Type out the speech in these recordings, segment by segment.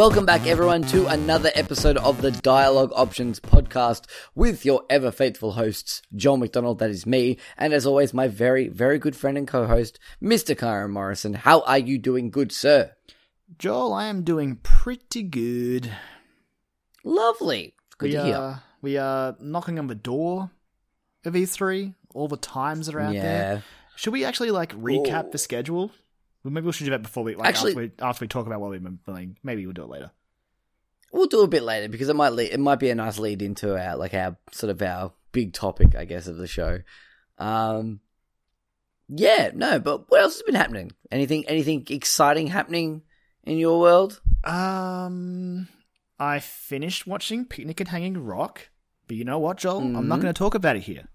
Welcome back, everyone, to another episode of the Dialogue Options podcast with your ever faithful hosts, Joel McDonald, that is me, and as always, my very, very good friend and co host, Mr. Kyron Morrison. How are you doing, good sir? Joel, I am doing pretty good. Lovely. Good we to hear. are we are knocking on the door of E3. All the times that are out yeah. there. Should we actually like recap Ooh. the schedule? Well, maybe we should do that before we like Actually- after, we, after we talk about what we've been playing. Maybe we'll do it later. We'll do a bit later because it might lead, it might be a nice lead into our like our sort of our big topic, I guess, of the show. Um, yeah, no, but what else has been happening? Anything anything exciting happening in your world? Um, I finished watching Picnic at Hanging Rock, but you know what, Joel? I'm not Mhm. going to talk about it here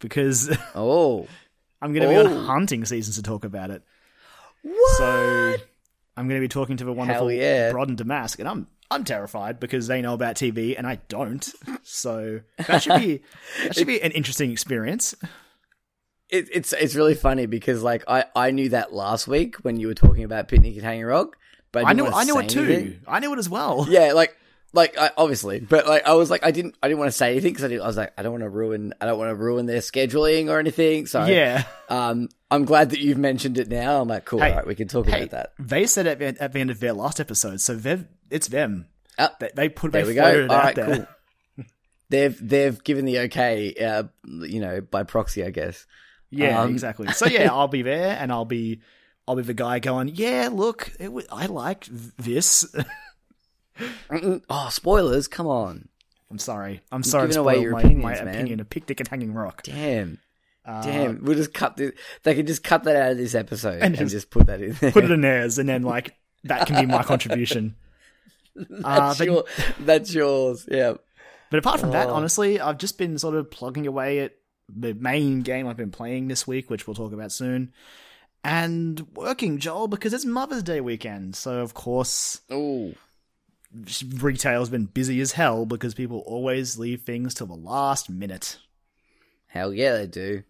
because Oh, I'm going to be Oh. on hunting seasons to talk about it. What? So I'm going to be talking to the wonderful yeah. Brod and Damask, and I'm I'm terrified because they know about TV and I don't. So that should be that should be an interesting experience. it, it's it's really funny because like I I knew that last week when you were talking about picnic at Hanging Rock, but I, I knew I knew it too. anything. I knew it as well. Yeah, like like I, obviously, but like I was like I didn't I didn't want to say anything because I, I was like I don't want to ruin I don't want to ruin their scheduling or anything. So Yeah. um, I'm glad that you've mentioned it now. I'm like cool. Hey, all right, we can talk Hey, about that. they said at the, at the end of their last episode, so it's them. Ah, They, they put there they we go. it All out right, there. cool. They've they've given the okay, uh, you know, by proxy, I guess. Yeah, Um, exactly. So yeah, I'll be there, and I'll be I'll be the guy going, yeah, look, it w- I like this. Oh, spoilers! Come on, I'm sorry. I'm sorry to giving away spoil your my, opinions, my man. opinion of Picnic at Hanging Rock. damn. Uh, Damn, we'll just cut this. They can just cut that out of this episode and, And just, just put that in. There. Put it in theirs, and then like that can be my contribution. Uh, that's, but, your, that's yours. Yeah. but apart from that, Oh. honestly, I've just been sort of plugging away at the main game I've been playing this week, which we'll talk about soon, and working, Joel, because it's Mother's Day weekend. So of course, Oh, retail's been busy as hell because people always leave things till the last minute. hell yeah, they do.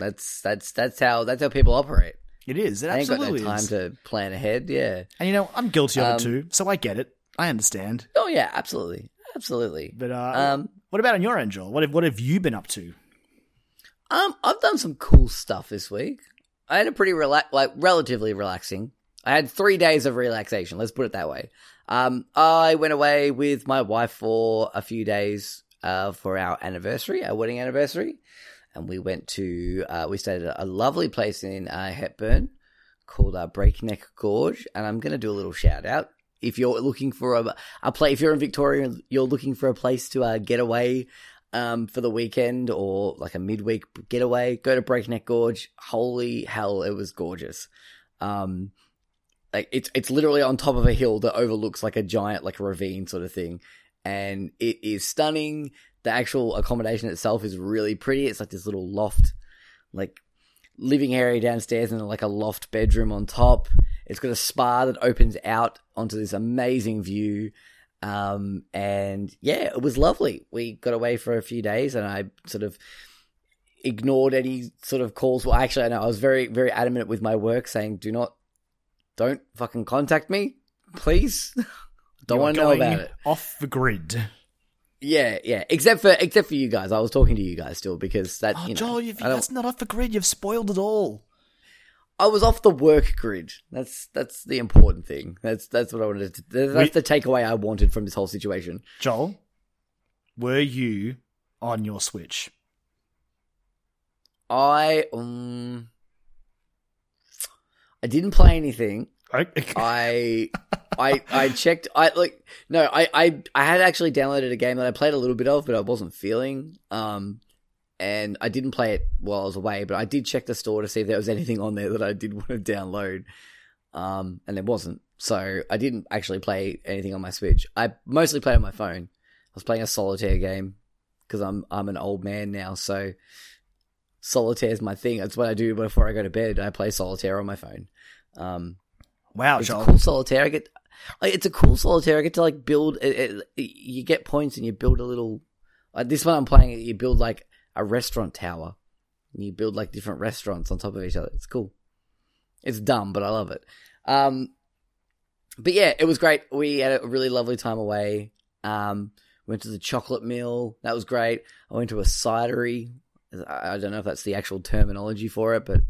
That's that's that's how that's how people operate. It is. It They ain't got no absolutely time is. to plan ahead. Yeah. And you know, I'm guilty of Um, it too, so I get it. I understand. Oh yeah, absolutely, absolutely. But uh, Um, what about on your end, Joel? What have, what have you been up to? Um, I've done some cool stuff this week. I had a pretty like relatively relaxing. I had three days of relaxation. Let's put it that way. Um, I went away with my wife for a few days, uh, for our anniversary, our wedding anniversary, and we went to, uh, we stayed at a lovely place in uh, Hepburn called uh, Breakneck Gorge, and I'm gonna do a little shout out. If you're looking for a, a place, if you're in Victoria you're looking for a place to uh, get away um, for the weekend or like a midweek getaway, go to Breakneck Gorge. Holy hell, it was gorgeous. Um, like it's it's literally on top of a hill that overlooks like a giant like ravine sort of thing, and it is stunning. The actual accommodation itself is really pretty. It's like this little loft, like living area downstairs and like a loft bedroom on top. It's got a spa that opens out onto this amazing view. Um, and yeah, it was lovely. We got away for a few days and I sort of ignored any sort of calls. Well, actually, I know I was very, very adamant with my work saying, do not, don't fucking contact me, please. don't want to know about it. Off the grid. Yeah, yeah. Except for, except for you guys. I was talking to you guys still because that, Oh, you know, Joel, you've, don't- that's not off the grid. You've spoiled it all. I was off the work grid. That's that's the important thing. That's that's what I wanted. To, that's We- the takeaway I wanted from this whole situation. Joel, were you on your Switch? I um, I didn't play anything. I I I checked. I like no. I I I had actually downloaded a game that I played a little bit of, but I wasn't feeling. Um, and I didn't play it while I was away, but I did check the store to see if there was anything on there that I did want to download. Um, and there wasn't. So I didn't actually play anything on my Switch. I mostly played on my phone. I was playing a solitaire game because I'm I'm an old man now, so solitaire is my thing. That's what I do before I go to bed. I play solitaire on my phone. Um, wow, it's Joel. a cool solitaire. I get, like, it's a cool solitaire. I get to like build. It, it, you get points and you build a little. Like this one I'm playing, you build like a restaurant tower. And you build like different restaurants on top of each other. It's cool. It's dumb, but I love it. Um, but yeah, it was great. We had a really lovely time away. Um, went to the chocolate mill. That was great. I went to a cidery. I I don't know if that's the actual terminology for it, but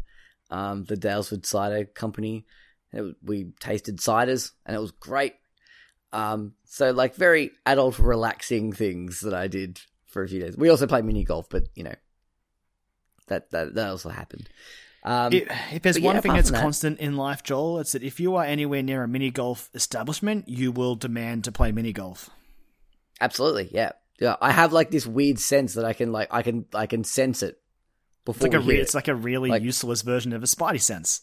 um, the Daylesford Cider Company. It, we tasted ciders, and it was great. Um, so like very adult, relaxing things that I did for a few days. We also played mini golf, but you know that that that also happened. Um, If, if there's one yeah, thing that's that- constant in life, Joel, it's that if you are anywhere near a mini golf establishment, you will demand to play mini golf. Absolutely, yeah, yeah. I have like this weird sense that I can like I can I can sense it It's before like a re- it's like a really Like- useless version of a Spidey sense.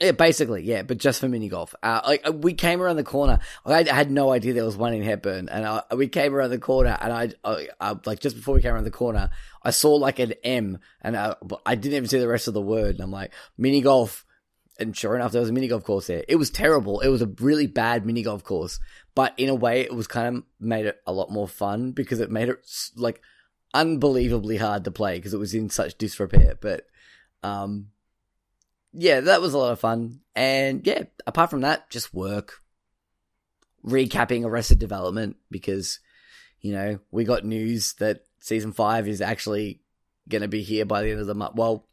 Yeah, basically, yeah, but just for mini golf. Uh, like uh, we came around the corner, I had no idea there was one in Hepburn, and I, we came around the corner, and I, I, I like just before we came around the corner, I saw like an M, and I, I didn't even see the rest of the word, and I'm like mini golf, and sure enough, there was a mini golf course there. It was terrible. It was a really bad mini golf course, but in a way, it was kind of made it a lot more fun because it made it like unbelievably hard to play because it was in such disrepair. But um, yeah, that was a lot of fun. And yeah, apart from that, just work. Recapping Arrested Development because, you know, we got news that season five is actually going to be here by the end of the month. Well,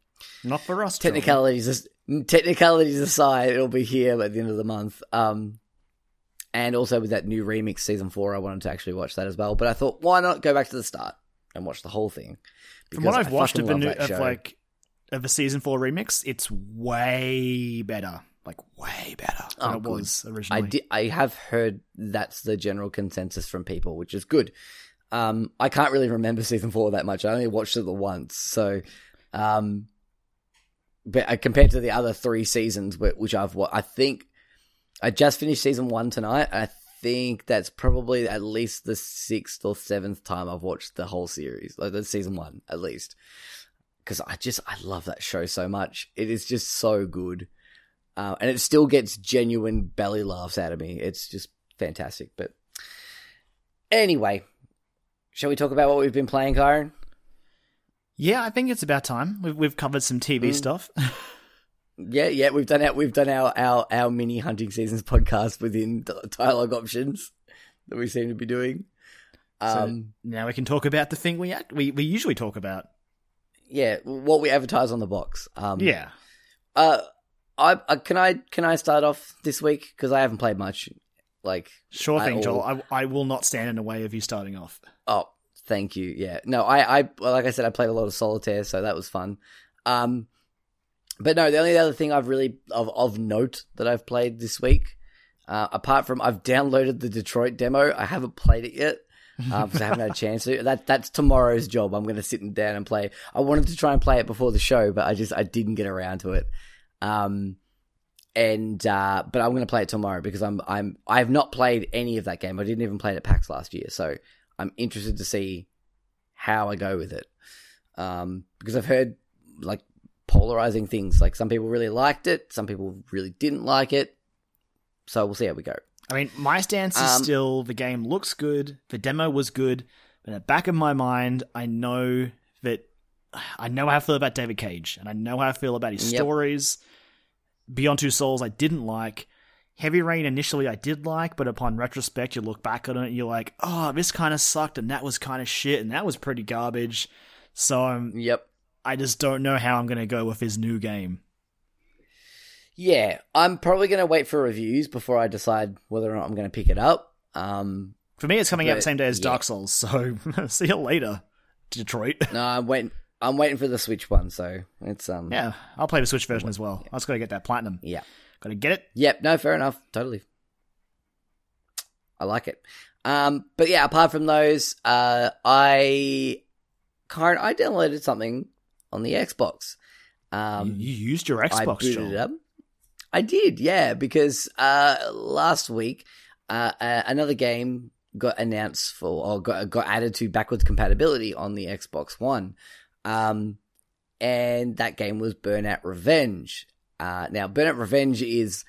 Not for us. Technicalities technicalities aside, it'll be here at the end of the month. Um, and also with that new remix season four, I wanted to actually watch that as well. But I thought, why not go back to the start and watch the whole thing? From what Because I've I watched of, the new, of like of a season four remix, it's way better. Like way better than Oh, it good. was I originally. did. I have heard that's the general consensus from people, which is good. Um, I can't really remember season four that much. I only watched it the once, so um, but uh, compared to the other three seasons, wh- which I've wa- I think I just finished season one tonight. I think that's probably at least the sixth or seventh time I've watched the whole series, like the season one at least, because I just I love that show so much. It is just so good. Uh, and it still gets genuine belly laughs out of me. It's just fantastic. But anyway, shall we talk about what we've been playing, Kyron? yeah, I think it's about time. We've we've covered some TV Mm. stuff. Yeah, yeah, we've done our we've done our our, our mini hunting seasons podcast within dialogue options that we seem to be doing. So- Um, now we can talk about the thing we act we we usually talk about. Yeah, what we advertise on the box. Um, yeah. Uh, I, I can I can I start off this week because I haven't played much. Like, Sure thing, Joel. I, I will not stand in the way of you starting off. Oh, thank you. Yeah. No, I, I, like I said, I played a lot of solitaire, so that was fun. Um, but no, the only other thing I've really of of note that I've played this week, uh, apart from I've downloaded the Detroit demo, I haven't played it yet. Because I haven't had a chance to. That that's tomorrow's job. I'm going to sit down and play. I wanted to try and play it before the show, but I just I didn't get around to it. Um, and uh, but I'm going to play it tomorrow because I'm I'm I have not played any of that game. I didn't even play it at PAX last year, so I'm interested to see how I go with it. Um, because I've heard like polarizing things. Like some people really liked it, some people really didn't like it. So we'll see how we go. I mean, my stance is Um, still the game looks good, the demo was good, but in the back of my mind, I know that I know how I feel about David Cage, and I know how I feel about his Yep. stories. Beyond Two Souls, I didn't like. Heavy Rain initially I did like, but upon retrospect, you look back on it and you're like, oh, this kind of sucked, and that was kind of shit, and that was pretty garbage. So um, Yep. I just don't know how I'm going to go with his new game. Yeah, I'm probably going to wait for reviews before I decide whether or not I'm going to pick it up. Um, For me, it's coming out the same day as yeah. Dark Souls, so see you later, Detroit. no, I'm waiting. I'm waiting for the Switch one, so it's um. Yeah, I'll play the Switch version as well. I just gotta get that platinum. Yeah. Gotta get it. Yep. No, fair enough. Totally. I like it. Um, but yeah, apart from those, uh, I, Kyron, I downloaded something on the Xbox. Um, you used your Xbox. I booted Joel. it up. I did, yeah, because uh, last week uh, uh, another game got announced for or got got added to backwards compatibility on the Xbox One, um, and that game was Burnout Revenge. Uh, now, Burnout Revenge is.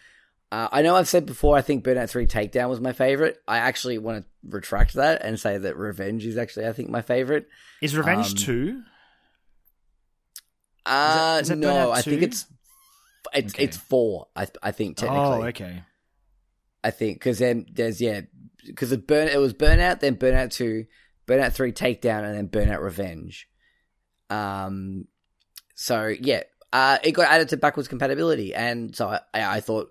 Uh, I know I've said before. I think Burnout Three Takedown was my favorite. I actually want to retract that and say that Revenge is actually, I think, my favorite. Is Revenge Um, 2? Uh, is that no, I think it's it's Okay. it's four. I I think technically. Oh, okay. I think because then there's yeah because it burn it was Burnout, then Burnout Two, Burnout Three Takedown, and then Burnout Revenge. Um, so yeah, uh, it got added to backwards compatibility, and so I, I thought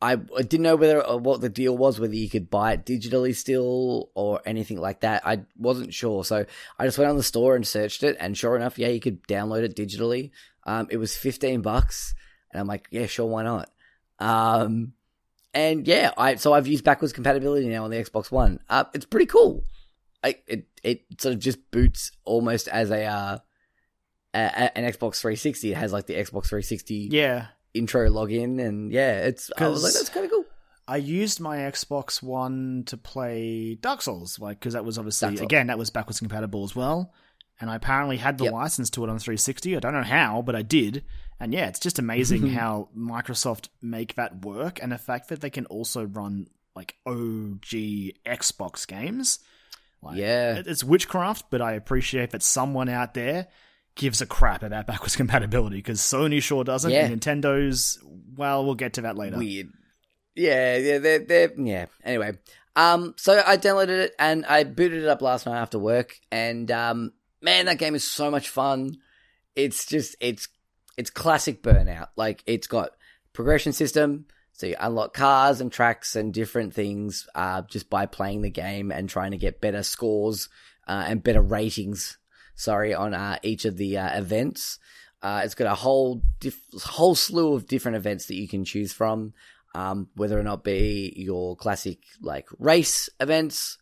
I, I didn't know whether uh, what the deal was, whether you could buy it digitally still or anything like that. I wasn't sure, so I just went on the store and searched it, and sure enough, yeah, you could download it digitally. Um, it was fifteen bucks, and I'm like, yeah, sure, why not? Um, and yeah, I so I've used backwards compatibility now on the Xbox One. Uh, it's pretty cool. I, it it sort of just boots almost as a uh, a, a, an Xbox 360. It has like the Xbox 360 Yeah. intro login, and yeah, it's. I was like, that's kind of cool. I used my Xbox One to play Dark Souls, like because that was obviously again that was backwards compatible as well, and I apparently had the Yep. license to it on 360. I don't know how, but I did, and yeah, it's just amazing how Microsoft make that work, and the fact that they can also run like OG Xbox games. Like, Yeah. it's witchcraft, but I appreciate that someone out there gives a crap about backwards compatibility because Sony sure doesn't, Yeah. and Nintendo's well, we'll get to that later. Weird. Yeah, yeah, they're, they're, yeah. Anyway, um, so I downloaded it and I booted it up last night after work, and um, man, that game is so much fun. It's just, it's, it's classic Burnout. Like, it's got progression system, so you unlock cars and tracks and different things, uh, just by playing the game and trying to get better scores uh, and better ratings. Sorry, on uh, each of the uh, events. Uh, it's got a whole diff- whole slew of different events that you can choose from, um, whether or not be your classic like race events,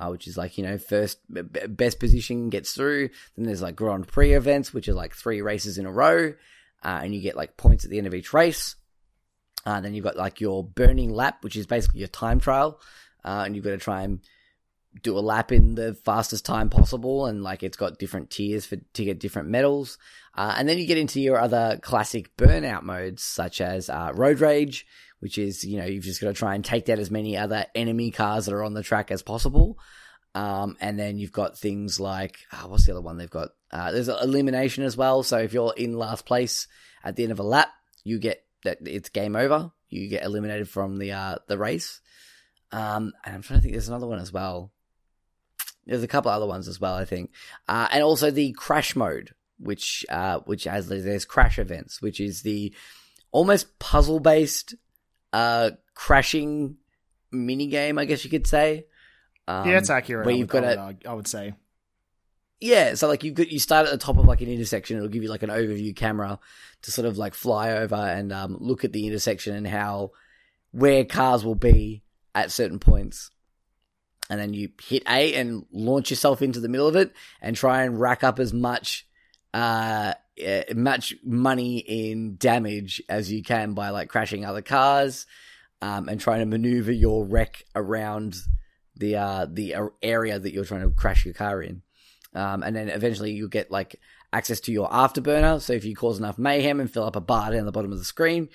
uh, which is like you know first best position gets through. Then there's like Grand Prix events, which are like three races in a row, uh, and you get like points at the end of each race. Uh, then you've got like your burning lap, which is basically your time trial, uh, and you've got to try and do a lap in the fastest time possible, and like it's got different tiers for to get different medals. Uh, and then you get into your other classic burnout modes, such as uh, road rage, which is you know you've just got to try and take down as many other enemy cars that are on the track as possible. Um, and then you've got things like uh, what's the other one they've got? Uh, there's elimination as well. So if you're in last place at the end of a lap, you get that it's game over. You get eliminated from the uh, the race. Um, and I'm trying to think. There's another one as well. There's a couple other ones as well, I think, uh, and also the crash mode, which uh, which has there's crash events, which is the almost puzzle based uh, crashing mini game, I guess you could say. Um, yeah, it's accurate. Where I you've would, got I a would, I would say. yeah, so like you you start at the top of like an intersection. It'll give you like an overview camera to sort of like fly over and um, look at the intersection and how where cars will be at certain points. And then you hit A and launch yourself into the middle of it and try and rack up as much uh eh, much money in damage as you can by like crashing other cars um and trying to maneuver your wreck around the uh the area that you're trying to crash your car in um, and then eventually you get like access to your afterburner. So if you cause enough mayhem and fill up a bar down the bottom of the screen,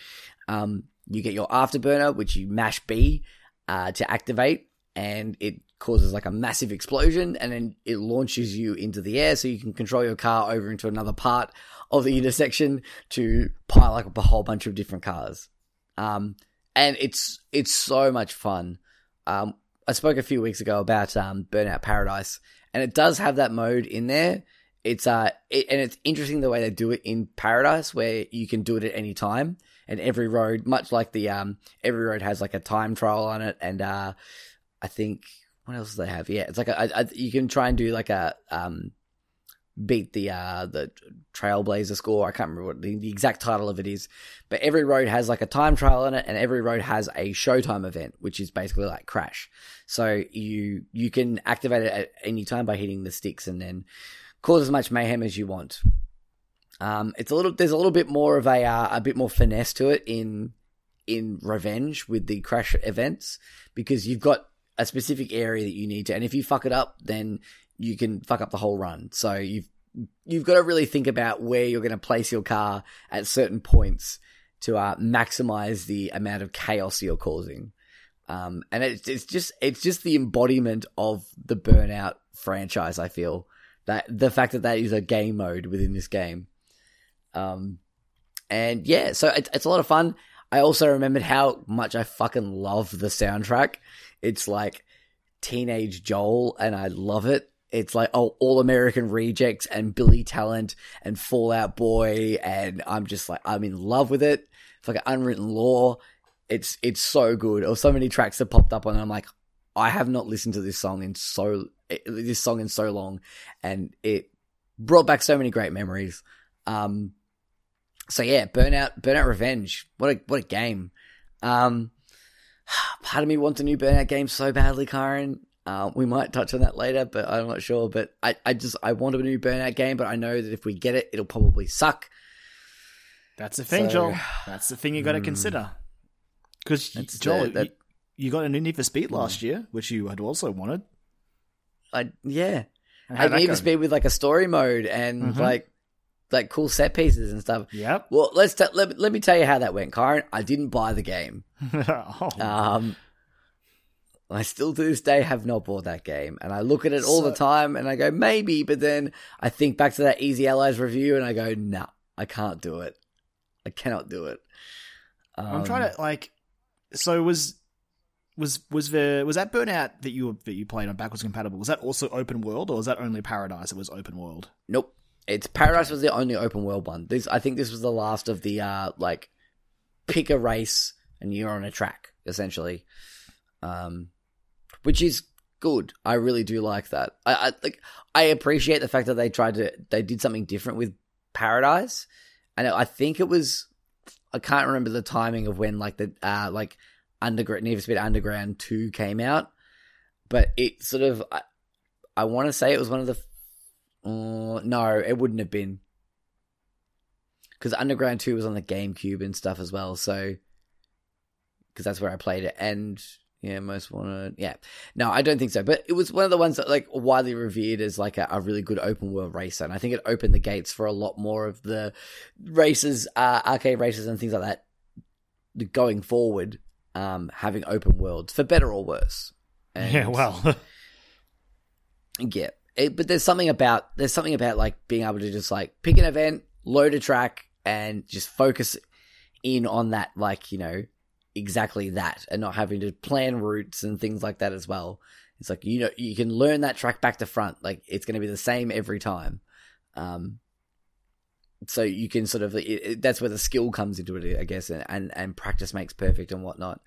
um, you get your afterburner, which you mash B uh, to activate, and it causes like a massive explosion, and then it launches you into the air, so you can control your car over into another part of the intersection to pile up a whole bunch of different cars. Um, and it's it's so much fun. Um, I spoke a few weeks ago about um, Burnout Paradise, and it does have that mode in there. It's uh, it, and it's interesting the way they do it in Paradise, where you can do it at any time, and every road, much like the um, every road has like a time trial on it, and uh, I think what else do they have? Yeah, it's like a, a, you can try and do like a um, beat the uh the Trailblazer score. I can't remember what the, the exact title of it is, but every road has like a time trial in it, and every road has a showtime event, which is basically like Crash. So you you can activate it at any time by hitting the sticks, and then cause as much mayhem as you want. Um, it's a little there's a little bit more of a uh, a bit more finesse to it in in Revenge with the Crash events because you've got a specific area that you need to, and if you fuck it up, then you can fuck up the whole run. So you've you've got to really think about where you're going to place your car at certain points to uh, maximize the amount of chaos you're causing. Um, and it's it's just it's just the embodiment of the Burnout franchise. I feel that the fact that that is a game mode within this game. Um, and yeah, so it's it's a lot of fun. I also remembered how much I fucking love the soundtrack. It's like teenage Joel, and I love it. It's like oh, All American Rejects and Billy Talent and Fall Out Boy, and I'm just like I'm in love with it. It's like an unwritten law. It's it's so good. Or so many tracks that popped up on, and I'm like, I have not listened to this song in so this song in so long, and it brought back so many great memories. Um, so yeah, Burnout, Burnout Revenge. What a what a game. Um, part of me wants a new Burnout game so badly, Kyron. Uh, we might touch on that later, but I'm not sure. But I, I just I want a new Burnout game, but I know that if we get it, it'll probably suck. That's the thing, so, Joel. That's the thing you got to mm, consider. Because Joel, the, that, you, you, got a new Need for Speed hmm. last year, which you had also wanted. I yeah, I Need for Speed with like a story mode and mm-hmm. like like cool set pieces and stuff. Yep. Well, let's t- let, let me tell you how that went, Kyron. I didn't buy the game. oh. Um, I still to this day have not bought that game, and I look at it all so, the time, and I go maybe, but then I think back to that Easy Allies review, and I go, no, nah, I can't do it. I cannot do it. Um, I'm trying to like. So was was was the was that Burnout that you that you played on backwards compatible? Was that also open world, or was that only Paradise? It was open world. Nope. It's Paradise was the only open world one. This I think this was the last of the uh like pick a race and you're on a track essentially, um, which is good. I really do like that. I, I like I appreciate the fact that they tried to they did something different with Paradise, and I think it was I can't remember the timing of when like the uh like Underground Need for Speed Underground two came out, but it sort of I, I want to say it was one of the uh, no, it wouldn't have been. Because Underground 2 was on the GameCube and stuff as well, so. Because that's where I played it. And, yeah, most wanted. Yeah. No, I don't think so. But it was one of the ones that, like, widely revered as, like, a, a really good open world racer. And I think it opened the gates for a lot more of the races, uh, arcade races and things like that going forward, um, having open worlds, for better or worse. And, yeah, well. yeah it, but there's something about there's something about like being able to just like pick an event, load a track, and just focus in on that, like you know, exactly that, and not having to plan routes and things like that as well. It's like you know you can learn that track back to front, like it's going to be the same every time. Um, so you can sort of it, it, that's where the skill comes into it, I guess, and and, and practice makes perfect and whatnot.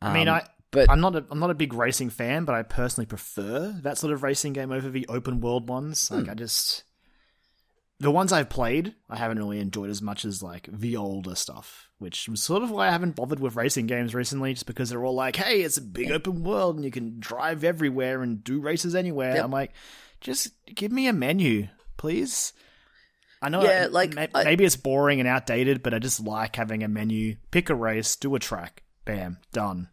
Um, I mean, I but I'm not a, I'm not a big racing fan, but I personally prefer that sort of racing game over the open world ones. Like hmm. I just the ones I've played, I haven't really enjoyed as much as like the older stuff, which was sort of why I haven't bothered with racing games recently, just because they're all like, "Hey, it's a big open world and you can drive everywhere and do races anywhere." Yep. I'm like, just give me a menu, please. I know, yeah, like maybe I, it's boring and outdated, but I just like having a menu. Pick a race, do a track, bam, done.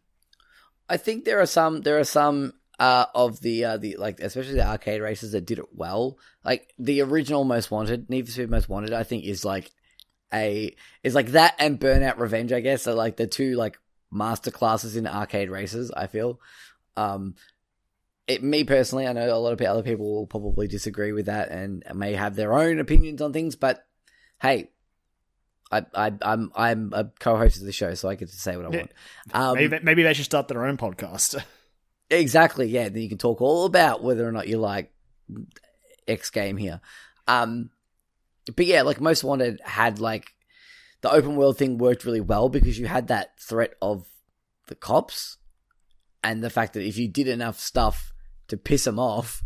I think there are some there are some uh, of the uh, the like especially the arcade races that did it well. Like the original Most Wanted, Need for Speed Most Wanted, I think is like a is like that and Burnout Revenge. I guess are like the two like master classes in arcade races. I feel. Um, it, me personally, I know a lot of other people will probably disagree with that and may have their own opinions on things, but hey, I, I, I'm I'm a co-host of the show, so I get to say what I want. Um, maybe, maybe they should start their own podcast. exactly. Yeah. Then you can talk all about whether or not you like X game here. Um, but yeah, like most wanted had like the open world thing worked really well because you had that threat of the cops and the fact that if you did enough stuff to piss them off,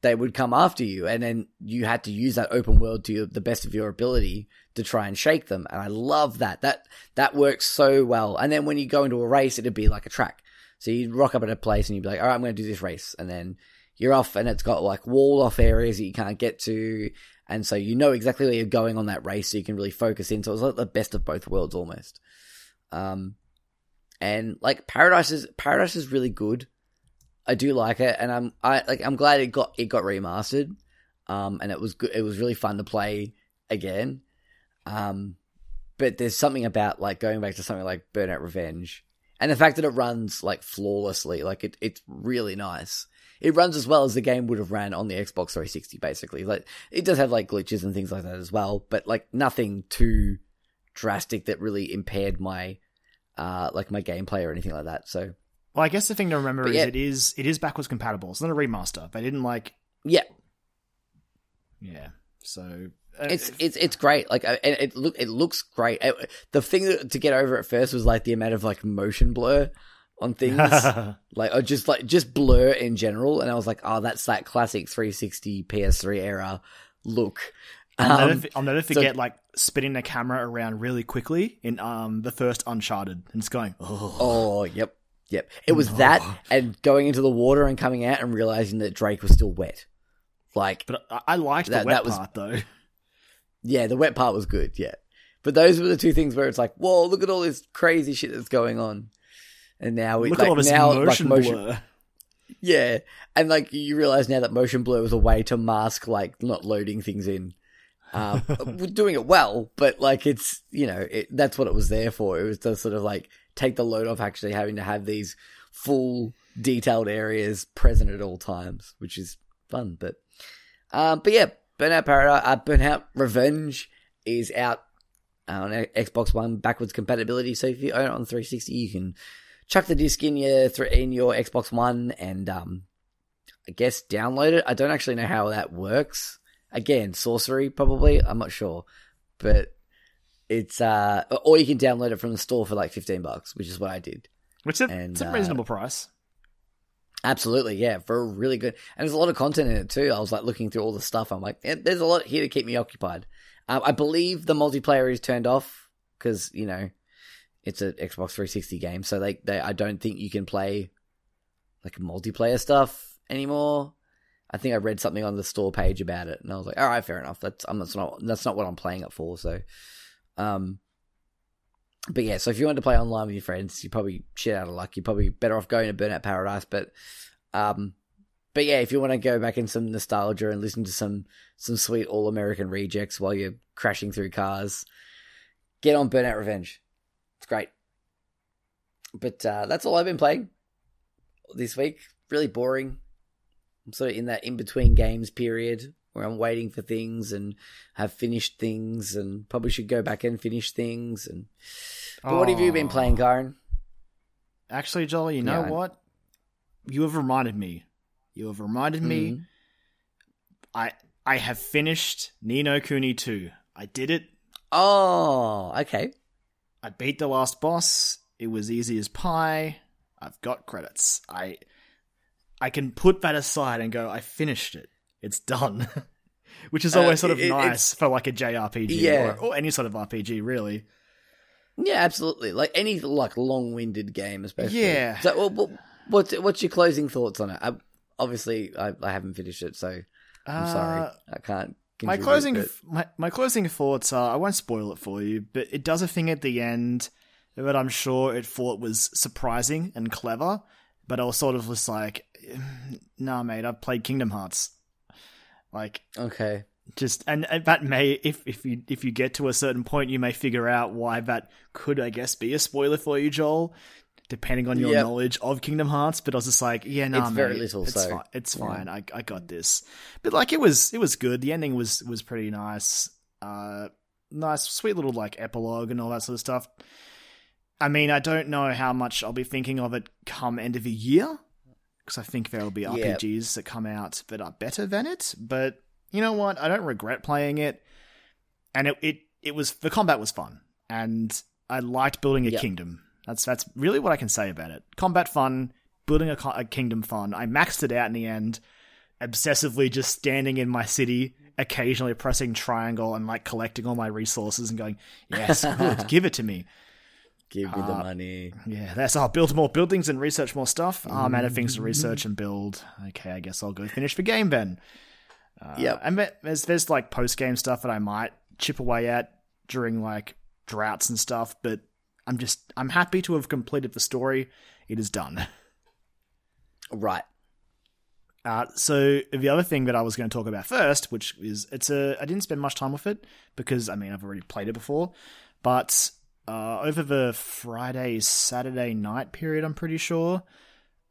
they would come after you, and then you had to use that open world to your, the best of your ability to try and shake them. And I love that. That that works so well. And then when you go into a race, it'd be like a track. So you'd rock up at a place and you'd be like, all right, I'm going to do this race, and then you're off, and it's got like wall off areas that you can't get to, and so you know exactly where you're going on that race, so you can really focus in. So it's like the best of both worlds almost. Um, and like Paradise is Paradise is really good. I do like it, and I'm I like I'm glad it got it got remastered, um, and it was good. It was really fun to play again. Um, but there's something about like going back to something like Burnout Revenge, and the fact that it runs like flawlessly, like it it's really nice. It runs as well as the game would have ran on the Xbox 360, basically. Like it does have like glitches and things like that as well, but like nothing too drastic that really impaired my uh, like my gameplay or anything like that. So Well, I guess the thing to remember But is yeah. it is it is backwards compatible. It's not a remaster. They didn't like yeah, yeah. So uh, it's it's it's great. Like it, it look it looks great. It- the thing that, to get over at first was like the amount of like motion blur on things, like or just like just blur in general. And I was like, oh, that's that classic 360 PS3 era look. I'll, Um, never, I'll never forget like spinning the camera around really quickly in um the first Uncharted and just going oh, Oh, yep, yep. It was that, and going into the water and coming out and realizing that Drake was still wet. Like, but I, I liked That- the wet that was- part though. yeah, the wet part was good. Yeah, but those were the two things where it's like, whoa, look at all this crazy shit that's going on. And now we Look like, at all this now, motion, like, motion blur. Yeah, and like you realize now that motion blur was a way to mask like not loading things in. Um, we're doing it well, but like it's you know it, that's what it was there for. It was to sort of like take the load off actually having to have these full detailed areas present at all times, which is fun. But um, but yeah, Burnout Paradise, uh, Burnout Revenge is out on Xbox One backwards compatibility. So if you own it on 360, you can chuck the disc in your in your Xbox One and um, I guess download it. I don't actually know how that works. Again, sorcery probably. I'm not sure, but it's uh, or you can download it from the store for like 15 bucks, which is what I did. Which is And, it's a uh, reasonable price. Absolutely, yeah, for really good. And there's a lot of content in it too. I was like looking through all the stuff. I'm like, eh, there's a lot here to keep me occupied. Um, I believe the multiplayer is turned off because you know it's an Xbox 360 game, so they, they I don't think you can play like multiplayer stuff anymore. I think I read something on the store page about it, and I was like, all right, fair enough. That's I'm that's not that's not what I'm playing it for. So, um, but yeah, so if you want to play online with your friends, you're probably shit out of luck. You're probably better off going to Burnout Paradise. But, um, but yeah, if you want to go back in some nostalgia and listen to some some sweet all American rejects while you're crashing through cars, get on Burnout Revenge. It's great. But uh, that's all I've been playing this week. Really boring. I'm sort of in that in between games period where I'm waiting for things and have finished things and probably should go back and finish things. And but what have you been playing, Kyron? Actually, Jolly, you know Yeah. what? You have reminded me. You have reminded me. Mhm. I I have finished Ni no Kuni 2. I did it. Oh, okay. I beat the last boss. It was easy as pie. I've got credits. I I can put that aside and go, I finished it. It's done. Which is Uh, always sort of it- nice for like a JRPG Yeah. or, or any sort of RPG, really. Yeah, absolutely. Like any like long-winded game, especially. Yeah. So, well, what- what's what's your closing thoughts on it? I, obviously, I, I haven't finished it, so I'm sorry, Uh, I can't. my closing but- my, my closing thoughts are I won't spoil it for you, but it does a thing at the end that I'm sure it thought was surprising and clever, but I was sort of just like, nah, mate, I've played Kingdom Hearts. Like, Okay. just and, and that may if if you if you get to a certain point you may figure out why that could i guess be a spoiler for you joel depending on your Yep. knowledge of kingdom hearts but i was just like yeah no It's very little, it's so, fine it's yeah. fine I, I got this but like it was it was good the ending was was pretty nice uh nice sweet little like epilogue and all that sort of stuff i mean i don't know how much i'll be thinking of it come end of the year because i think there will be Yeah. rpgs that come out that are better than it but you know what? I don't regret playing it, and it it, it was the combat was fun, and I liked building a Yep. kingdom. That's that's really what I can say about it. Combat fun, building a, a kingdom fun. I maxed it out in the end, obsessively just standing in my city, occasionally pressing triangle and like collecting all my resources and going, yes, good, give it to me. Give me the Uh, money. Yeah, that's I'll build more buildings and research more stuff. Oh, I'm out of things to research and build. Okay, I guess I'll go finish the game then. Uh, Yep. and there's there's like post game stuff that I might chip away at during like droughts and stuff, but I'm just I'm happy to have completed the story. It is done. Right. Uh, so the other thing that I was going to talk about first, which is it's a I didn't spend much time with it because I mean I've already played it before, but uh, over the Friday Saturday night period, I'm pretty sure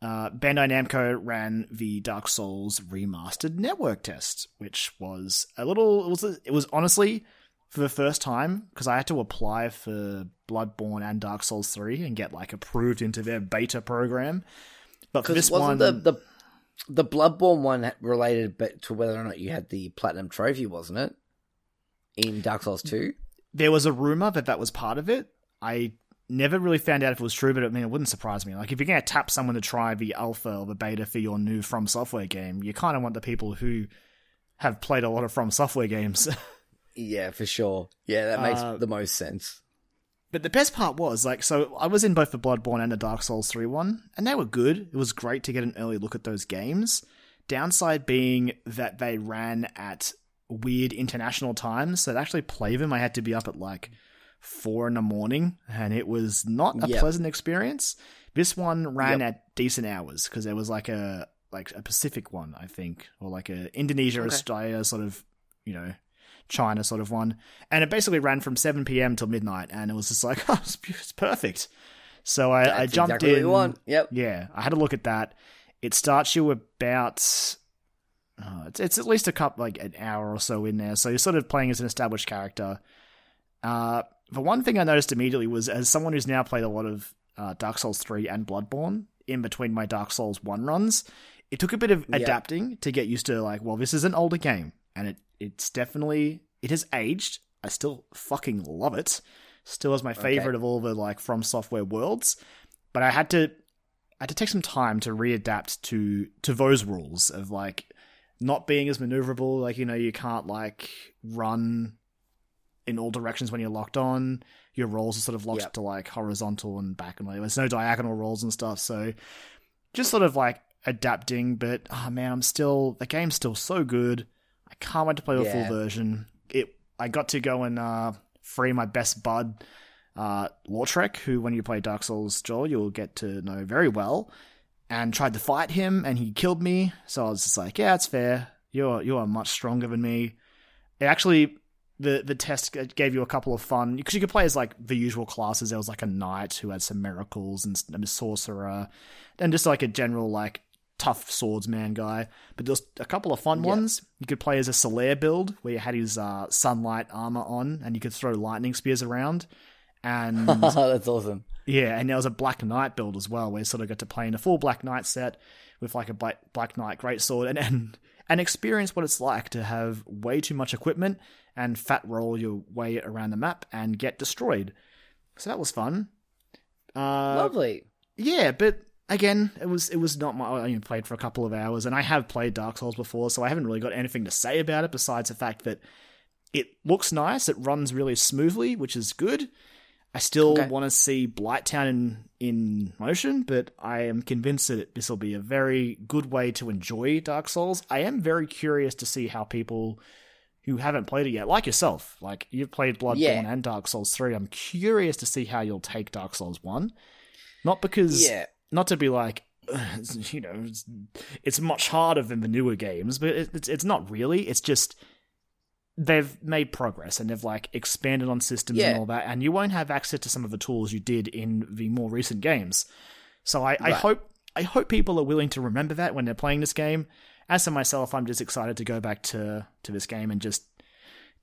uh, Bandai Namco ran the Dark Souls remastered network test, which was a little it was it was honestly for the first time because I had to apply for Bloodborne and Dark Souls 3 and get like approved into their beta program. But for this one, the, the the Bloodborne one related but to whether or not you had the platinum trophy, wasn't it? In Dark Souls Two. There was a rumor that that was part of it. I never really found out if it was true, but I mean, it wouldn't surprise me. Like, if you're going to tap someone to try the alpha or the beta for your new From Software game, you kind of want the people who have played a lot of From Software games. Yeah, for sure. Yeah, that makes Uh, the most sense. But the best part was like, so I was in both the Bloodborne and the Dark Souls 3 one, and they were good. It was great to get an early look at those games. Downside being that they ran at weird international times, so to actually play them, I had to be up at like four in the morning, and it was not a Yep. pleasant experience. This one ran Yep. at decent hours because there was like a like a Pacific one, I think, or like a Indonesia, Okay. Australia sort of, you know, China sort of one, and it basically ran from 7 p.m. till midnight, and it was just like, oh, it's, it's perfect. So I, I jumped exactly in. Yep. Yeah, I had a look at that. It starts you about. Uh, it's, it's at least a couple, like an hour or so in there. So you're sort of playing as an established character. Uh, the one thing I noticed immediately was, as someone who's now played a lot of uh, Dark Souls 3 and Bloodborne in between my Dark Souls 1 runs, it took a bit of Yeah. adapting to get used to, like, well, this is an older game. And it it's definitely, it has aged. I still fucking love it. Still is my favorite of all the, like, From Software worlds. But I had to I had to take some time to readapt to to those rules of like not being as maneuverable. Like you know, you can't like run in all directions when you're locked on. Your rolls are sort of locked Yep. to like horizontal and back and there's no diagonal rolls and stuff. So just sort of like adapting. But oh man, I'm still the game's still so good. I can't wait to play the Yeah. full version. It I got to go and uh, free my best bud uh, Lautrec, who, when you play Dark Souls, Joel, you'll get to know very well, and tried to fight him, and he killed me. So I was just like, yeah, it's fair. You're you are much stronger than me. It actually, the the test gave you a couple of fun because you could play as like the usual classes. There was like a knight who had some miracles and and a sorcerer, and just like a general like tough swordsman guy. But there's a couple of fun Yeah. ones. You could play as a Solaire build where you had his uh, sunlight armor on, and you could throw lightning spears around. And That's awesome. yeah, and there was a Black Knight build as well, where you sort of got to play in a full Black Knight set with like a Black, Black Knight greatsword and, and and experience what it's like to have way too much equipment and fat roll your way around the map and get destroyed. So that was fun. Uh, Lovely. yeah, but again, it was it was not my. I only played for a couple of hours, and I have played Dark Souls before, so I haven't really got anything to say about it besides the fact that it looks nice, it runs really smoothly, which is good. I still Okay. want to see Blighttown in in motion, but I am convinced that this will be a very good way to enjoy Dark Souls. I am very curious to see how people who haven't played it yet, like yourself, like you've played Bloodborne Yeah. and Dark Souls 3, I'm curious to see how you'll take Dark Souls 1. Not because Yeah. not to be like you know it's, it's much harder than the newer games but it, it's it's not really it's just they've made progress and they've like expanded on systems and all that and you won't have access to some of the tools you did in the more recent games so i, I Right. hope i hope people are willing to remember that when they're playing this game as for myself i'm just excited to go back to to this game and just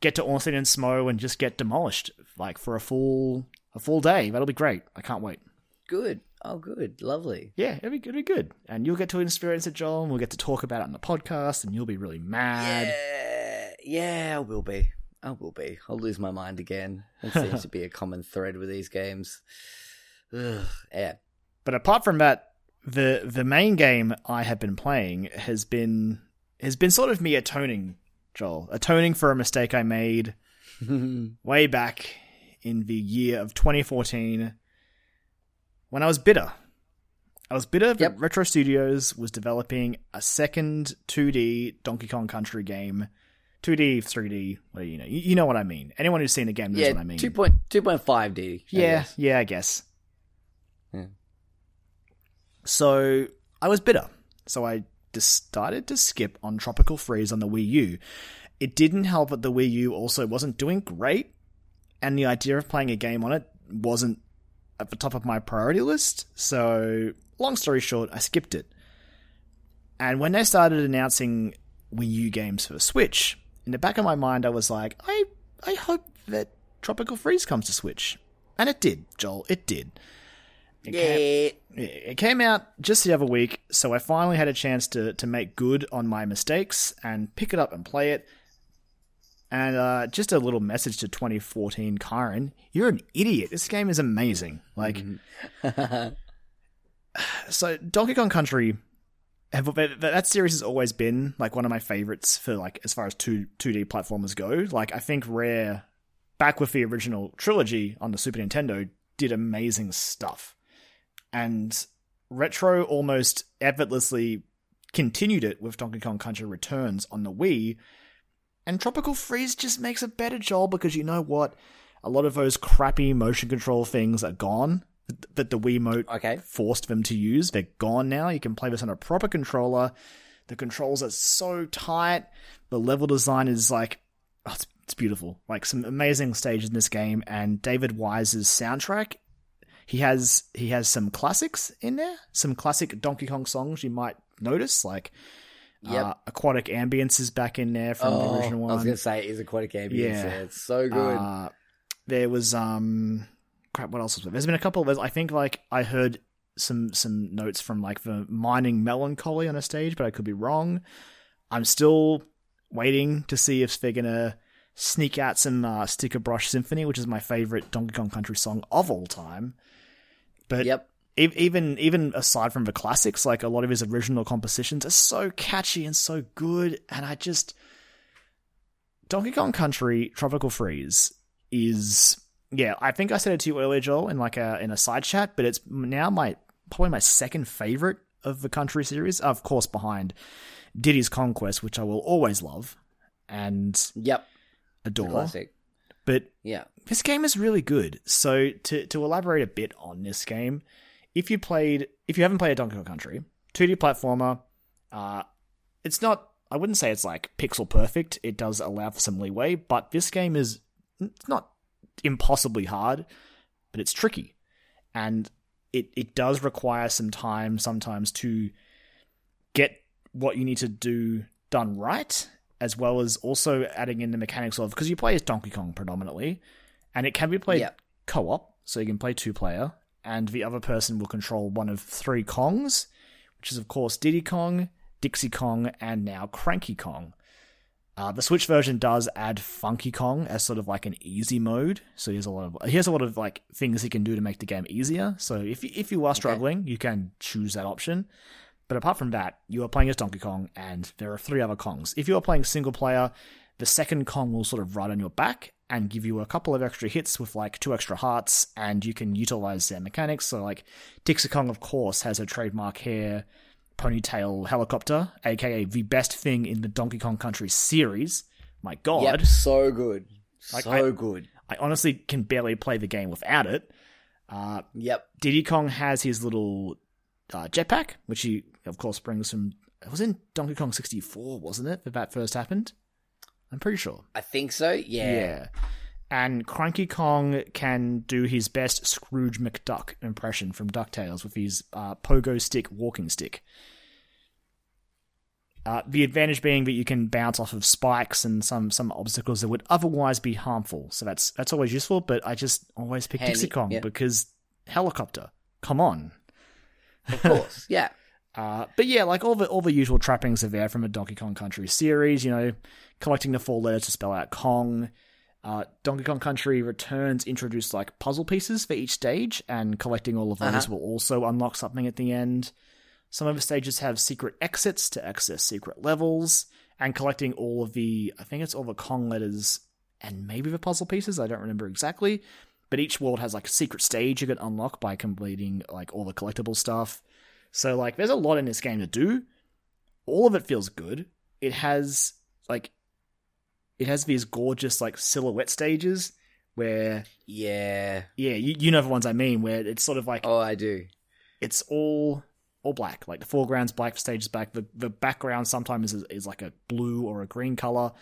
get to Ornstein and Smough and just get demolished like for a full a full day that'll be great i can't wait Good. Oh, good. Lovely. yeah, it'll be, it'll be good. And you'll get to experience it, Joel, and we'll get to talk about it on the podcast, and you'll be really mad. Yeah, yeah, I will be. I will be. I'll lose my mind again. It seems to be a common thread with these games. Ugh, yeah. But apart from that, the the main game I have been playing has been has been sort of me atoning, Joel, atoning for a mistake I made way back in the year of 2014 when I was bitter. I was bitter that Yep. Retro Studios was developing a second 2D Donkey Kong Country game. 2D, 3D, well, you know, you, you know what I mean. Anyone who's seen the game knows yeah, what I mean. 2.5 2.5 D. I Yeah, guess. yeah, I guess. Yeah. So I was bitter. So I decided to skip on Tropical Freeze on the Wii U. It didn't help that the Wii U also wasn't doing great, and the idea of playing a game on it wasn't at the top of my priority list. So, long story short, I skipped it. And when they started announcing Wii U games for the Switch, in the back of my mind, I was like, I, I hope that Tropical Freeze comes to Switch. And it did, Joel. It did. It Yeah. Came, it came out just the other week, so I finally had a chance to, to make good on my mistakes and pick it up and play it. And uh, just a little message to 2014 Kyron, you're an idiot. This game is amazing. Like, so Donkey Kong Country, have, that series has always been like one of my favorites for like as far as two 2D platformers go. Like, I think Rare, back with the original trilogy on the Super Nintendo, did amazing stuff. And Retro almost effortlessly continued it with Donkey Kong Country Returns on the Wii. And Tropical Freeze just makes a better job because you know what? A lot of those crappy motion control things are gone that the Wiimote Okay. forced them to use. They're gone now. You can play this on a proper controller. The controls are so tight. The level design is like, oh, it's, it's beautiful. Like some amazing stages in this game. And David Wise's soundtrack, he has he has some classics in there. Some classic Donkey Kong songs you might notice, like Yep. uh, Aquatic Ambience is back in there from the Oh, original one. I was gonna say it is aquatic ambience. Yeah. Yeah. it's so good. Uh, there was um crap. What else was there? There's been a couple. There's I think like I heard some some notes from like the mining melancholy on a stage, but I could be wrong. I'm still waiting to see if they're gonna sneak out some uh, Stickerbush Symphony, which is my favorite Donkey Kong Country song of all time. But yep. e- even even aside from the classics, like a lot of his original compositions are so catchy and so good, and I just Donkey Kong Country Tropical Freeze is yeah. I think I said it to you earlier, Joel, in like a in a side chat, but it's now my probably my second favorite of the Country series, of course, behind Diddy's Kong Quest, which I will always love and Yep. adore. Classic. But Yeah. this game is really good. So to to elaborate a bit on this game, if you played if you haven't played a Donkey Kong Country, 2D platformer, uh it's not I wouldn't say it's like pixel perfect. It does allow for some leeway, but this game is it's not impossibly hard, but it's tricky. And it it does require some time sometimes to get what you need to do done right, as well as also adding in the mechanics of because you play as Donkey Kong predominantly, and it can be played Yep. co-op, so you can play two player, and the other person will control one of three Kongs, which is of course Diddy Kong, Dixie Kong, and now Cranky Kong. Uh, the Switch version does add Funky Kong as sort of like an easy mode. So here's a lot of here's a lot of like things he can do to make the game easier. So if you- if you are struggling, you can choose that option. But apart from that, you are playing as Donkey Kong, and there are three other Kongs. If you are playing single player, the second Kong will sort of ride on your back and give you a couple of extra hits with like two extra hearts, and you can utilize their mechanics. So like Dixie Kong, of course, has a trademark hair ponytail helicopter, aka the best thing in the Donkey Kong Country series. My God, Yep. So good. Like, so I- good. I honestly can barely play the game without it. Uh, Yep. Diddy Kong has his little uh, jetpack, which he, of course, brings from. It was in Donkey Kong 64, wasn't it, that that first happened? I'm pretty sure. I think so. Yeah. Yeah. And Cranky Kong can do his best Scrooge McDuck impression from DuckTales with his uh, pogo stick walking stick. Uh, the advantage being that you can bounce off of spikes and some, some obstacles that would otherwise be harmful. So that's that's always useful, but I just always pick Handy, Dixie Kong yeah. because helicopter. Come on. Of course. yeah. Uh, but yeah, like all the all the usual trappings are there from a Donkey Kong Country series. You know, collecting the four letters to spell out Kong. Uh, Donkey Kong Country Returns introduced like puzzle pieces for each stage, and collecting all of those Uh-huh. will also unlock something at the end. Some of the stages have secret exits to access secret levels, and collecting all of the I think it's all the Kong letters and maybe the puzzle pieces. I don't remember exactly, but each world has like a secret stage you can unlock by completing like all the collectible stuff. So like there's a lot in this game to do. All of it feels good. It has like it has these gorgeous like silhouette stages where Yeah. yeah, you, you know the ones I mean where it's sort of like Oh, I do. it's all all black. Like the foreground's black, the stage is black. The the background sometimes is, is like a blue or a green color,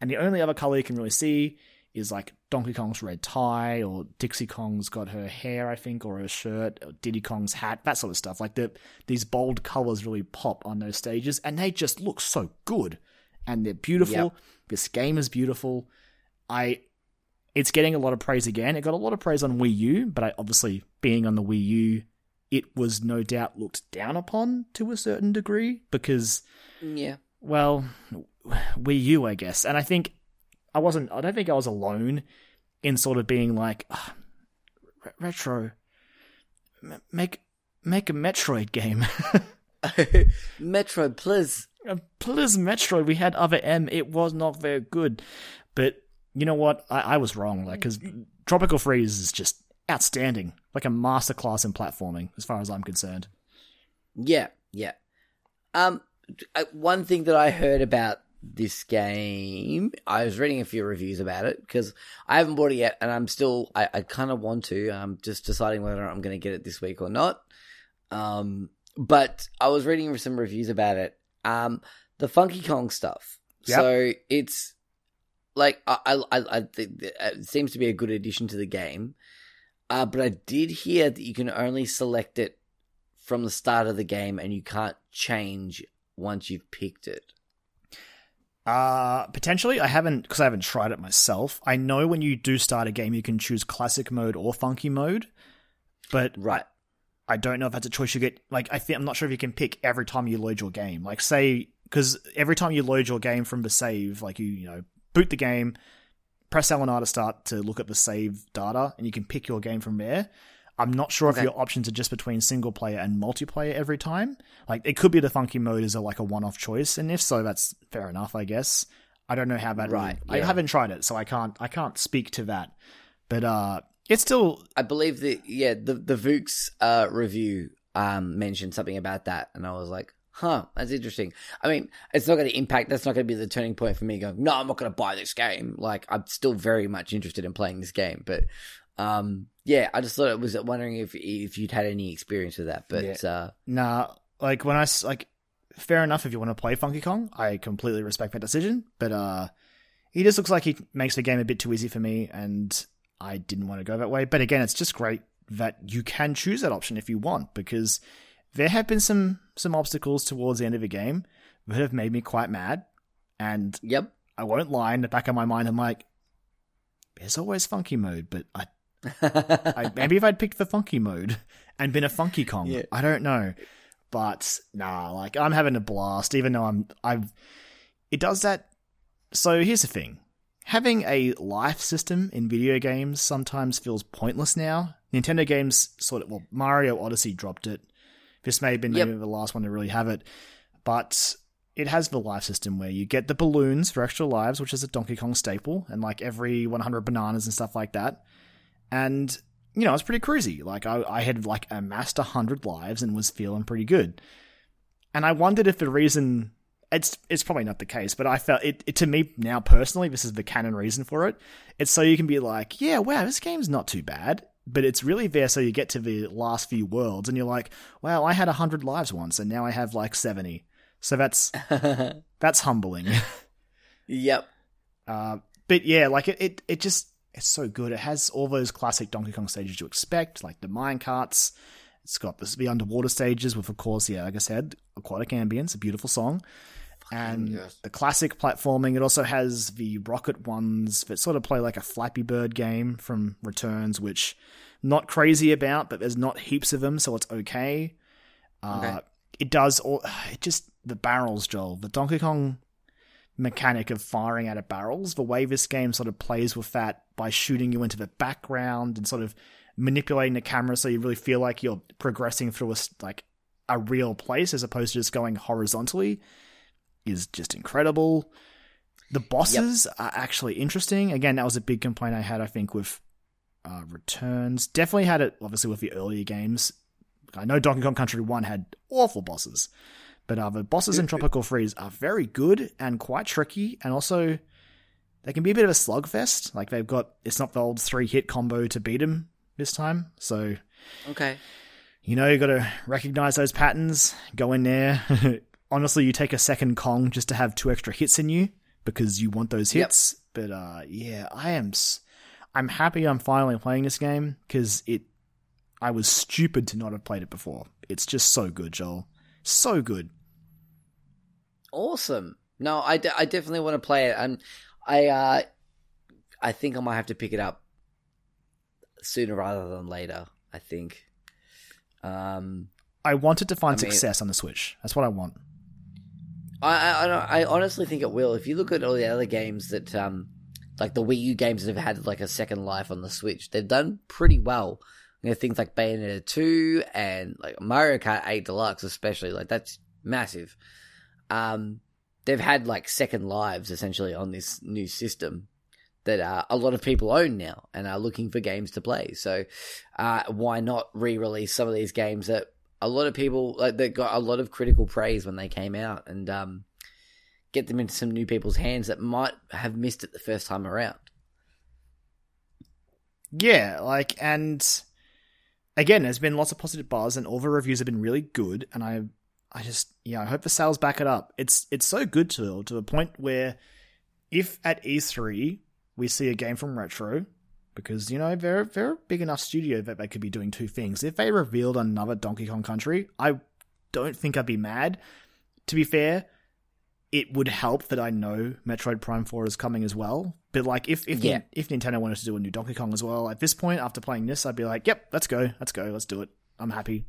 and the only other color you can really see is like Donkey Kong's red tie or Dixie Kong's got her hair, I think, or her shirt, or Diddy Kong's hat, that sort of stuff. Like the these bold colors really pop on those stages, and they just look so good, and they're beautiful. Yep. This game is beautiful. I it's getting a lot of praise again. It got a lot of praise on Wii U, but I obviously being on the Wii U, it was no doubt looked down upon to a certain degree because Yeah. well, Wii U, I guess. And I think I wasn't, I don't think I was alone in sort of being like, "Ah, re- retro, M- make, make a Metroid game. Metroid, please. Uh, Please, Metroid, we had other M. It was not very good. But you know what? I, I was wrong. Like, because Tropical Freeze is just outstanding. Like a masterclass in platforming, as far as I'm concerned. Yeah, yeah. Um, one thing that I heard about this game, I was reading a few reviews about it because I haven't bought it yet, and I'm still, I, I kind of want to. I'm just deciding whether I'm going to get it this week or not. Um, but I was reading some reviews about it. Um, the Funky Kong stuff. Yep. So it's like I, I, I, I think it seems to be a good addition to the game. Uh, but I did hear that you can only select it from the start of the game and you can't change once you've picked it. Uh, potentially. I haven't, because I haven't tried it myself. I know when you do start a game, you can choose classic mode or funky mode. But Right. I don't know if that's a choice you get. Like, I think I'm not sure if you can pick every time you load your game. Like, say, because every time you load your game from the save, like you, you know, boot the game, press LNR to start to look at the save data, and you can pick your game from there. I'm not sure Okay. if your options are just between single player and multiplayer every time. Like, it could be the funky mode is a like a one-off choice, and if so, that's fair enough, I guess. I don't know how that. Right, I yeah. haven't tried it, so I can't. I can't speak to that. But uh, it's still I believe that yeah, the the Vooks uh review um mentioned something about that and I was like, huh, that's interesting. I mean, it's not gonna impact that's not gonna be the turning point for me going, No, I'm not gonna buy this game. Like I'm still very much interested in playing this game. But um yeah, I just thought it was wondering if if you'd had any experience with that. But uh Nah, like when I like, fair enough if you want to play Funky Kong, I completely respect that decision. But uh, he just looks like he makes the game a bit too easy for me, and I didn't want to go that way. But again, it's just great that you can choose that option if you want, because there have been some some obstacles towards the end of the game that have made me quite mad, and Yep. I won't lie. In the back of my mind, I'm like, there's always Funky mode, but I I, maybe if I'd picked the funky mode and been a funky Kong, Yeah. I don't know. But nah, like I'm having a blast, even though I'm I've it does that so here's the thing. Having a life system in video games sometimes feels pointless now. Nintendo games sort of well, Mario Odyssey dropped it. This may have been Yep. maybe the last one to really have it. But it has the life system where you get the balloons for extra lives, which is a Donkey Kong staple, and like every 100 bananas and stuff like that and you know it's pretty cruisy like I, I had like amassed 100 lives and was feeling pretty good and i wondered if the reason it's it's probably not the case but i felt it, it to me now personally this is the canon reason for it it's so you can be like yeah wow this game's not too bad but it's really there so you get to the last few worlds and you're like wow i had 100 lives once and now i have like 70 so that's that's humbling yep. uh, but yeah, like it, it, it just it's so good. It has all those classic Donkey Kong stages you expect, like the mine carts. It's got the, the underwater stages with, of course, yeah, like I said, aquatic ambience, a beautiful song, and yes. the classic platforming. It also has the rocket ones that sort of play like a Flappy Bird game from Returns, which not crazy about, but there's not heaps of them, so it's okay. Uh, It does all. It just the barrels, Joel. The Donkey Kong mechanic of firing out of barrels, the way this game sort of plays with that by shooting you into the background and sort of manipulating the camera so you really feel like you're progressing through a like a real place as opposed to just going horizontally is just incredible. The bosses are actually interesting. Again, that was a big complaint I had, I think, with uh, Returns. Definitely had it, obviously, with the earlier games. I know Donkey Kong Country 1 had awful bosses, but uh, the bosses in Tropical Freeze are very good and quite tricky, and also they can be a bit of a slugfest. Like they've got, it's not the old three hit combo to beat them this time. So, Okay. you know, you got to recognize those patterns, go in there. Honestly, you take a second Kong just to have two extra hits in you because you want those Yep. hits. But uh, yeah, I am. s- I'm happy I'm finally playing this game because it. I was stupid to not have played it before. It's just so good, Joel. So good. Awesome. No, I, de- I definitely want to play it. And I, uh, I think I might have to pick it up sooner rather than later. I think. Um, I wanted to find I mean- success on the Switch. That's what I want. I, I I honestly think it will. If you look at all the other games that um like the Wii U games that have had like a second life on the Switch, they've done pretty well. You know, things like Bayonetta 2 and like Mario Kart 8 Deluxe especially, like that's massive. Um they've had like second lives essentially on this new system that uh, a lot of people own now and are looking for games to play. So uh, why not re-release some of these games that a lot of people like that got a lot of critical praise when they came out and um, get them into some new people's hands that might have missed it the first time around. Yeah, like, and again, there's been lots of positive buzz, and all the reviews have been really good. And I, I just, yeah, I hope the sales back it up. It's it's so good to to the point where, if at E3 we see a game from Retro, because you know they're they're a big enough studio that they could be doing two things. If they revealed another Donkey Kong Country, I don't think I'd be mad. To be fair, it would help that I know Metroid Prime 4 is coming as well. But like if if Yeah. if Nintendo wanted to do a new Donkey Kong as well, at this point after playing this, I'd be like, "Yep, let's go. Let's go. Let's do it. I'm happy."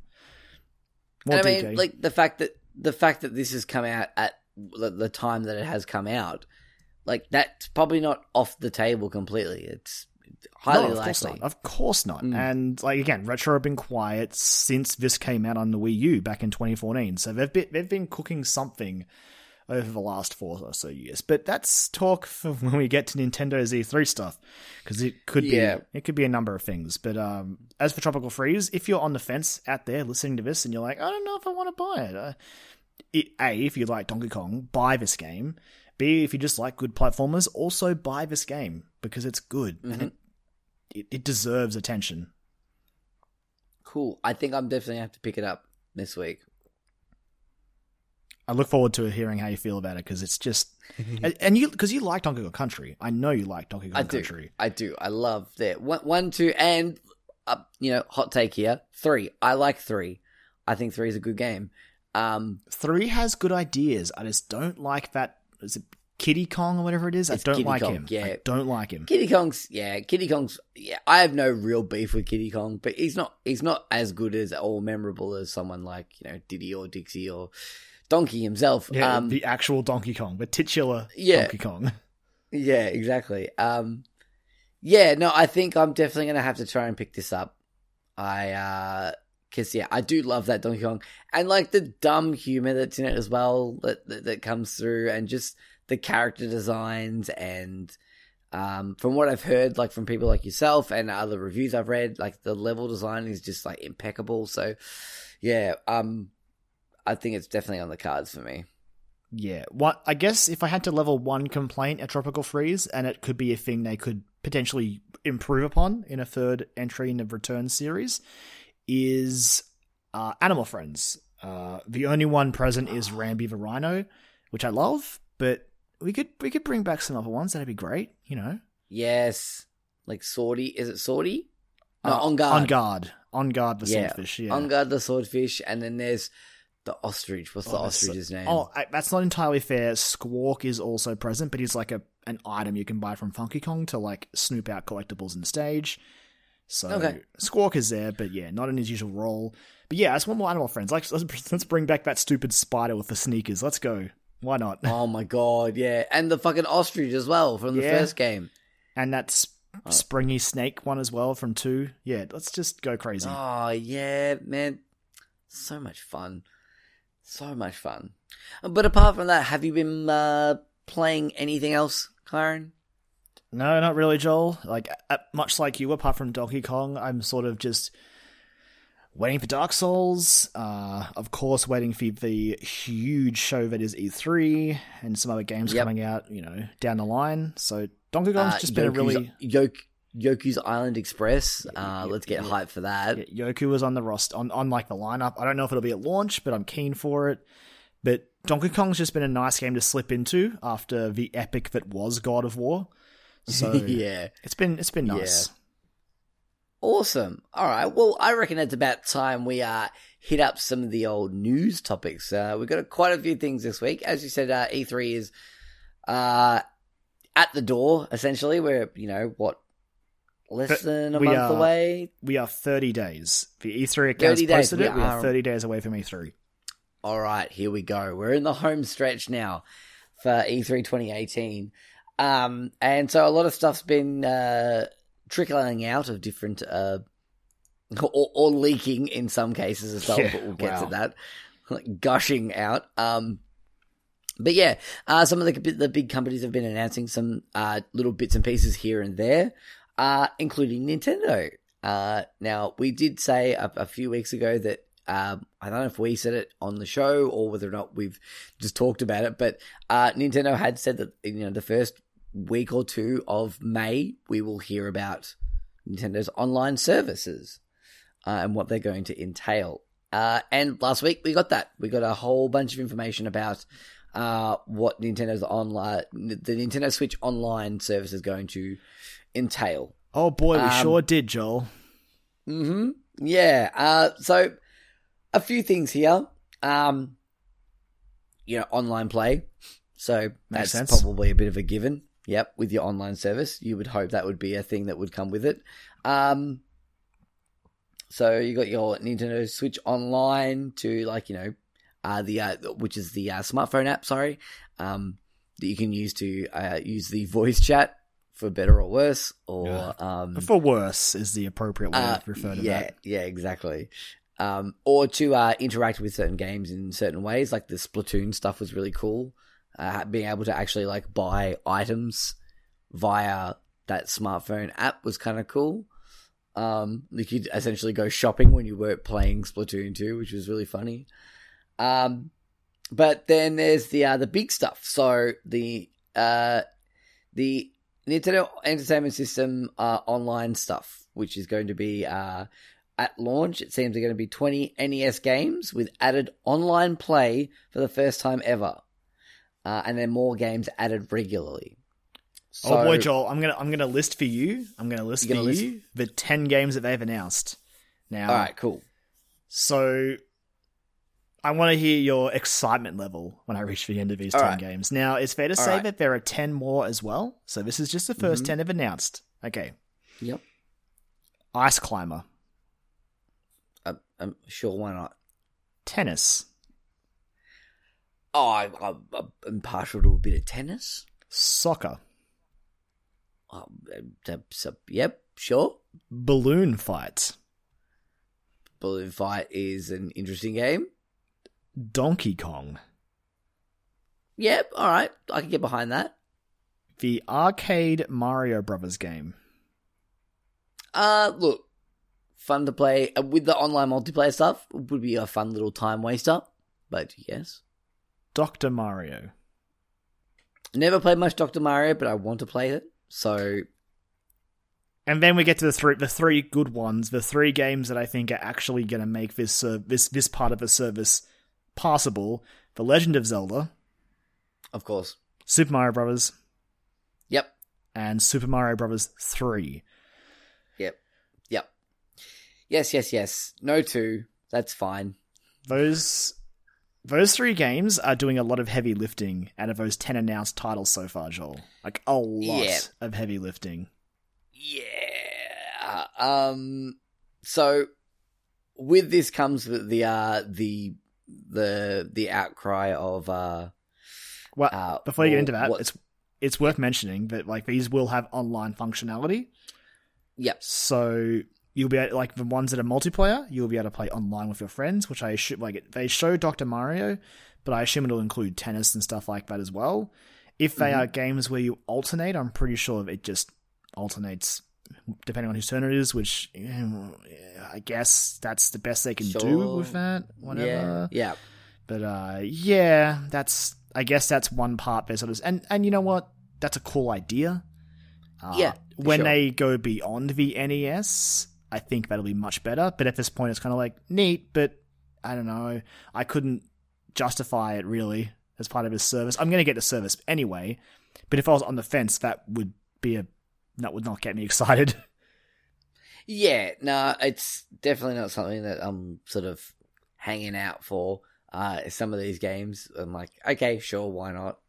More and I DK. mean, like the fact that the fact that this has come out at the, the time that it has come out, like that's probably not off the table completely. It's highly no, of course likely. not. Of course not. Mm. And like again, Retro have been quiet since this came out on the Wii U back in 2014. So they've been they've been cooking something over the last four or so years. But that's talk for when we get to Nintendo's E3 stuff because it could Yeah. be it could be a number of things. But um, as for Tropical Freeze, if you're on the fence out there listening to this and you're like, I don't know if I want to buy it. Uh, it a if you like Donkey Kong, buy this game. B if you just like good platformers, also buy this game because it's good and it, it it deserves attention. Cool. I think I'm definitely gonna have to pick it up this week. I look forward to hearing how you feel about it because it's just and, and you because you like Donkey Kong Country. I know you like Donkey Kong I do. Country. I do. I love that one, one, two, and uh, you know, hot take here. Three. I like three. I think three is a good game. Um, Three has good ideas. I just don't like that. Is it Kiddy Kong or whatever it is? It's I don't Kiddy like Kong, him. yeah. I don't like him. Kiddy Kong's yeah, Kiddy Kong's yeah. I have no real beef with Kiddy Kong, but he's not he's not as good as or memorable as someone like you know Diddy or Dixie or Donkey himself. Yeah, um, the actual Donkey Kong, the titular Yeah. Donkey Kong. Yeah, exactly. Um, yeah, no, I think I'm definitely gonna have to try and pick this up. I, uh, cause yeah, I do love that Donkey Kong and like the dumb humor that's in it as well that, that, that comes through and just the character designs and, um, from what I've heard, like from people like yourself and other reviews I've read, like the level design is just like impeccable. So yeah, um, I think it's definitely on the cards for me. Yeah, what I guess if I had to level one complaint at Tropical Freeze, and it could be a thing they could potentially improve upon in a third entry in the Return series, is uh, Animal Friends. Uh, the only one present is Rambi the Rhino, which I love, but we could we could bring back some other ones. That'd be great, you know. Yes. Like Swordy, is it Swordy? No, Uh, Enguarde. on guard, Enguarde. The Yeah, swordfish. Yeah. On guard the swordfish, and then there's the ostrich. What's the Oh, that's so- ostrich's name? Oh, I, that's not entirely fair. Squawk is also present, but he's like a an item you can buy from Funky Kong to like snoop out collectibles in the stage. So Okay. Squawk is there, but yeah, not in his usual role. But yeah, I just want more animal friends. Like let's, let's bring back that stupid spider with the sneakers. Let's go. Why not? Oh my god, yeah, and the fucking ostrich as well from the Yeah. first game. And that sp- Oh. springy snake one as well from two. Yeah, let's just go crazy. Oh yeah, man, so much fun, so much fun. But apart from that, have you been uh, playing anything else, Kyron? No, not really, Joel. Like, uh, much like you, apart from Donkey Kong, I'm sort of just waiting for Dark Souls. Uh, of course, waiting for the huge show that is E3 and some other games Yep. coming out, you know, down the line. So Donkey Kong's Uh, just been a really. Yoke, Yoku's Island Express. Yeah, Uh, yeah, let's get yeah. hyped for that. Yoku was on the roster on, on like the lineup. I don't know if it'll be at launch, but I'm keen for it. But Donkey Kong's just been a nice game to slip into after the epic that was God of War. So yeah. it's been it's been nice. Awesome. All right. Well, I reckon it's about time we uh, hit up some of the old news topics. Uh, we've got quite a few things this week. As you said, uh, E3 is uh, at the door. Essentially, we're you know what less But than a month are- away. We are 30 days. The E3 account's 30 days, posted we. We are are- 30 days away from E E3. All right, here we go. We're in the home stretch now for E E3 2018. Um, and so a lot of stuff's been uh, trickling out of different, uh, or, or leaking in some cases as well, Yeah, but we'll get wow. to that. Like gushing out. Um, but yeah, uh, some of the, the big companies have been announcing some uh, little bits and pieces here and there, uh, including Nintendo. Uh, now, we did say a, a few weeks ago that um, I don't know if we said it on the show or whether or not we've just talked about it, but uh, Nintendo had said that you know the first week or two of May we will hear about Nintendo's online services uh, and what they're going to entail. Uh, and last week we got that. We got a whole bunch of information about uh, what Nintendo's online, the Nintendo Switch Online service is going to entail. Oh boy, we Um, sure did, Joel. hmm Yeah. Uh, so a few things here. Um, you know, online play. So that's sense. probably a bit of a given. Yep, with your online service, you would hope that would be a thing that would come with it. Um, so you got your Nintendo Switch Online to like you know, uh, the uh, which is the uh, smartphone app. Sorry, um, that you can use to uh, use the voice chat for better or worse, or Yeah. um, For worse is the appropriate way uh, to refer to yeah, that. yeah, exactly. Um, or to uh, interact with certain games in certain ways, like the Splatoon stuff was really cool. Uh, being able to actually like buy items via that smartphone app was kind of cool. Um, you could essentially go shopping when you weren't playing Splatoon 2, which was really funny. Um, but then there's the uh, the big stuff. So the uh, the Nintendo Entertainment System uh, online stuff, which is going to be uh, at launch. It seems they're going to be 20 NES games with added online play for the first time ever, uh, and then more games added regularly. So, oh boy, Joel, I'm gonna I'm gonna list for you. I'm gonna list You're for list- you the ten games that they've announced. Now, All right, cool. So I want to hear your excitement level when I reach the end of these All 10 right. games. Now, it's fair to All say right. that there are 10 more as well. So this is just the 1st Mhm. 10 they've announced. Okay. Yep. Ice Climber, I'm, I'm sure. Why not? Tennis, Oh, I, I, I'm partial to a bit of tennis. Soccer, Oh, uh, so, yep, sure. Balloon Fight, Balloon Fight is an interesting game. Donkey Kong, Yep, all right. I can get behind that. the arcade Mario Brothers game, Uh, look, fun to play uh, with the online multiplayer stuff. Would be a fun little time waster, but yes. Dr. Mario, Never played much Doctor Mario, but I want to play it. So And then we get to the three the three good ones, the three games that I think are actually going to make this uh, this this part of the service possible. The Legend of Zelda, of course, Super Mario Brothers, yep, and Super Mario Brothers 3. yep, yep. Yes, yes, yes. No two. That's fine. Those those three games are doing a lot of heavy lifting out of those 10 announced titles so far, Joel. Like a lot Yeah. of heavy lifting. Yeah. Um. So, with this comes the the uh, the the the outcry of uh. Well, uh before you get into that, what- it's it's worth mentioning that like these will have online functionality. Yep. So you'll be able, like the ones that are multiplayer, you'll be able to play online with your friends, which I assume like they show Doctor Mario, but I assume it'll include tennis and stuff like that as well. If they Mhm. are games where you alternate, I'm pretty sure it just alternates depending on whose turn it is, which eh, I guess that's the best they can do with that. Whatever. Yeah. Yeah. But uh, yeah, that's I guess that's one part there sort of and and you know what? That's a cool idea. Uh, Yeah, When sure. they go beyond the NES, I think that'll be much better. But at this point, it's kind of like neat, but I don't know. I couldn't justify it really as part of his service. I'm going to get the service anyway, but if I was on the fence, that would be a that would not get me excited. Yeah, no, it's definitely not something that I'm sort of hanging out for. Uh, some of these games, I'm like, okay, sure, why not?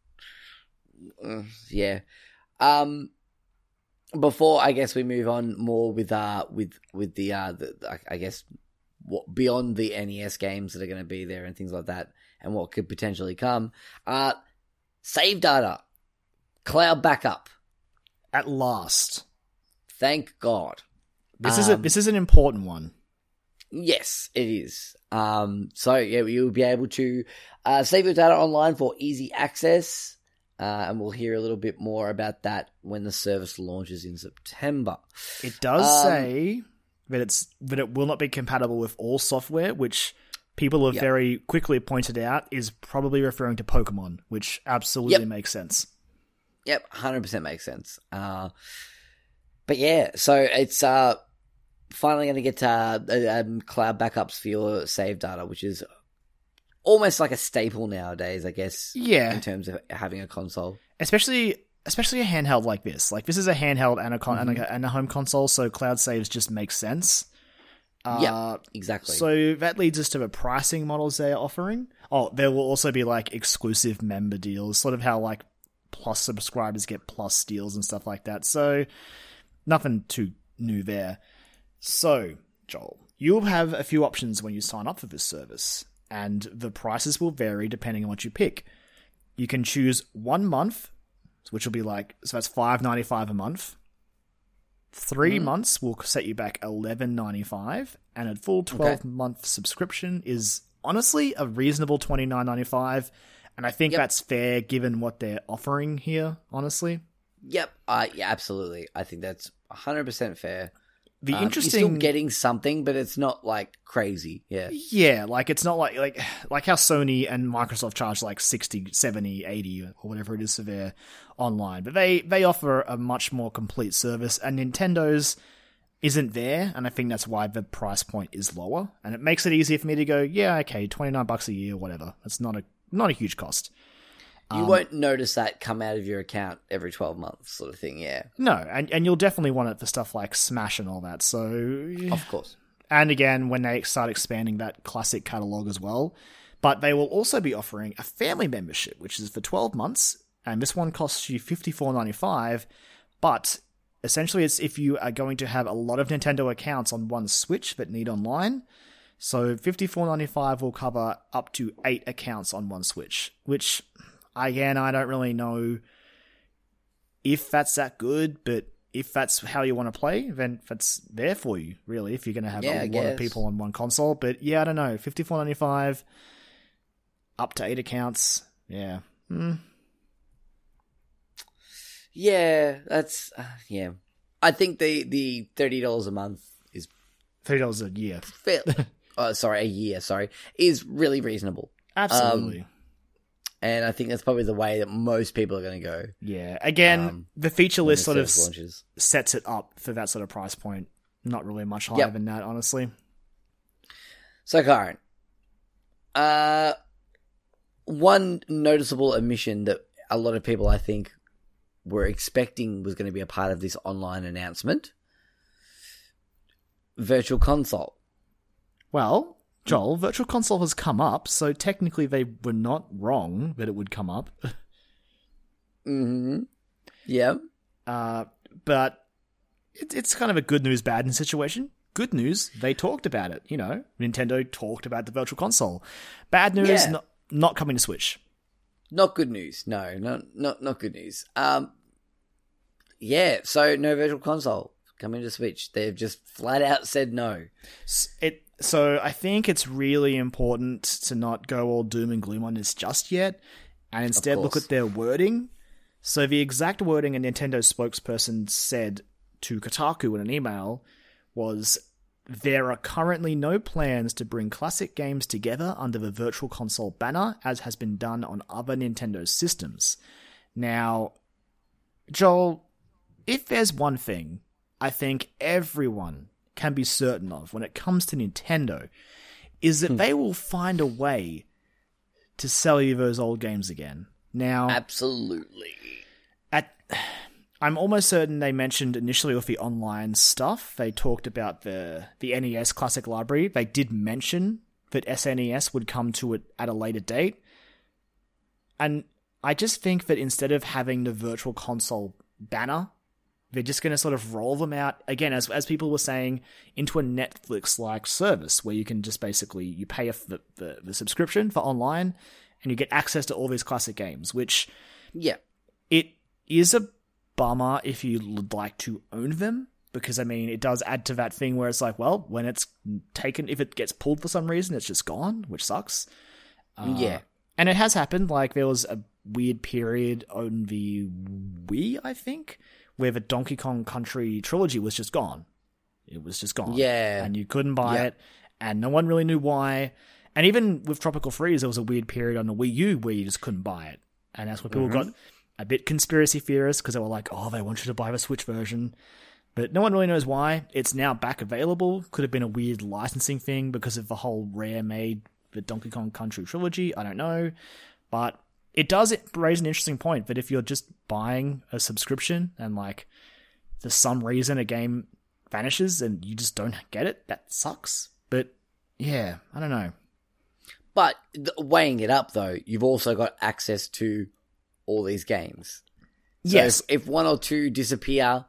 Uh, yeah. Um, before I guess we move on more with uh with with the uh the, I- guess what beyond the NES games that are going to be there and things like that and what could potentially come. Uh, save data, cloud backup. At last. Thank God. This is a Um, this is an important one. Yes, it is. Um, so yeah, you'll be able to uh, save your data online for easy access, uh, and we'll hear a little bit more about that when the service launches in September. It does Um, say that it's that it will not be compatible with all software, which people have Yep. very quickly pointed out is probably referring to Pokemon, which absolutely Yep. makes sense. Yep, hundred percent makes sense. Uh, but yeah, so it's uh finally going to get uh, um, cloud backups for your save data, which is almost like a staple nowadays, I guess. Yeah. in terms of having a console. especially especially a handheld like this. Like this is a handheld and a con- Mm-hmm. and, a, and a home console, so cloud saves just make sense. Uh, Yeah, exactly. So that leads us to the pricing models they're offering. Oh, there will also be like exclusive member deals, sort of how like plus subscribers get plus deals and stuff like that. So nothing too new there. So, Joel, you'll have a few options when you sign up for this service, and the prices will vary depending on what you pick. You can choose one month, which will be like so that's five ninety five a month. 3 months will set you back eleven ninety five, and a full twelve month subscription is honestly a reasonable twenty nine ninety five, and I think Yep. that's fair given what they're offering here. Honestly, Yep. Uh, yeah, absolutely. I think that's 100% fair. The Um, interesting You're still getting something, but it's not like crazy. Yeah. Yeah, like it's not like like like how Sony and Microsoft charge like 60, 70, 80 or whatever it is for their online. But they they offer a much more complete service and Nintendo's isn't there and I think that's why the price point is lower and it makes it easier for me to go, yeah, okay, 29 bucks a year whatever. It's not a not a huge cost. You Um, won't notice that come out of your account every 12 months, sort of thing. Yeah. No, and and you'll definitely want it for stuff like Smash and all that. So Of course. and again when they start expanding that classic catalog as well. But they will also be offering a family membership, which is for 12 months, and this one costs you $54.95. But essentially, it's if you are going to have a lot of Nintendo accounts on one Switch that need online. So $54.95 will cover up to eight accounts on one Switch, which, again, I don't really know if that's that good, but if that's how you want to play, then that's there for you, really, if you're going to have Yeah, I a lot guess. of people on one console. But yeah, I don't know. $54.95, up to eight accounts. Yeah. Hmm. Yeah, that's, uh, yeah. I think the, the $30 a month is $30 a year. fair. uh, sorry, a year, sorry, is really reasonable. Absolutely. And I think that's probably the way that most people are going to go. yeah. Again, um, the feature list sort of launches. sets it up for that sort of price point. Not really much higher Yep. than that, honestly. So, Kyron, uh, one noticeable omission that a lot of people, I think, were expecting was going to be a part of this online announcement Virtual Console. Well, Joel, Virtual Console has come up, so technically they were not wrong that it would come up. hmm. Yeah. Uh, but it, it's kind of a good news, bad news situation. Good news, they talked about it. You know, Nintendo talked about the Virtual Console. Bad news, Yeah. not, not coming to Switch. Not good news. No, not not not good news. Um, yeah. So no Virtual Console coming to Switch. They've just flat out said no. It so I think it's really important to not go all doom and gloom on this just yet, and instead look at their wording. So the exact wording a Nintendo spokesperson said to Kotaku in an email was there are currently no plans to bring classic games together under the Virtual Console banner, as has been done on other Nintendo systems. Now, Joel, if there's one thing I think everyone can be certain of when it comes to Nintendo, is that hmm. they will find a way to sell you those old games again. Now, Absolutely. at I'm almost certain they mentioned initially with the online stuff, they talked about the the NES classic library. They did mention that SNES would come to it at a later date. And I just think that instead of having the virtual console banner. They're just going to sort of roll them out again, as as people were saying, into a Netflix like service where you can just basically you pay a, the, the the subscription for online, and you get access to all these classic games. Which Yeah. it is a bummer if you would like to own them because I mean it does add to that thing where it's like, well, when it's taken, if it gets pulled for some reason, it's just gone, which sucks. Uh, yeah. and it has happened. Like there was a weird period on the Wii, I think, where the Donkey Kong Country trilogy was just gone. It was just gone. Yeah. and you couldn't buy Yeah. it, and no one really knew why. And even with Tropical Freeze, there was a weird period on the Wii U where you just couldn't buy it, and that's where people mm-hmm. got a bit conspiracy theorists because they were like, "Oh, they want you to buy the Switch version." But no one really knows why. It's now back available. Could have been a weird licensing thing because of the whole Rare made the Donkey Kong Country trilogy. I don't know. But it does raise an interesting point that if you're just buying a subscription and like for some reason a game vanishes and you just don't get it, that sucks. But yeah, I don't know. But th- weighing it up, though, you've also got access to all these games. So yes. If, if one or two disappear,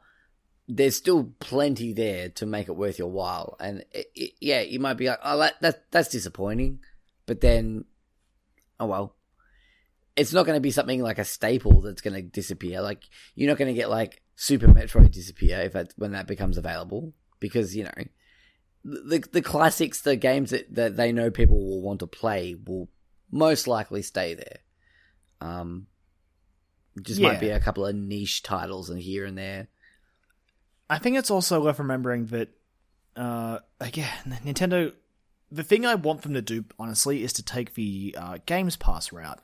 there's still plenty there to make it worth your while. And it, it, yeah, you might be like, oh, that, that that's disappointing. But then, oh well. It's not going to be something like a staple that's going to disappear. Like you're not going to get like Super Metroid disappear if that when that becomes available because you know the the classics, the games that, that they know people will want to play will most likely stay there. Um, just Yeah. might be a couple of niche titles and here and there. I think it's also worth remembering that, uh, again, Nintendo. The thing I want them to do, honestly, is to take the uh, Games Pass route.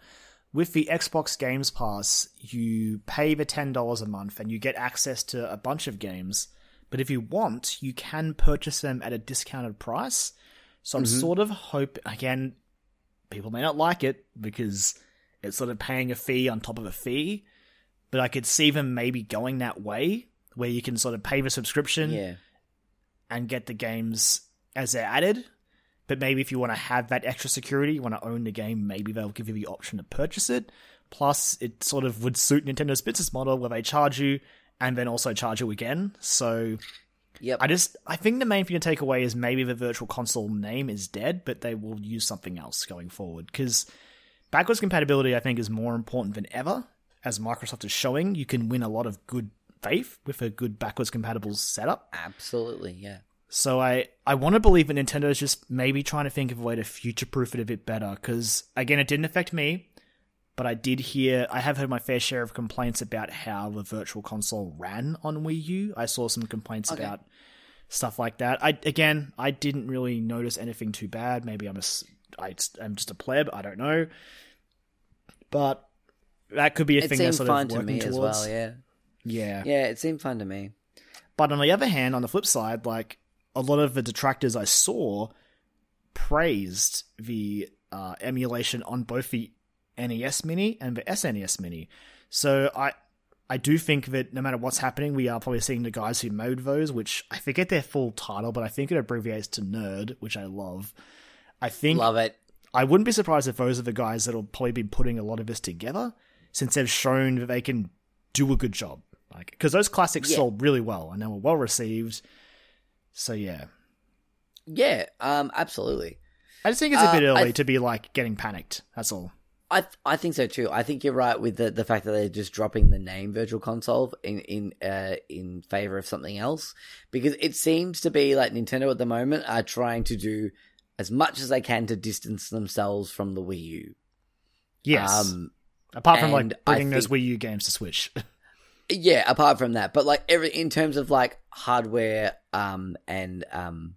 With the Xbox Games Pass, you pay the ten dollars a month and you get access to a bunch of games. But if you want, you can purchase them at a discounted price. So I'm mm-hmm. sort of hope again. People may not like it because it's sort of paying a fee on top of a fee, but I could see them maybe going that way where you can sort of pay the subscription Yeah, and get the games as they're added. But maybe if you want to have that extra security, you want to own the game, maybe they'll give you the option to purchase it. Plus, it sort of would suit Nintendo's business model where they charge you and then also charge you again. So yep. I just I think the main thing to take away is maybe the virtual console name is dead, but they will use something else going forward because backwards compatibility I think is more important than ever. As Microsoft is showing, you can win a lot of good faith with a good backwards compatible setup. Absolutely, yeah. So I I want to believe that Nintendo is just maybe trying to think of a way to future proof it a bit better because again it didn't affect me, but I did hear I have heard my fair share of complaints about how the virtual console ran on Wii U. I saw some complaints Okay. about stuff like that. I again I didn't really notice anything too bad. Maybe I'm a I, am just a pleb. I don't know, but that could be a It thing they're sort fine of to working me as towards. well. Yeah, yeah. yeah. It seemed fun to me. But on the other hand, on the flip side, like a lot of the detractors I saw praised the uh, emulation on both the NES Mini and the SNES Mini. So I I do think that no matter what's happening, we are probably seeing the guys who made those, which I forget their full title, but I think it abbreviates to Nerd, which I love. I think Love it. I wouldn't be surprised if those are the guys that'll probably be putting a lot of this together, since they've shown that they can do a good job. Like, because those classics Yeah. sold really well and they were well received. So yeah, Yeah, um, absolutely. I just think it's a Uh, bit I- early to be like getting panicked. That's all. I th- I think so too. I think you're right with the the fact that they're just dropping the name Virtual Console in in uh, in favor of something else because it seems to be like Nintendo at the moment are trying to do as much as they can to distance themselves from the Wii U. Yes. Um, Apart from like bringing those Wii U games to Switch. yeah. Apart from that, but like every in terms of like hardware, um, and um,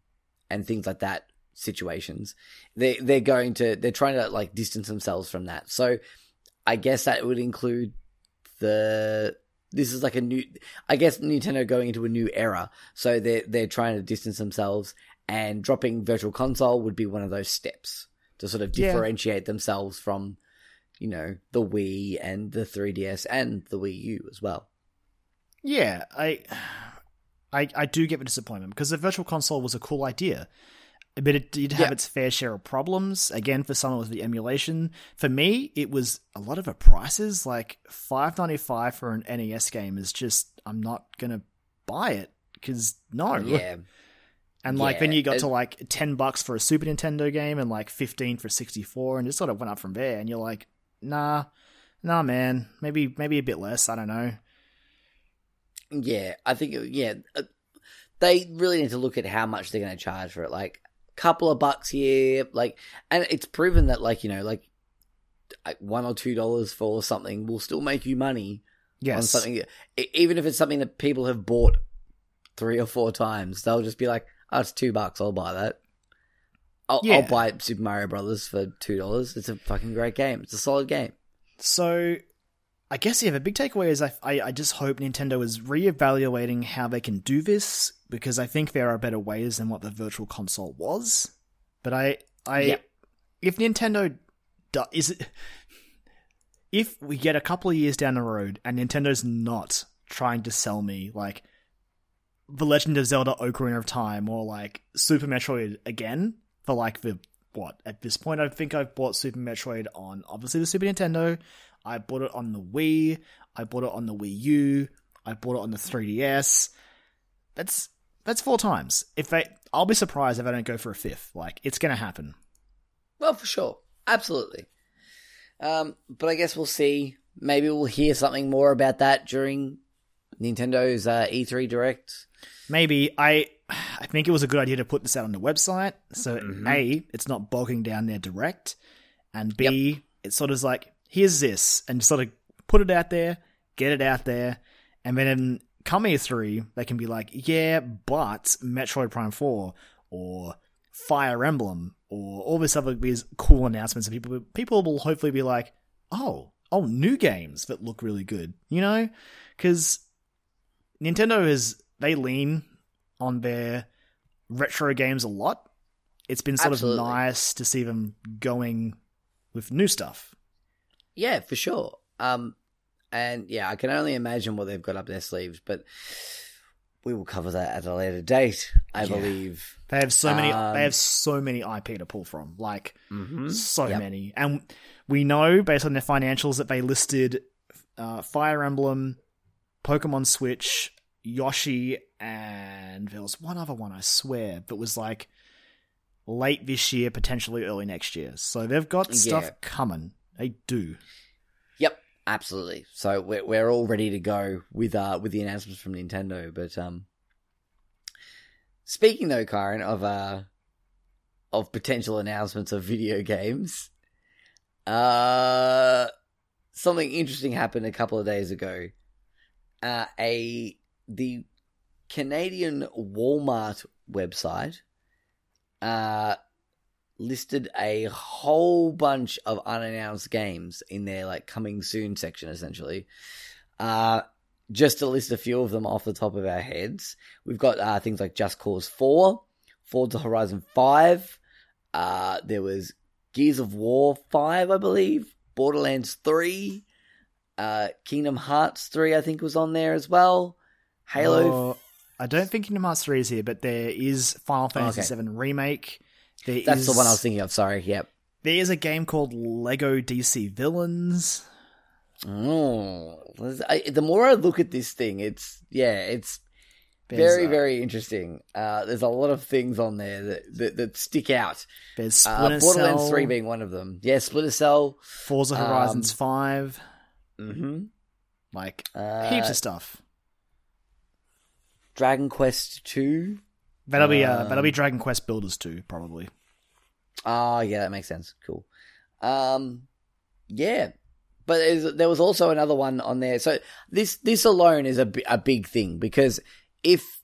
and things like that situations, they they're going to they're trying to like distance themselves from that. So I guess that would include the this is like a new I guess Nintendo going into a new era. So they're they're trying to distance themselves and dropping Virtual Console would be one of those steps to sort of Yeah. differentiate themselves from you know the Wii and the 3DS and the Wii U as well. Yeah, I, I, I do get the disappointment because the Virtual Console was a cool idea. but it did have Yeah. its fair share of problems. Again, for someone with the emulation, for me, it was a lot of the prices. Like five ninety five for an NES game is just I'm not gonna buy it because no. Yeah. And like then you got it- to like ten bucks for a Super Nintendo game and like fifteen for sixty four, and it sort of went up from there. And you're like, nah, nah, man, maybe maybe a bit less. I don't know. Yeah, I think yeah, uh, they really need to look at how much they're going to charge for it. Like a couple of bucks here, like, and it's proven that like you know like like, one or two dollars for something will still make you money on something, even if it's something that people have bought three or four times. They'll just be like, "Oh, it's two bucks. I'll buy that." I'll, Yeah. I'll buy Super Mario Brothers for two dollars. It's a fucking great game. It's a solid game. So, I guess yeah, the big takeaway is I, I, I just hope Nintendo is reevaluating how they can do this because I think there are better ways than what the Virtual Console was. But I, I, Yeah. if Nintendo do, is it, if we get a couple of years down the road and Nintendo's not trying to sell me like The Legend of Zelda: Ocarina of Time or like Super Metroid again for like the what at this point I think I've bought Super Metroid on obviously the Super Nintendo. I bought it on the Wii. I bought it on the Wii U. I bought it on the 3DS. That's that's four times. If they, I'll be surprised if I don't go for a fifth. Like it's gonna happen. Well, for sure, absolutely. Um, but I guess we'll see. Maybe we'll hear something more about that during Nintendo's uh, E3 Direct. Maybe I, I think it was a good idea to put this out on the website. So Mhm. a, it's not bogging down their direct, and b, it's sort of like here's this, and sort of put it out there, get it out there, and then come E3, they can be like, yeah, but Metroid Prime Four or Fire Emblem or all this other these cool announcements, and people people will hopefully be like, oh, oh, new games that look really good, you know, because Nintendo is they lean on their retro games a lot. It's been sort Absolutely. of nice to see them going with new stuff. Yeah, for sure. Um, and yeah, I can only imagine what they've got up their sleeves, but we will cover that at a later date, I Yeah. believe. They have so many. Um, they have so many IP to pull from. Like Mm-hmm. so Yep. many, and we know based on their financials that they listed uh, Fire Emblem, Pokemon Switch, Yoshi, and there was one other one I swear that was like late this year, potentially early next year. So they've got stuff Yeah. coming. They do. Yep, absolutely. So we're we're all ready to go with uh with the announcements from Nintendo. But um, speaking though, Kyron of uh of potential announcements of video games, uh, something interesting happened a couple of days ago. Uh, a the Canadian Walmart website uh listed a whole bunch of unannounced games in their like coming soon section essentially uh just to list a few of them off the top of our heads we've got uh things like just cause 4 forza horizon 5 uh there was gears of war 5 i believe borderlands 3 uh kingdom hearts 3 i think was on there as well halo Oh, I don't think Kingdom Hearts 3 is here, but there is Final Fantasy Okay. VII Remake. There that's is- the one i was thinking of sorry yep There is a game called Lego DC Villains. Oh, I, the more I look at this thing, it's yeah, it's There's, very uh, very interesting. Uh, there's a lot of things on there that that, that stick out. There's Uh, Splinter Borderlands Cell, Three being one of them. Yeah, Splinter Cell. Forza Horizons um, 5, Mm-hmm. like Uh, heaps of stuff. Dragon Quest Two. That'll be uh, that'll be um, Dragon Quest Builders 2 probably. Oh, yeah, that makes sense. Cool. Um, yeah, but there was also another one on there. So this this alone is a, a big thing because if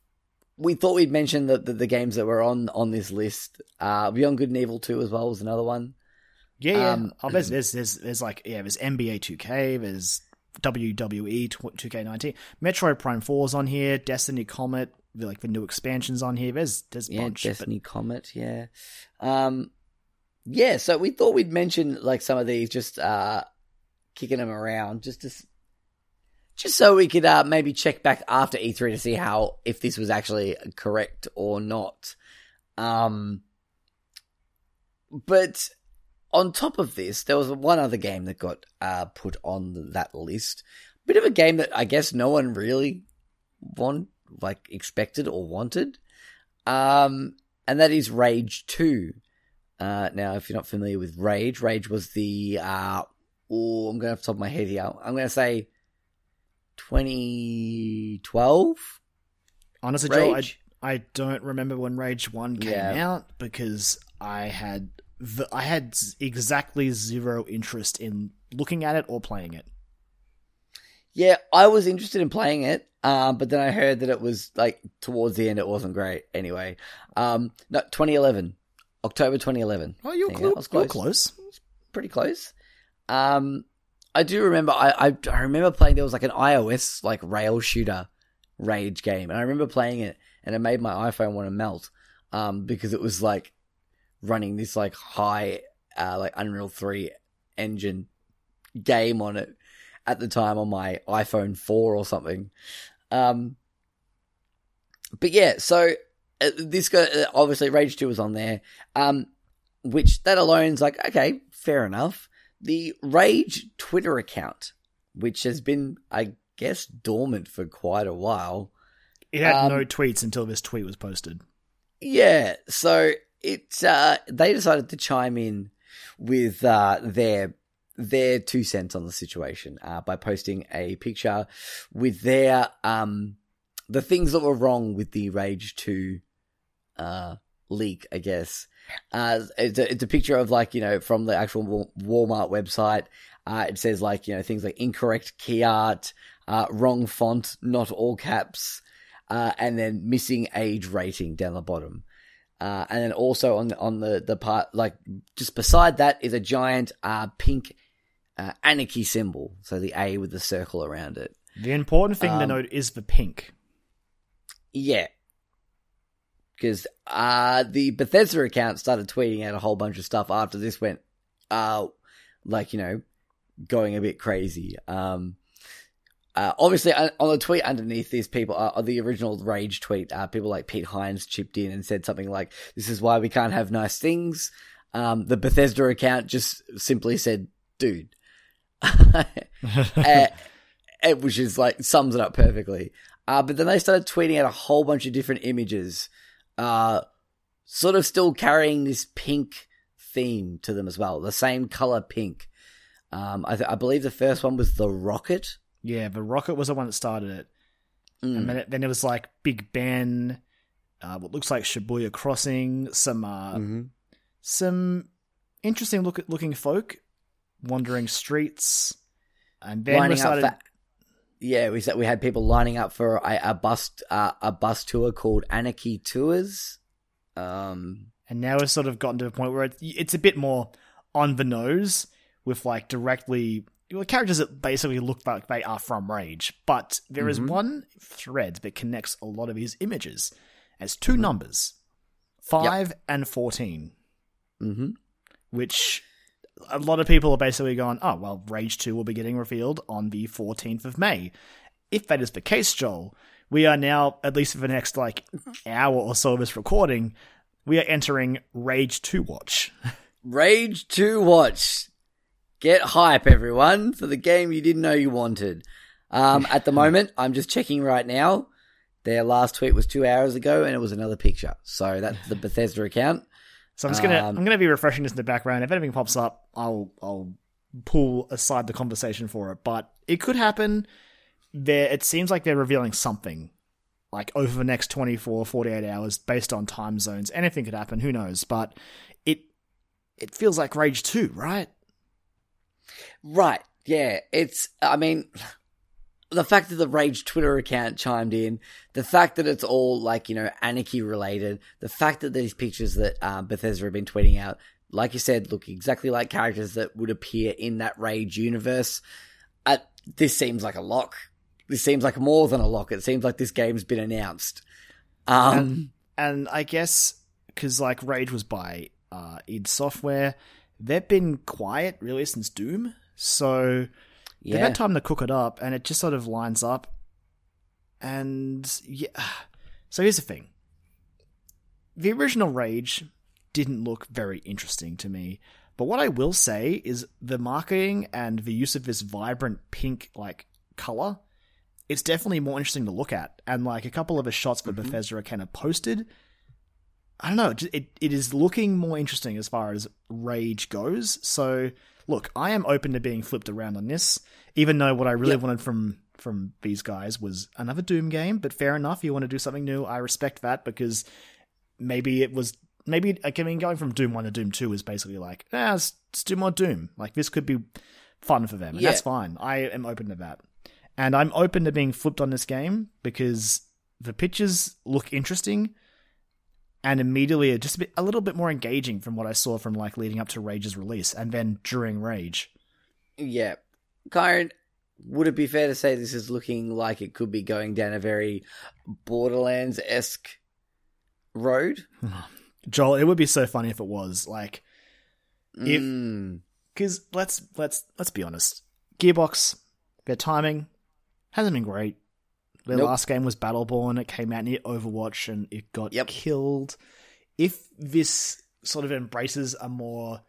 we thought we'd mention the, the, the games that were on on this list, uh, Beyond Good and Evil Two as well was another one. Yeah, yeah. Um, oh, there's, there's there's there's like yeah, there's NBA 2K, there's WWE 2K19, Metroid Prime 4's on here, Destiny Comet, like the new expansions on here. There's there's a Yeah, bunch. Destiny Comet. Yeah, um, yeah. So we thought we'd mention like some of these, just uh, kicking them around, just to, just so we could uh, maybe check back after E3 to see how if this was actually correct or not. Um, but on top of this, there was one other game that got uh, put on that list. Bit of a game that I guess no one really want, like expected or wanted. Um, and that is Rage 2. Uh, now, if you're not familiar with Rage, Rage was the, uh, oh, I'm going to have to top of my head here. I'm going to say 2012. Honestly, Joel, I, I don't remember when Rage 1 came yeah. out because I had I had exactly zero interest in looking at it or playing it. Yeah, I was interested in playing it, um, but then I heard that it was like towards the end, it wasn't great. Anyway, um, no, 2011, October 2011. Oh, you're, cl- close. you're close. Pretty close. Um, I do remember. I, I, I remember playing. There was like an iOS like rail shooter rage game, and I remember playing it, and it made my iPhone want to melt. Um, because it was like running this like high, uh, like Unreal Three engine game on it at the time on my iPhone 4 or something. Um, but yeah, so uh, this guy, uh, obviously Rage 2 was on there, um, which that alone's like, okay, fair enough. The Rage Twitter account, which has been, I guess, dormant for quite a while. It had um, no tweets until this tweet was posted. Yeah, so it uh, they decided to chime in with uh, their their two cents on the situation uh, by posting a picture with their um the things that were wrong with the Rage Two uh leak, I guess. Uh, it's a, it's a picture of like you know from the actual Walmart website. Uh, it says like you know things like incorrect key art, uh, wrong font, not all caps, uh, and then missing age rating down the bottom. Uh, and then also on on the, the part, like just beside that is a giant, uh, pink, uh, anarchy symbol. So the A with the circle around it. The important thing um, to note is the pink. Yeah. Because, uh, the Bethesda account started tweeting out a whole bunch of stuff after this went, uh, like, you know, going a bit crazy. Um, uh, obviously, uh, on the tweet underneath this, people uh, the original Rage tweet, uh, people like Pete Hines chipped in and said something like, "This is why we can't have nice things." Um, the Bethesda account just simply said, "Dude," uh, which is like sums it up perfectly. Uh, but then they started tweeting out a whole bunch of different images, sort of still carrying this pink theme to them as well, the same color pink. Um, I, th- I believe the first one was the rocket yeah, the Rocket was the one that started it. Mm. And then it, then it was like Big Ben, uh, what looks like Shibuya Crossing, some uh, mm-hmm. some interesting look looking folk wandering streets, and then Lining started. For, yeah, we said we had people lining up for a, a bus uh, a bus tour called Anarchy Tours. Um, and now we've sort of gotten to a point where it's, it's a bit more on the nose with like directly well, characters that basically look like they are from Rage, but there mm-hmm. is one thread that connects a lot of his images as 2 mm-hmm. numbers, five yep. and 14 mm-hmm. which a lot of people are basically going, oh well, Rage Two will be getting revealed on the 14th of May. If that is the case, Joel, we are now at least for the next like hour or so of this recording, we are entering Rage Two Watch. Rage Two Watch. Get hype, everyone, for the game you didn't know you wanted. Um, at the moment, I'm just checking right now. Their last tweet was two hours ago, and it was another picture. So that's the Bethesda account. So I'm just gonna um, I'm gonna be refreshing this in the background. If anything pops up, I'll I'll pull aside the conversation for it. But it could happen. There, it seems like they're revealing something like over the next 24 48 hours based on time zones anything could happen who knows but it it feels like rage 2 right Right. Yeah. It's, I mean, the fact that the Rage Twitter account chimed in, the fact that it's all like, you know, anarchy related, the fact that these pictures that um, Bethesda have been tweeting out, like you said, look exactly like characters that would appear in that Rage universe. Uh, this seems like a lock. This seems like more than a lock. It seems like this game's been announced. Um, and, and I guess because like Rage was by uh, id Software, they've been quiet really since Doom. So yeah. they've had time to cook it up, and it just sort of lines up. And yeah, so here's the thing: the original Rage didn't look very interesting to me. But what I will say is the marketing and the use of this vibrant pink like color, it's definitely more interesting to look at. And like a couple of the shots that Mhm. Bethesda kind of posted, I don't know, it it is looking more interesting as far as Rage goes. So look, I am open to being flipped around on this, even though what I really Yep. wanted from from these guys was another Doom game. But fair enough, you want to do something new. I respect that because maybe it was maybe I mean going from Doom One to Doom Two is basically like, ah, let's, let's do more Doom. Like this could be fun for them, and Yeah. that's fine. I am open to that, and I'm open to being flipped on this game because the pictures look interesting. And immediately, just a, bit, a little bit more engaging from what I saw from like leading up to Rage's release, and then during Rage. Yeah. Kyron, would it be fair to say this is looking like it could be going down a very Borderlands esque road? Joel, it would be so funny if it was like If- Mm. because let's let's let's be honest, Gearbox, their timing hasn't been great. Their Nope. last game was Battleborn. It came out near Overwatch and it got Yep. killed. If this sort of embraces a more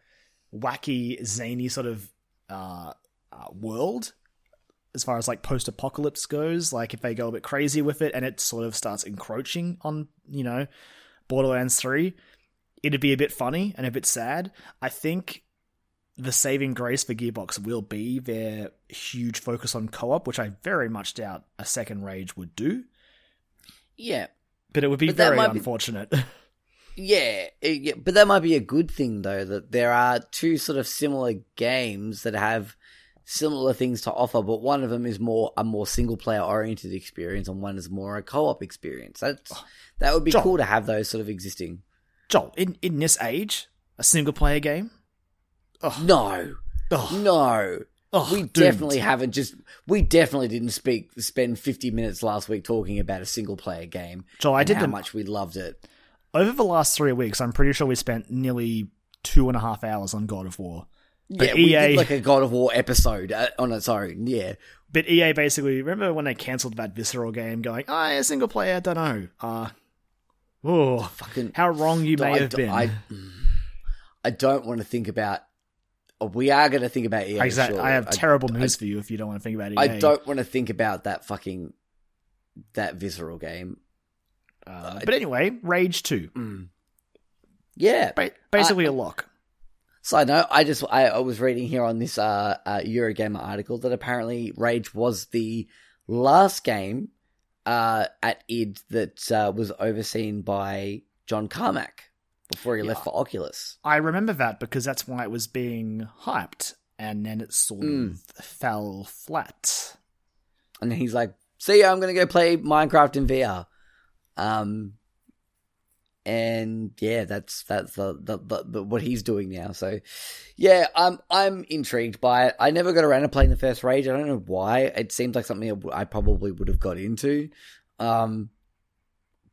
wacky, zany sort of uh, uh, world, as far as like post-apocalypse goes, like if they go a bit crazy with it and it sort of starts encroaching on you know Borderlands Three, it'd be a bit funny and a bit sad. I think the saving grace for Gearbox will be their huge focus on co-op, which I very much doubt a second Rage would do. Yeah. But it would be But very might be- unfortunate. Yeah, it- yeah, but that might be a good thing though. That there are two sort of similar games that have similar things to offer, but one of them is more a more single player oriented experience, and one is more a co op experience. That's oh, that would be John. cool to have those sort of existing. Joel, in, in this age, a single player game? Oh, No, oh, no, oh, we doomed. definitely haven't. Just we definitely didn't speak spend fifty minutes last week talking about a single player game. Joel, I did how them much we loved it. over the last three weeks. I'm pretty sure we spent nearly two and a half hours on God of War. But yeah, we did like a God of War episode uh, on its own. Yeah, But EA basically remember when they cancelled that visceral game, going, "Ah, a single player, I don't know." Uh oh, fucking how wrong you may I, have been. I, I don't want to think about. We are going to think about EA. Exactly. surely. I have I- terrible news for you if you don't want to think about EA. I don't want to think about that fucking that visceral game. Uh, but anyway, Rage Two, Mm. Yeah. ba- basically a lock. Side note: I just I, I was reading here on this uh, uh Eurogamer article that apparently Rage was the last game uh at id that uh, was overseen by John Carmack before he Yeah. left for Oculus. I remember that because that's why it was being hyped, and then it sort Mm. of fell flat. and then he's like, "See ya, I'm gonna go play Minecraft in VR." Um, and yeah, that's that's the, the, the, the what he's doing now. So, yeah, I'm I'm intrigued by it. I never got around to playing the first Rage. I don't know why. It seems like something I probably would have got into. Um,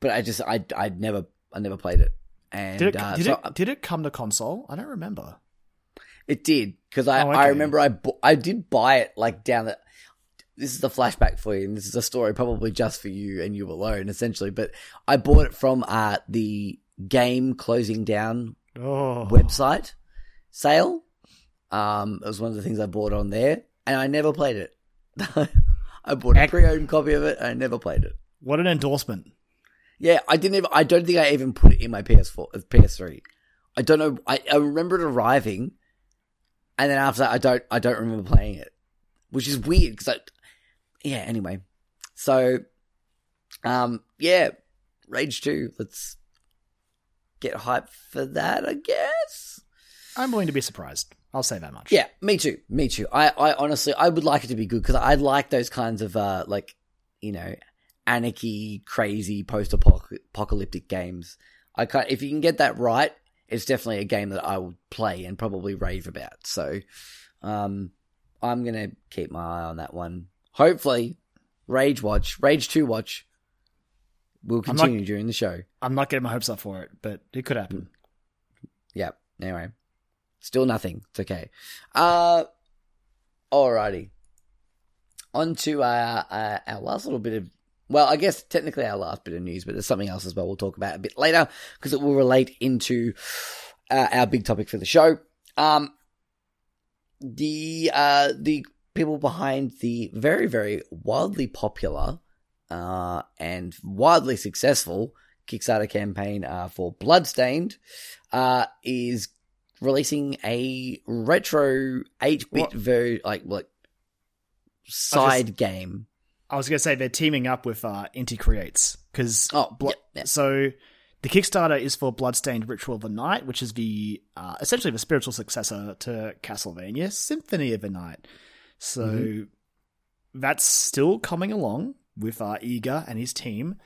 but I just I I never I never played it. And Did it? uh, did so it? Did it come to console? I don't remember. It did because I, Oh, I remember I bu- I did buy it like down the. This is the flashback for you, and this is a story probably just for you and you alone, essentially. But I bought it from uh the game closing down Oh, website sale. Um, it was one of the things I bought on there, and I never played it. I bought a pre-owned copy of it, and I never played it. what an endorsement! Yeah, I didn't even. I don't think I even put it in my PS4, uh, PS3. I don't know. I, I remember it arriving, and then after that, I don't. I don't remember playing it, which is weird because I. Yeah. Anyway, so, um, yeah, Rage Two. Let's get hyped for that. I guess. I'm willing to be surprised. I'll say that much. Yeah, me too. Me too. I, I honestly, I would like it to be good because I like those kinds of, uh, like, you know, anarchy, crazy, post-apocalyptic games. I can't, if you can get that right, it's definitely a game that I would play and probably rave about. So, um, I'm gonna keep my eye on that one. Hopefully, Rage Watch, Rage Two Watch, will I'm not- continue during the show. I'm not getting my hopes up for it, but it could happen. Yep. Anyway, still nothing. It's okay. Uh, alrighty. On to uh, uh, our last little bit of well, I guess technically our last bit of news, but there's something else as well we'll talk about a bit later because it will relate into uh, our big topic for the show. Um, the uh, the people behind the very very wildly popular uh, and wildly successful Kickstarter campaign uh, for Bloodstained uh, is releasing a retro eight bit ver like like side just- game. I was gonna say they're teaming up with uh, Inti Creates because Oh, yep, yep. so the Kickstarter is for Bloodstained Ritual of the Night, which is the uh, essentially the spiritual successor to Castlevania Symphony of the Night. So Mm-hmm. that's still coming along with uh, Iga and his team.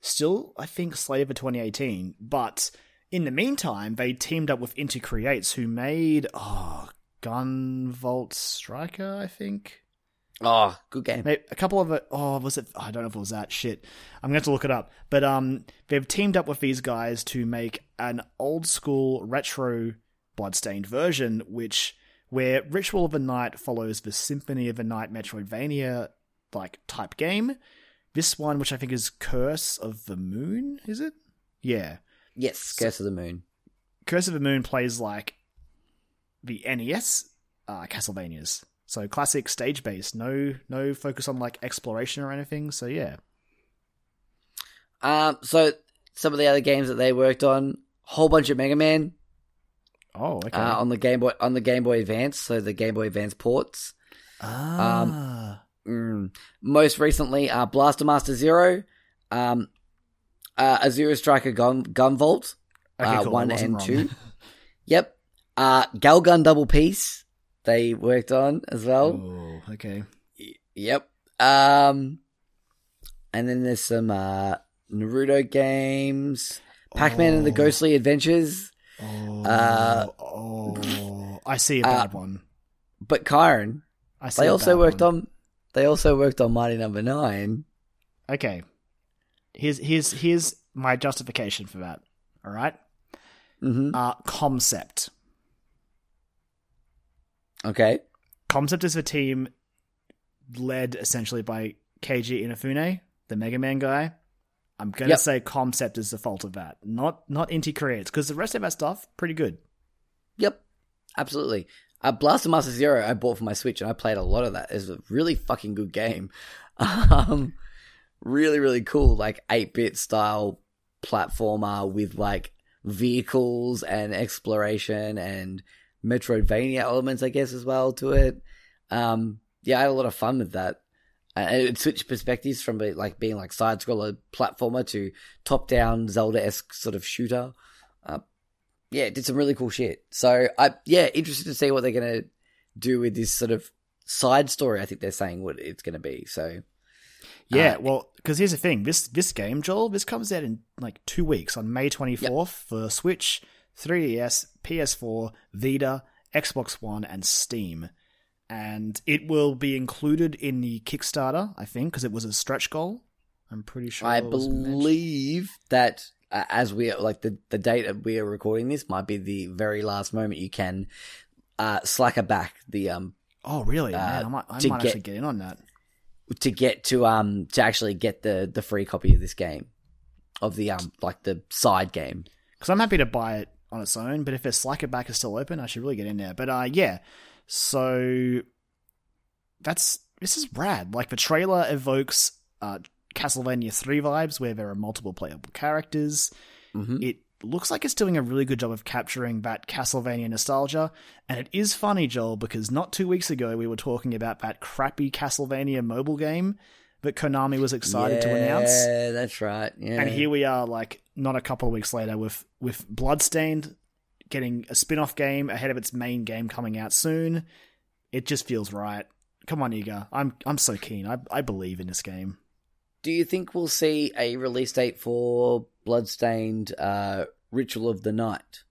Still, I think slated for 2018, but in the meantime, they teamed up with Inti Creates, who made oh Gunvolt Striker, I think. Oh, good game. Maybe a couple of it. Oh, was it? I don't know if it was that shit. I'm going to have to look it up. But um, they've teamed up with these guys to make an old school retro bloodstained version, which where Ritual of the Night follows the Symphony of the Night Metroidvania like type game. This one, which I think is Curse of the Moon, is it? Yeah. Yes, Curse of the Moon. Curse of the Moon plays like the NES uh, Castlevanias. So classic stage based, no no focus on like exploration or anything. So yeah. Um, so some of the other games that they worked on, whole bunch of Mega Man Oh, okay. uh, on the Game Boy on the Game Boy Advance, so the Game Boy Advance ports. ah. Mm. Most recently, uh, Blaster Master Zero, um, uh, Azure Striker Gun Gunvolt, okay, uh, cool. One and wrong. two. Yep. Uh, Galgun Double Peace they worked on as well. Oh, okay. Y- Yep. Um, and then there's some uh, Naruto games, Pac-Man and the Oh. Ghostly Adventures. Oh, Uh, oh, I see a uh, bad one. But Kyron, I see. they also worked one. on. They also worked on Mighty Number Nine. Okay. Here's here's here's my justification for that. All right. Mm-hmm. Uh, Comcept. Okay. Comcept is a team led essentially by Keiji Inafune, the Mega Man guy. I'm gonna Yep. say Comcept is the fault of that, not not Inti Creates, because the rest of that stuff pretty good. Yep. Absolutely. Uh, Blaster Master Zero I bought for my Switch and I played a lot of that. It's a really fucking good game. Um, really, really cool, like 8 bit style platformer with like vehicles and exploration and Metroidvania elements, I guess, as well to it. Um, yeah, I had a lot of fun with that. Uh, it switched perspectives from like being like side scroller platformer to top down Zelda esque sort of shooter. Uh, yeah, it did some really cool shit. So I yeah, interested to see what they're gonna do with this sort of side story. I think they're saying what it's gonna be. So Yeah, Uh, well, because here's the thing: this this game, Joel, this comes out in like two weeks on May 24th for Switch, 3DS, PS4, Vita, Xbox One, and Steam, and it will be included in the Kickstarter, I think, because it was a stretch goal. I'm pretty sure. I believe that uh, as we are like the the date that we are recording this might be the very last moment you can uh slacker back the um Oh, really? uh, Man, I might, I might get- actually get in on that. to get to um to actually get the the free copy of this game of the um like the side game. because I'm happy to buy it on its own. But if their Slacker back is still open, I should really get in there. But uh, yeah, so that's this is rad. Like the trailer evokes uh, Castlevania three vibes, where there are multiple playable characters. Mhm. It looks like it's doing a really good job of capturing that Castlevania nostalgia. And it is funny, Joel, because not two weeks ago we were talking about that crappy Castlevania mobile game that Konami was excited to announce. Yeah, that's right. Yeah. And here we are, like not a couple of weeks later, with with Bloodstained getting a spin-off game ahead of its main game coming out soon. It just feels right. Come on, Iga. I'm I'm so keen. I I believe in this game. Do you think we'll see a release date for Bloodstained uh, Ritual of the Night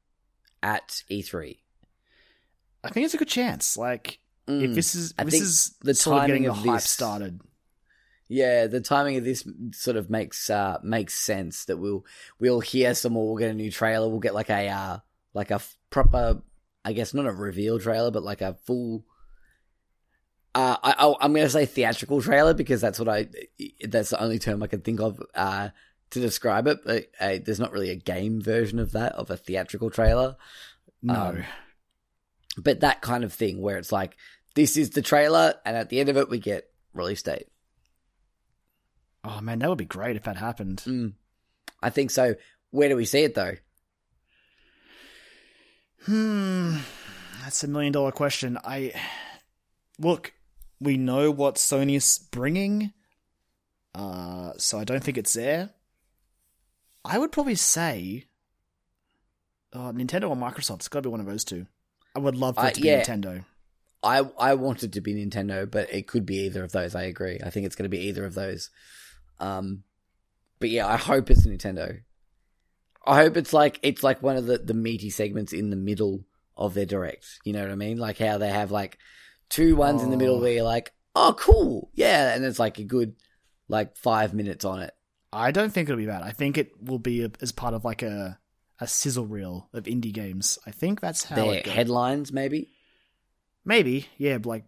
at E E3? I think it's a good chance. Like Mm. if this is I this is the sort of getting timing the of hype this- started. Yeah, the timing of this sort of makes uh, makes sense that we'll we'll hear some more. We'll get a new trailer. We'll get like a uh, like a f- proper, I guess not a reveal trailer, but like a full Uh, I, I, I'm going to say theatrical trailer because that's what I. That's the only term I can think of uh, to describe it. But uh, there's not really a game version of that of a theatrical trailer. No. Um, but that kind of thing where it's like this is the trailer, and at the end of it we get release date. Oh man, that would be great if that happened. Mm. I think so. Where do we see it though? Hmm, that's a million dollar question. I look, we know what Sony's bringing, uh, so I don't think it's there. I would probably say, uh, Nintendo or Microsoft. It's got to be one of those two. I would love for Uh, it to be. Nintendo. I I want it to be Nintendo, but it could be either of those. I agree. I think it's going to be either of those. Um, but yeah, I hope it's Nintendo. I hope it's like it's like one of the the meaty segments in the middle of their direct. You know what I mean? Like how they have like two ones in the middle Oh. where you're like, oh, cool, yeah, and it's like a good like five minutes on it. I don't think it'll be bad. I think it will be a, as part of like a a sizzle reel of indie games. I think that's how Their headlines, maybe. Maybe, yeah. Like,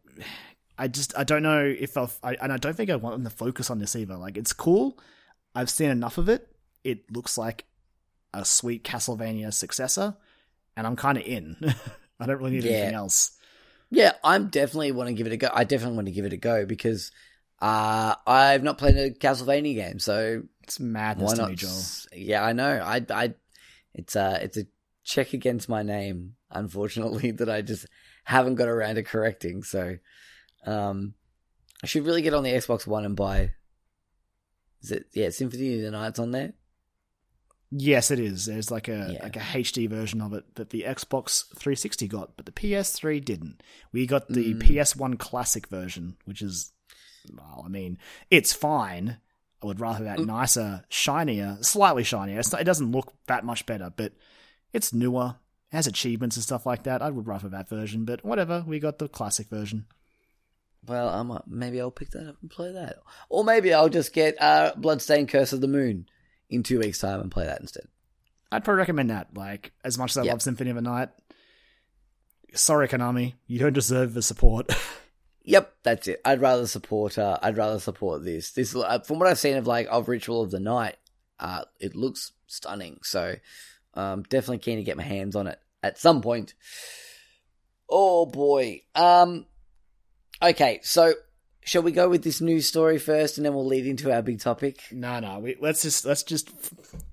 I just I don't know if I've, I and I don't think I want them to focus on this either. Like, it's cool. I've seen enough of it. It looks like a sweet Castlevania successor, and I'm kind of in. I don't really need Yeah. anything else. Yeah, I'm definitely want to give it a go. I definitely want to give it a go because uh, I've not played a Castlevania game, so It's madness why to not? me, Joel. Yeah, I know. I, I, it's a, it's a check against my name, unfortunately, that I just haven't got around to correcting. So, um, I should really get on the Xbox One and buy. Is it yeah, Symphony of the Night's on there? Yes, it is. There's like a Yeah. like a HD version of it that the Xbox 360 got, but the PS3 didn't. We got the Mm. PS1 Classic version, which is, well, I mean, it's fine. I would rather that Mm. nicer, shinier, slightly shinier. It's not, it doesn't look that much better, but it's newer. It has achievements and stuff like that. I would rather that version, but whatever. We got the classic version. Well, I might, maybe I'll pick that up and play that, or maybe I'll just get uh, Bloodstained Curse of the Moon in two weeks' time and play that instead. I'd probably recommend that. Like, as much as I Yep. love Symphony of the Night, sorry, Konami, you don't deserve the support. Yep, that's it. I'd rather support. Uh, I'd rather support this. This, uh, from what I've seen of like of Ritual of the Night, uh, it looks stunning. So, um, definitely keen to get my hands on it at some point. Oh boy. Um, okay, so shall we go with this news story first, and then we'll lead into our big topic? No, no. We, let's just let's just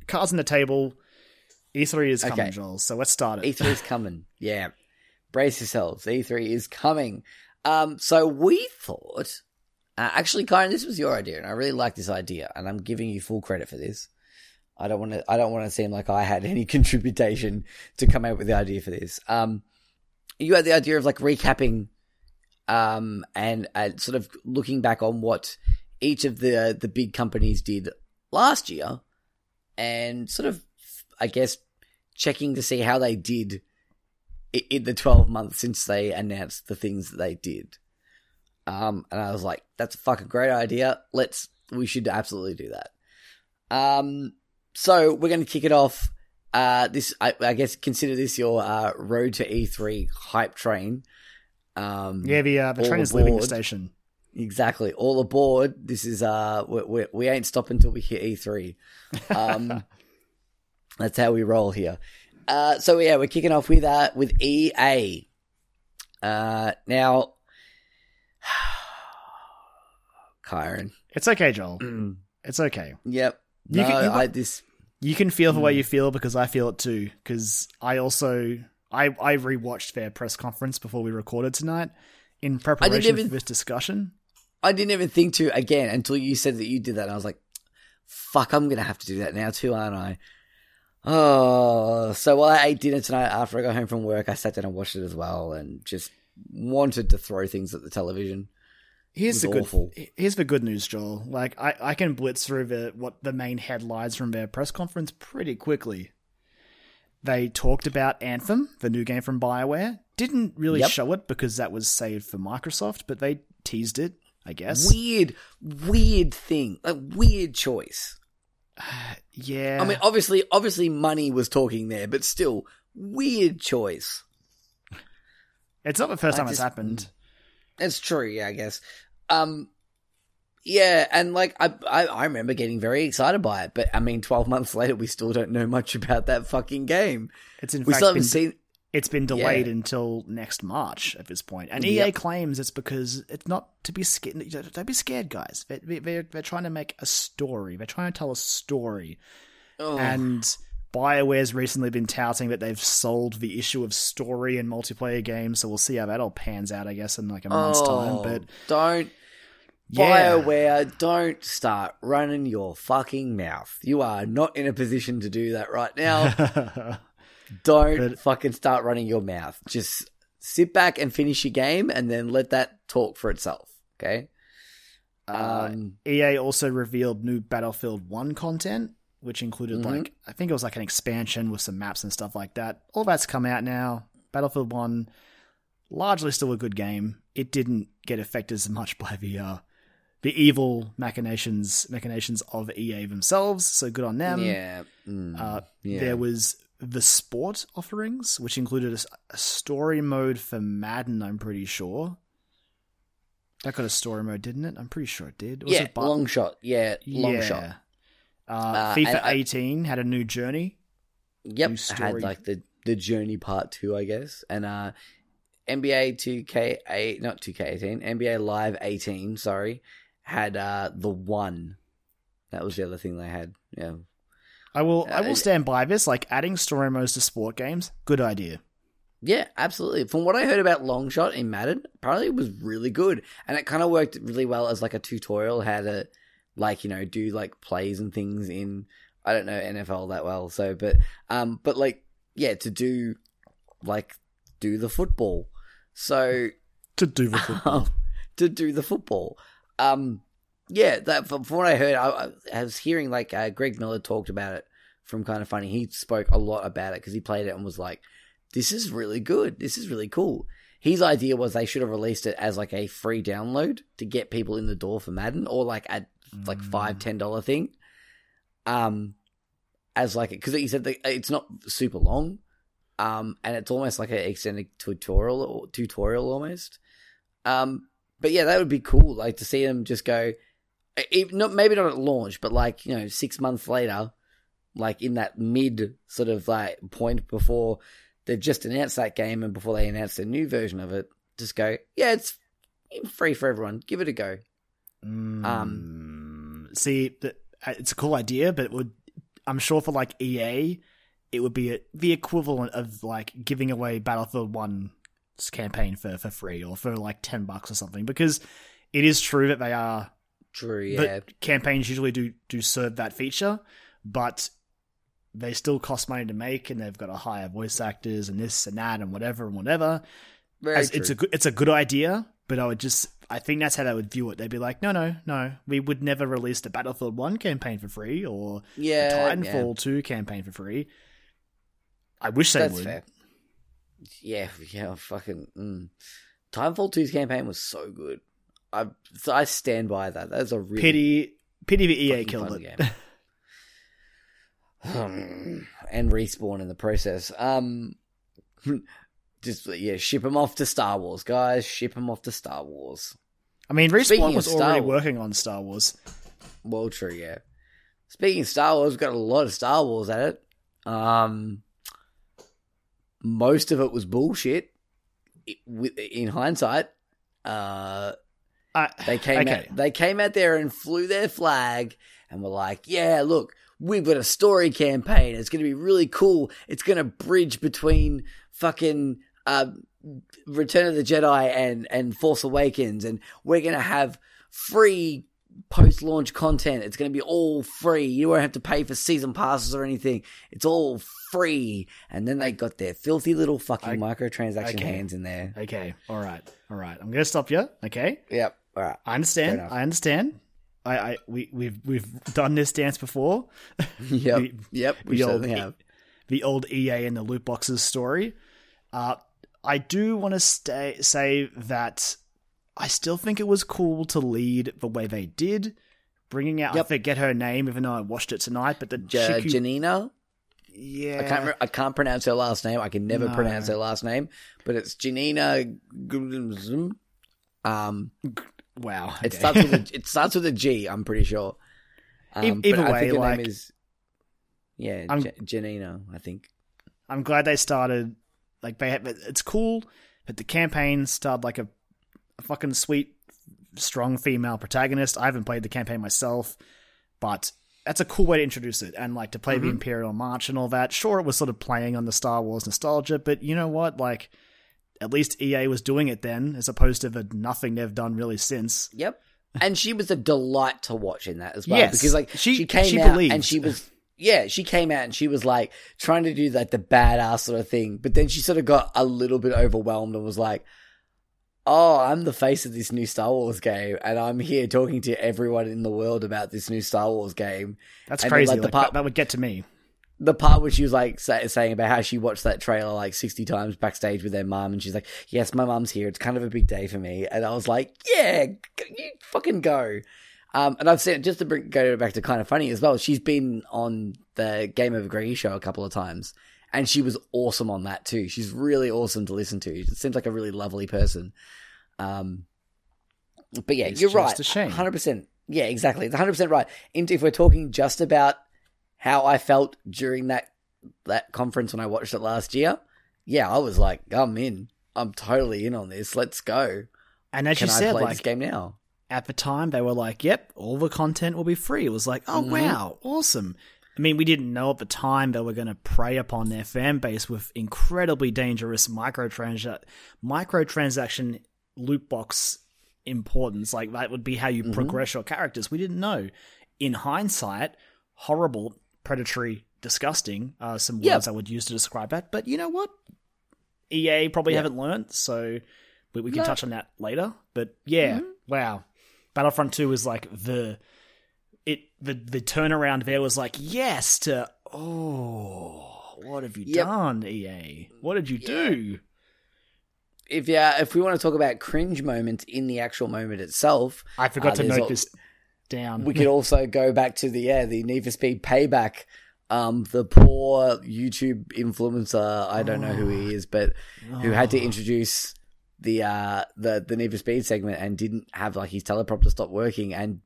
cards on the table. E3 is coming, Okay. Joel. So let's start it. E3 is coming. Yeah. Brace yourselves. E3 is coming. Um, so we thought, uh, actually, Kyron, this was your idea, and I really like this idea, and I'm giving you full credit for this. I don't want to, I don't want to seem like I had any contribution to come out with the idea for this. Um, you had the idea of like recapping, um, and, and sort of looking back on what each of the, the big companies did last year and sort of, I guess, checking to see how they did in the 12 months since they announced the things that they did. Um, and I was like, that's a fucking great idea. Let's, we should absolutely do that. Um, so we're going to kick it off. Uh, this, I, I guess, consider this your, uh, road to E3 hype train. Um, Yeah, the uh, the train is leaving the station. Exactly. All aboard. This is uh we we, we ain't stopping until we hit E3. Um that's how we roll here. Uh so yeah, we're kicking off with uh with EA. Uh now Kyron. It's okay, Joel. Mm, It's okay. Yep. You no, can- you- I this You can feel the way Hmm. you feel because I feel it too. Because I also I I rewatched their press conference before we recorded tonight in preparation even- for this discussion. I didn't even think to again until you said that you did that. And I was like, fuck, I'm going to have to do that now too, aren't I? Oh, so while I ate dinner tonight after I got home from work, I sat down and watched it as well and just wanted to throw things at the television. Here's the good. Here's the good news, Joel. Like I, I can blitz through the what the main headlines from their press conference pretty quickly. They talked about Anthem, the new game from BioWare. Didn't really Yep. show it because that was saved for Microsoft, but they teased it, I guess. Weird, weird thing. A weird choice. yeah. I mean, obviously, obviously money was talking there, but still, weird choice. it's not the first I time it's happened. It's true, yeah, I guess. Um, yeah, and like I, I, I remember getting very excited by it, but I mean, twelve months later, we still don't know much about that fucking game. It's in We fact still haven't been, seen. it's been delayed Yeah. until next March at this point. And Yep. EA claims it's because it's not to be scared. Don't be scared, guys. They- They're, they're trying to make a story. They're trying to tell a story. Oh, And BioWare's recently been touting that they've sold the issue of story and multiplayer games, so we'll see how that all pans out, I guess, in like a month's time. oh, But don't yeah, Bioware, don't start running your fucking mouth. You are not in a position to do that right now. Don't But- fucking start running your mouth. Just sit back and finish your game and then let that talk for itself. Okay? Uh, Um, EA also revealed new Battlefield 1 content, which included Mhm. like I think it was like an expansion with some maps and stuff like that. All that's come out now. Battlefield 1 largely still a good game. It didn't get affected as much by the uh the evil machinations machinations of EA themselves, so good on them. yeah. mm, Uh, yeah. There was the sport offerings, which included a story mode for Madden. I'm pretty sure that got a story mode, didn't it? I'm pretty sure it did. Was yeah, it Bar- long shot. Yeah, long yeah. shot. Uh, Uh, FIFA I- 18 had a new journey. Yep, New had like the the journey part two, I guess, and uh, NBA two K eight, not two K eighteen, NBA Live eighteen, sorry, had uh the one. That was the other thing they had. Yeah, I will. I Uh, will stand by this. Like adding story modes to sport games, good idea. yeah, absolutely. From what I heard about long shot in Madden, apparently it was really good, and it kind of worked really well as like a tutorial how to, like you know, do like plays and things in. I don't know NFL that well, so but um, but like yeah, to do like do the football. So To do the football. to do the football. Um, yeah, that from, from what I heard, I, I was hearing like uh, Greg Miller talked about it from Kinda Funny. He spoke a lot about it because he played it and was like, "This is really good. This is really cool." His idea was they should have released it as like a free download to get people in the door for Madden, or like at like five ten dollar thing. Um, as like because he said that it's not super long, um, and it's almost like an extended tutorial or tutorial almost. Um, but yeah, that would be cool. Like to see them just go, not maybe not at launch, but like you know, six months later, like in that mid sort of like point before they've just announced that game and before they announce a new version of it, just go, yeah, it's free for everyone. Give it a go. Um, see, uh, it's a cool idea, but would. I'm sure for like EA, it would be a, the equivalent of like giving away Battlefield One's campaign for for free or for like ten bucks or something, because it is true that they are True, yeah. campaigns usually do do serve that feature, but they still cost money to make, and they've got to hire voice actors and this and that and whatever and whatever. Very As- true. it's a good, it's a good idea, but I would just I think that's how they would view it. They'd be like, no, no, no, we would never release the Battlefield One campaign for free or yeah, the yeah. Titanfall Two campaign for free. I wish they That's would. fair. Yeah, yeah, fucking. Mm. Titanfall 2's campaign was so good. I so I stand by that. That's a really Pity, pity the EA killed it. game. Um, and respawn in the process. Um, just yeah, ship them off to Star Wars, guys. Ship them off to Star Wars. I mean, Respawn of was already Wars- working on Star Wars. Well, true, yeah. Speaking of Star Wars, we've got a lot of Star Wars at it. Um, most of it was bullshit. It- In hindsight, uh, I, They came okay. out, they came out there and flew their flag and were like, "Yeah, look, we've got a story campaign. It's going to be really cool. It's going to bridge between fucking uh, Return of the Jedi and and Force Awakens, and we're going to have free." Post launch content. It's going to be all free. You won't have to pay for season passes or anything. It's all free. And then they got their filthy little fucking I- microtransaction okay. hands in there. Okay, all right, all right. I'm gonna stop you. Okay, Yep. All right. I understand. I understand. I, I we we've we've done this dance before. Yep. The- yep. We the old certainly have. the old EA and the loot boxes story. Uh, I do want to stay say that I still think it was cool to lead the way they did, bringing out I forget her name, even though I watched it tonight. But the chick who- Janina. yeah, I can't. Re- I can't pronounce her last name. I can never No. pronounce her last name, but it's Janina. Um, Wow. it starts with a, it starts with a G. I'm pretty sure. Um, either I way, think her like- name is yeah, I'm- J- Janina. I think. I'm glad they started. Like they, have, it's cool, but the campaign started like a fucking sweet, strong female protagonist. I haven't played the campaign myself, but that's a cool way to introduce it and like to play the Mhm. Imperial March and all that. Sure, it was sort of playing on the Star Wars nostalgia, but you know what? Like, at least EA was doing it then, as opposed to the nothing they've done really since. Yep. And she was a delight to watch in that as well Yes. because like She- she, came she out believed. and she was yeah she came out and she was like trying to do like the badass sort of thing but then she sort of got a little bit overwhelmed and was like oh I'm the face of this new Star Wars game and I'm here talking to everyone in the world about this new Star Wars game. That's And then, crazy. like, the Like, part- that, that would get to me. the part where she was like say, saying about how she watched that trailer like 60 times backstage with their mom, and she's like yes my mom's here. It's kind of a big day for me. And i was like yeah you fucking go. Um, and i've seen just to bring, go back to Kinda Funny as well she's been on the GameOverGreggy show a couple of times and she was awesome on that too she's really awesome to listen to it seems like a really lovely person um, but yeah It's you're just right a shame. 100% yeah exactly it's 100% right And if we're talking just about how I felt during that that conference when I watched it last year, yeah, I was like, I'm in. I'm totally in on this. Let's go. And as Can you I said, play like this game now? at the time they were like, "Yep, all the content will be free." It was like, "Oh Mhm. wow, awesome." I mean, we didn't know at the time they were going to prey upon their fan base with incredibly dangerous microtrans microtransaction loot box importance. Like that would be how you Mhm. progress your characters. We didn't know. In hindsight, horrible, predatory, disgusting. Uh, some words Yep. I would use to describe that. But you know what? EA probably Yeah. haven't learned, so we, we can No. touch on that later. But yeah, Mhm. wow. Battlefront 2 was like the it the the turnaround there was like yes to oh what have you Yep. done EA what did you Yeah. do If yeah, if we want to talk about cringe moments in the actual moment itself, I forgot Uh, to note al- this down we could also go back to the yeah the Need for Speed payback. Um, the poor YouTube influencer, I don't know who he is, but who had to Oh. introduce the uh the the Need for Speed segment and didn't have like his teleprompter stop working and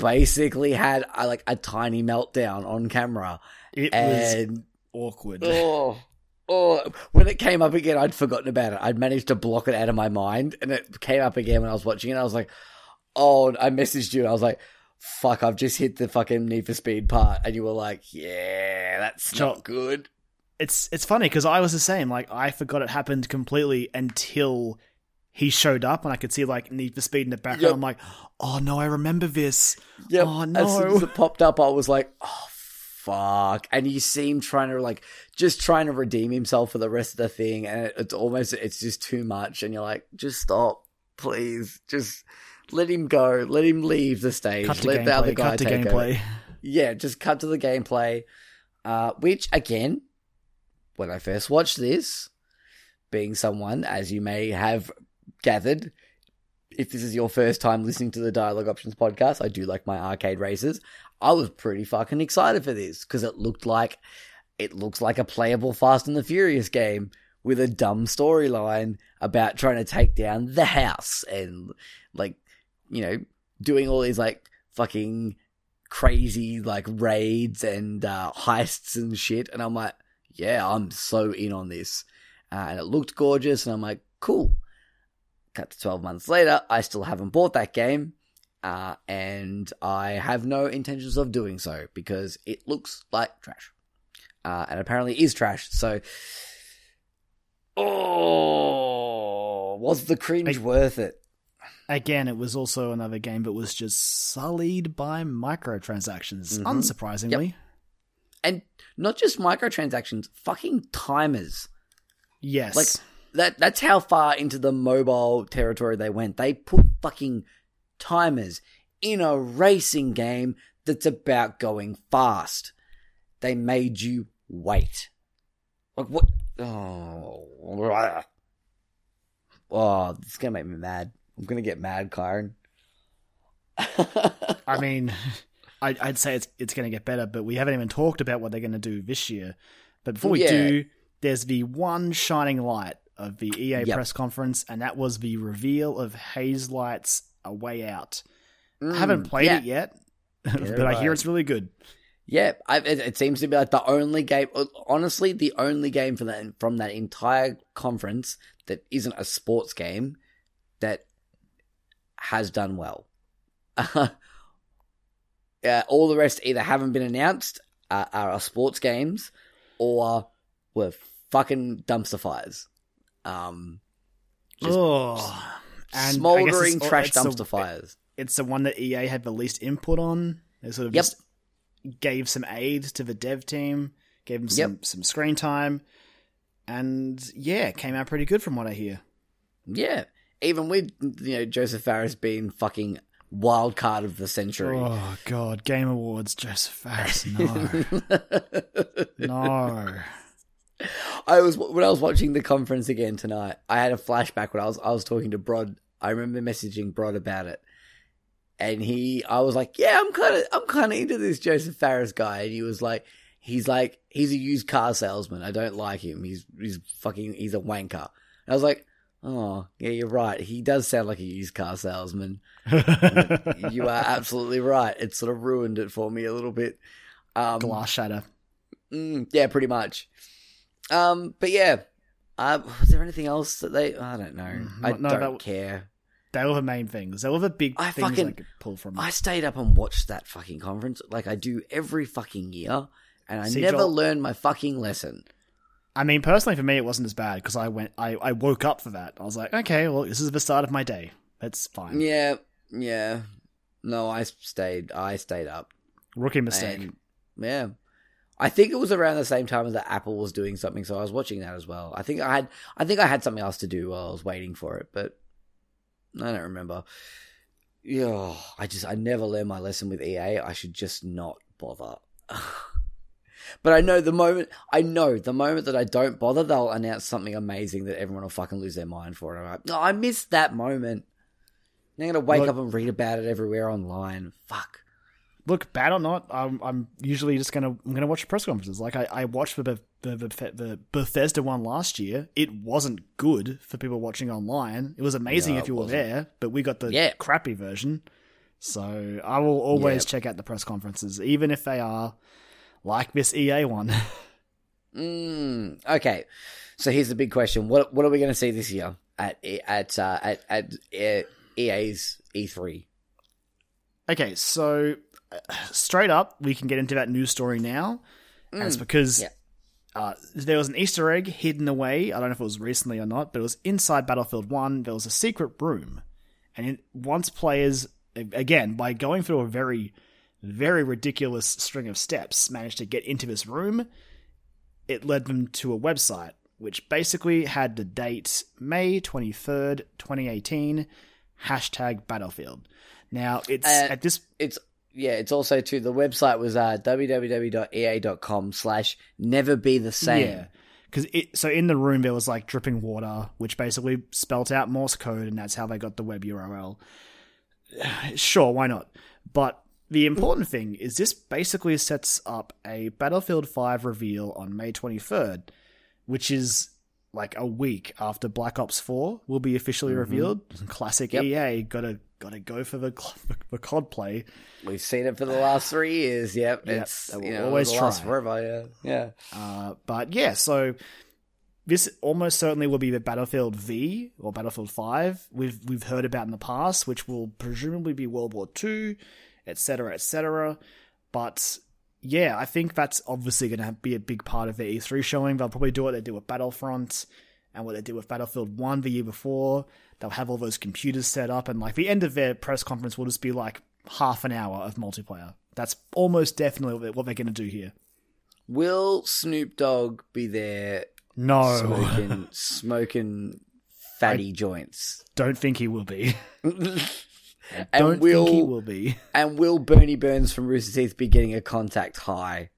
basically had uh, like a tiny meltdown on camera. It was awkward. Oh oh. When it came up again I'd forgotten about it. I'd managed to block it out of my mind and it came up again when I was watching it. I was like oh I messaged you. And I was like fuck I've just hit the fucking Need for Speed part. And you were like yeah that's not good. It's it's funny because I was the same. Like I forgot it happened completely until he showed up and I could see like Need for Speed in the background Yep. I'm like oh no I remember this Yep. Oh, As soon as it popped up, I was like, oh, fuck. And you see him trying to, like, just trying to redeem himself for the rest of the thing. And it's almost, it's just too much. And you're like, just stop, please. Just let him go. Let him leave the stage. let the other guy cut take over. Yeah, just cut to the gameplay. Uh, which, again, when I first watched this, being someone, as you may have gathered, if this is your first time listening to the Dialogue Options podcast, I do like my arcade races. I was pretty fucking excited for this because it looked like it looks like a playable Fast and the Furious game with a dumb storyline about trying to take down the house and like you know doing all these like fucking crazy like raids and uh, heists and shit. And I'm like, yeah, I'm so in on this. Uh, and it looked gorgeous, and I'm like, cool. Cut to 12 months later, I still haven't bought that game, uh, and I have no intentions of doing so because it looks like trash. Uh, and apparently is trash, so. Oh, was the cringe I- worth it? Again, it was also another game that was just sullied by microtransactions, Mhm. unsurprisingly. And not just microtransactions, fucking timers. Yes. Like that that's how far into the mobile territory they went. They put fucking timers in a racing game that's about going fast. They made you wait. Like what oh Oh, this is gonna make me mad. I'm gonna get mad, Kyron. I mean, I'd, I'd say it's it's going to get better, but we haven't even talked about what they're going to do this year. But before we Yeah. do, there's the one shining light of the EA Yep. press conference, and that was the reveal of Hazelight's A Way Out. I haven't played Mm, yeah. it yet, but I hear it's really good. Yeah, I, it, it seems to be like the only game. Honestly, the only game from that from that entire conference that isn't a sports game that has done well. uh, all the rest either haven't been announced, uh, are sports games, or were fucking dumpster fires. Um, Just oh, and smoldering it's- trash it's the- dumpster fires. It's the one that EA had the least input on. They sort of Yep. just gave some aid to the dev team, gave them some, Yep. some screen time, and yeah, came out pretty good from what I hear. Yeah, even with you know Josef Fares being fucking wild card of the century. Oh god, Game Awards, Josef Fares, no, no. I was when I was watching the conference again tonight. I had a flashback when I was I was talking to Brod. I remember messaging Brod about it, and he I was like, "Yeah, I'm kind of I'm kind of into this Josef Fares guy," and he was like, "He's like he's a used car salesman. I don't like him. He's he's fucking he's a wanker." And I was like, "Oh, yeah, you're right. He does sound like a used car salesman." you are absolutely right. It sort of ruined it for me a little bit. Um, Glass shatter. Mm, yeah, pretty much. Um, but yeah, uh, was there anything else that they? I don't know. Mm, I no, don't that- care. They were the main things. They were the big I things fucking- I could pull from. I stayed up and watched that fucking conference like I do every fucking year, and I See, never Joel- learned my fucking lesson. I mean, personally, for me, it wasn't as bad because I went, I, I woke up for that. I was like, okay, well, this is the start of my day. That's fine. Yeah, yeah. No, I stayed. I stayed up. Rookie mistake. And, yeah. I think it was around the same time that Apple was doing something, so I was watching that as well. I think I had I think I had something else to do while I was waiting for it, but I don't remember. Yeah, I just I never learned my lesson with EA. I should just not bother. but I know the moment I know the moment that I don't bother, they'll announce something amazing that everyone will fucking lose their mind for. And I'm like, no, I missed that moment. Now I'm gonna wake Look- up and read about it everywhere online. Fuck. Look, bad or not, I'm, I'm usually just gonna I'm gonna watch press conferences. Like I, I watched the, the the the Bethesda one last year. It wasn't good for people watching online. It was amazing No, if you were wasn't. there, but we got the Yeah. crappy version. So I will always Yeah. check out the press conferences, even if they are like this EA one. Mm, okay, so here's the big question: what what are we going to see this year at at uh, at at EA's E3? Okay, so straight up, we can get into that news story now. And it's because yeah. uh, there was an Easter egg hidden away. I don't know if it was recently or not, but it was inside Battlefield 1. There was a secret room. And it, once players, again, by going through a very, very ridiculous string of steps, managed to get into this room, it led them to a website which basically had the date May 23rd, 2018, hashtag Battlefield. Now, it's Uh, at this It's yeah. It's also too. The website was uh, www.ea.com slash never be the same. Yeah. Because it, so in the room there was like dripping water, which basically spelt out Morse code, and that's how they got the web URL. Sure, why not? But the important thing is this basically sets up a Battlefield 5 reveal on May 23rd, which is like a week after Black Ops 4 will be officially revealed. Classic Yep. EA, gotta gotta go for the the COD play. We've seen it for the last three years. Yep, Yep, it's you know, always try. forever. Yeah, yeah. Uh, but yeah, so this almost certainly will be the Battlefield V or Battlefield Five we've we've heard about in the past, which will presumably be World War Two, etc., etc. But yeah, I think that's obviously going to be a big part of their E3 showing. They'll probably do what they do with Battlefront and what they did with Battlefield One the year before. They'll have all those computers set up, and like the end of their press conference will just be like half an hour of multiplayer. That's almost definitely what they're going to do here. Will Snoop Dogg be there No, smoking smoking fatty joints? don't think he will be. And Don't will, think he will be. and will Bernie Burns from Rooster Teeth be getting a contact high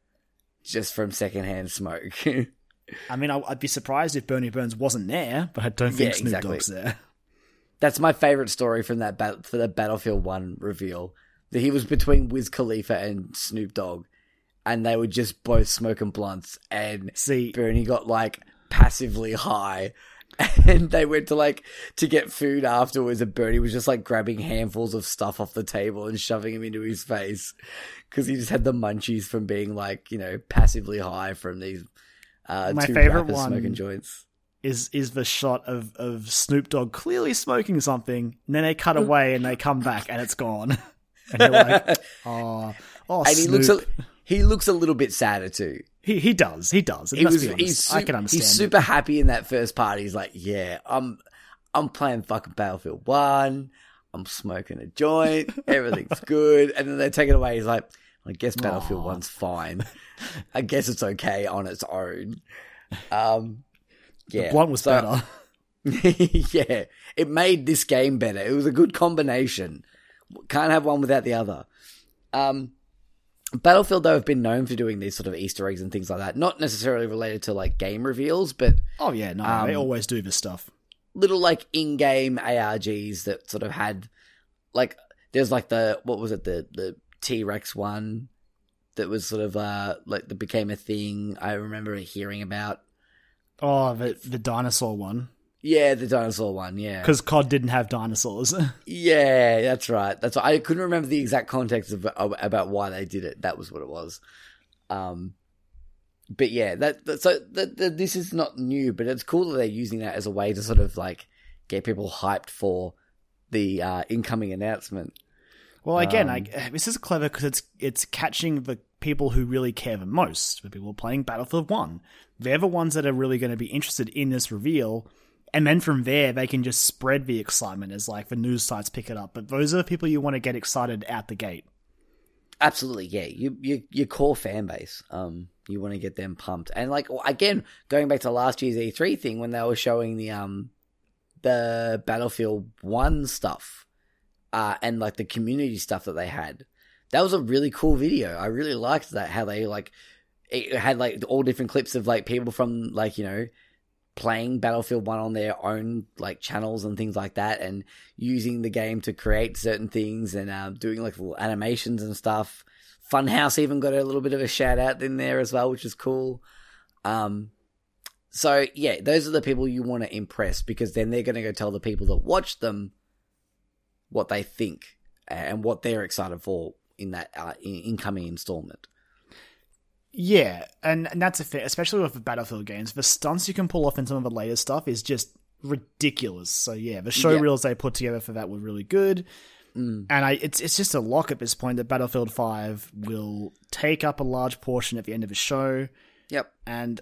just from secondhand smoke? I mean, I- I'd be surprised if Bernie Burns wasn't there, but I don't think Yeah, Snoop exactly. Dogg's there. That's my favorite story from that bat- for the Battlefield One reveal. That he was between Wiz Khalifa and Snoop Dogg, and they were just both smoking blunts, and See, Bernie got like passively high, and they went to like to get food afterwards and Bernie was just like grabbing handfuls of stuff off the table and shoving them into his face because he just had the munchies from being like you know passively high from these uh My favorite one- smoking joints is is the shot of, of Snoop Dogg clearly smoking something, and then they cut away and they come back and it's gone. and you're like, oh, oh, and he Snoop. looks a, he looks a little bit sadder too he, he does, he does. he was he's su- I can understand. he's it. super happy in that first part he's like yeah I'm I'm playing fucking Battlefield 1 I'm smoking a joint everything's good and then they take it away he's like I guess Battlefield 1's fine I guess it's okay on its own um yeah Blunt was so- better. yeah, it made this game better. It was a good combination. Can't have one without the other. Um, Battlefield though have been known for doing these sort of Easter eggs and things like that. Not necessarily related to like game reveals, but Oh yeah, no, Um, they always do this stuff. little like in-game ARGs that sort of had like there's like the what was it the the T Rex one that was sort of uh like that became a thing. I remember hearing about. Oh, the the dinosaur one Yeah, the dinosaur one. Yeah, because COD didn't have dinosaurs. Yeah, that's right. That's I couldn't remember the exact context of, of about why they did it. That was what it was. Um, but yeah, that, that so that, that this is not new, but it's cool that they're using that as a way to sort of like get people hyped for the uh, incoming announcement. Well, again, Um, I, this is clever because it's it's catching the people who really care the most. The people playing Battlefield One, they're the ones that are really going to be interested in this reveal, and then from there they can just spread the excitement as like the news sites pick it up. But those are the people you want to get excited out the gate. Absolutely, yeah. You, you your core fan base. Um, you want to get them pumped, and like again, going back to last year's E3 thing when they were showing the um, the Battlefield One stuff, uh, and like the community stuff that they had. That was a really cool video. I really liked that how they like it had like all different clips of like people from like you know playing Battlefield 1 on their own like channels and things like that and using the game to create certain things and um, doing like little animations and stuff. Funhaus even got a little bit of a shout out in there as well, which is cool. Um, so yeah, those are the people you want to impress because then they're going to go tell the people that watch them what they think and what they're excited for in that uh, incoming installment. Yeah, and, and that's a fair, especially with the Battlefield games. The stunts you can pull off in some of the later stuff is just ridiculous. So yeah, the show Yeah. reels they put together for that were really good. Mm. And I, it's it's just a lock at this point that Battlefield Five will take up a large portion at the end of the show, Yep. and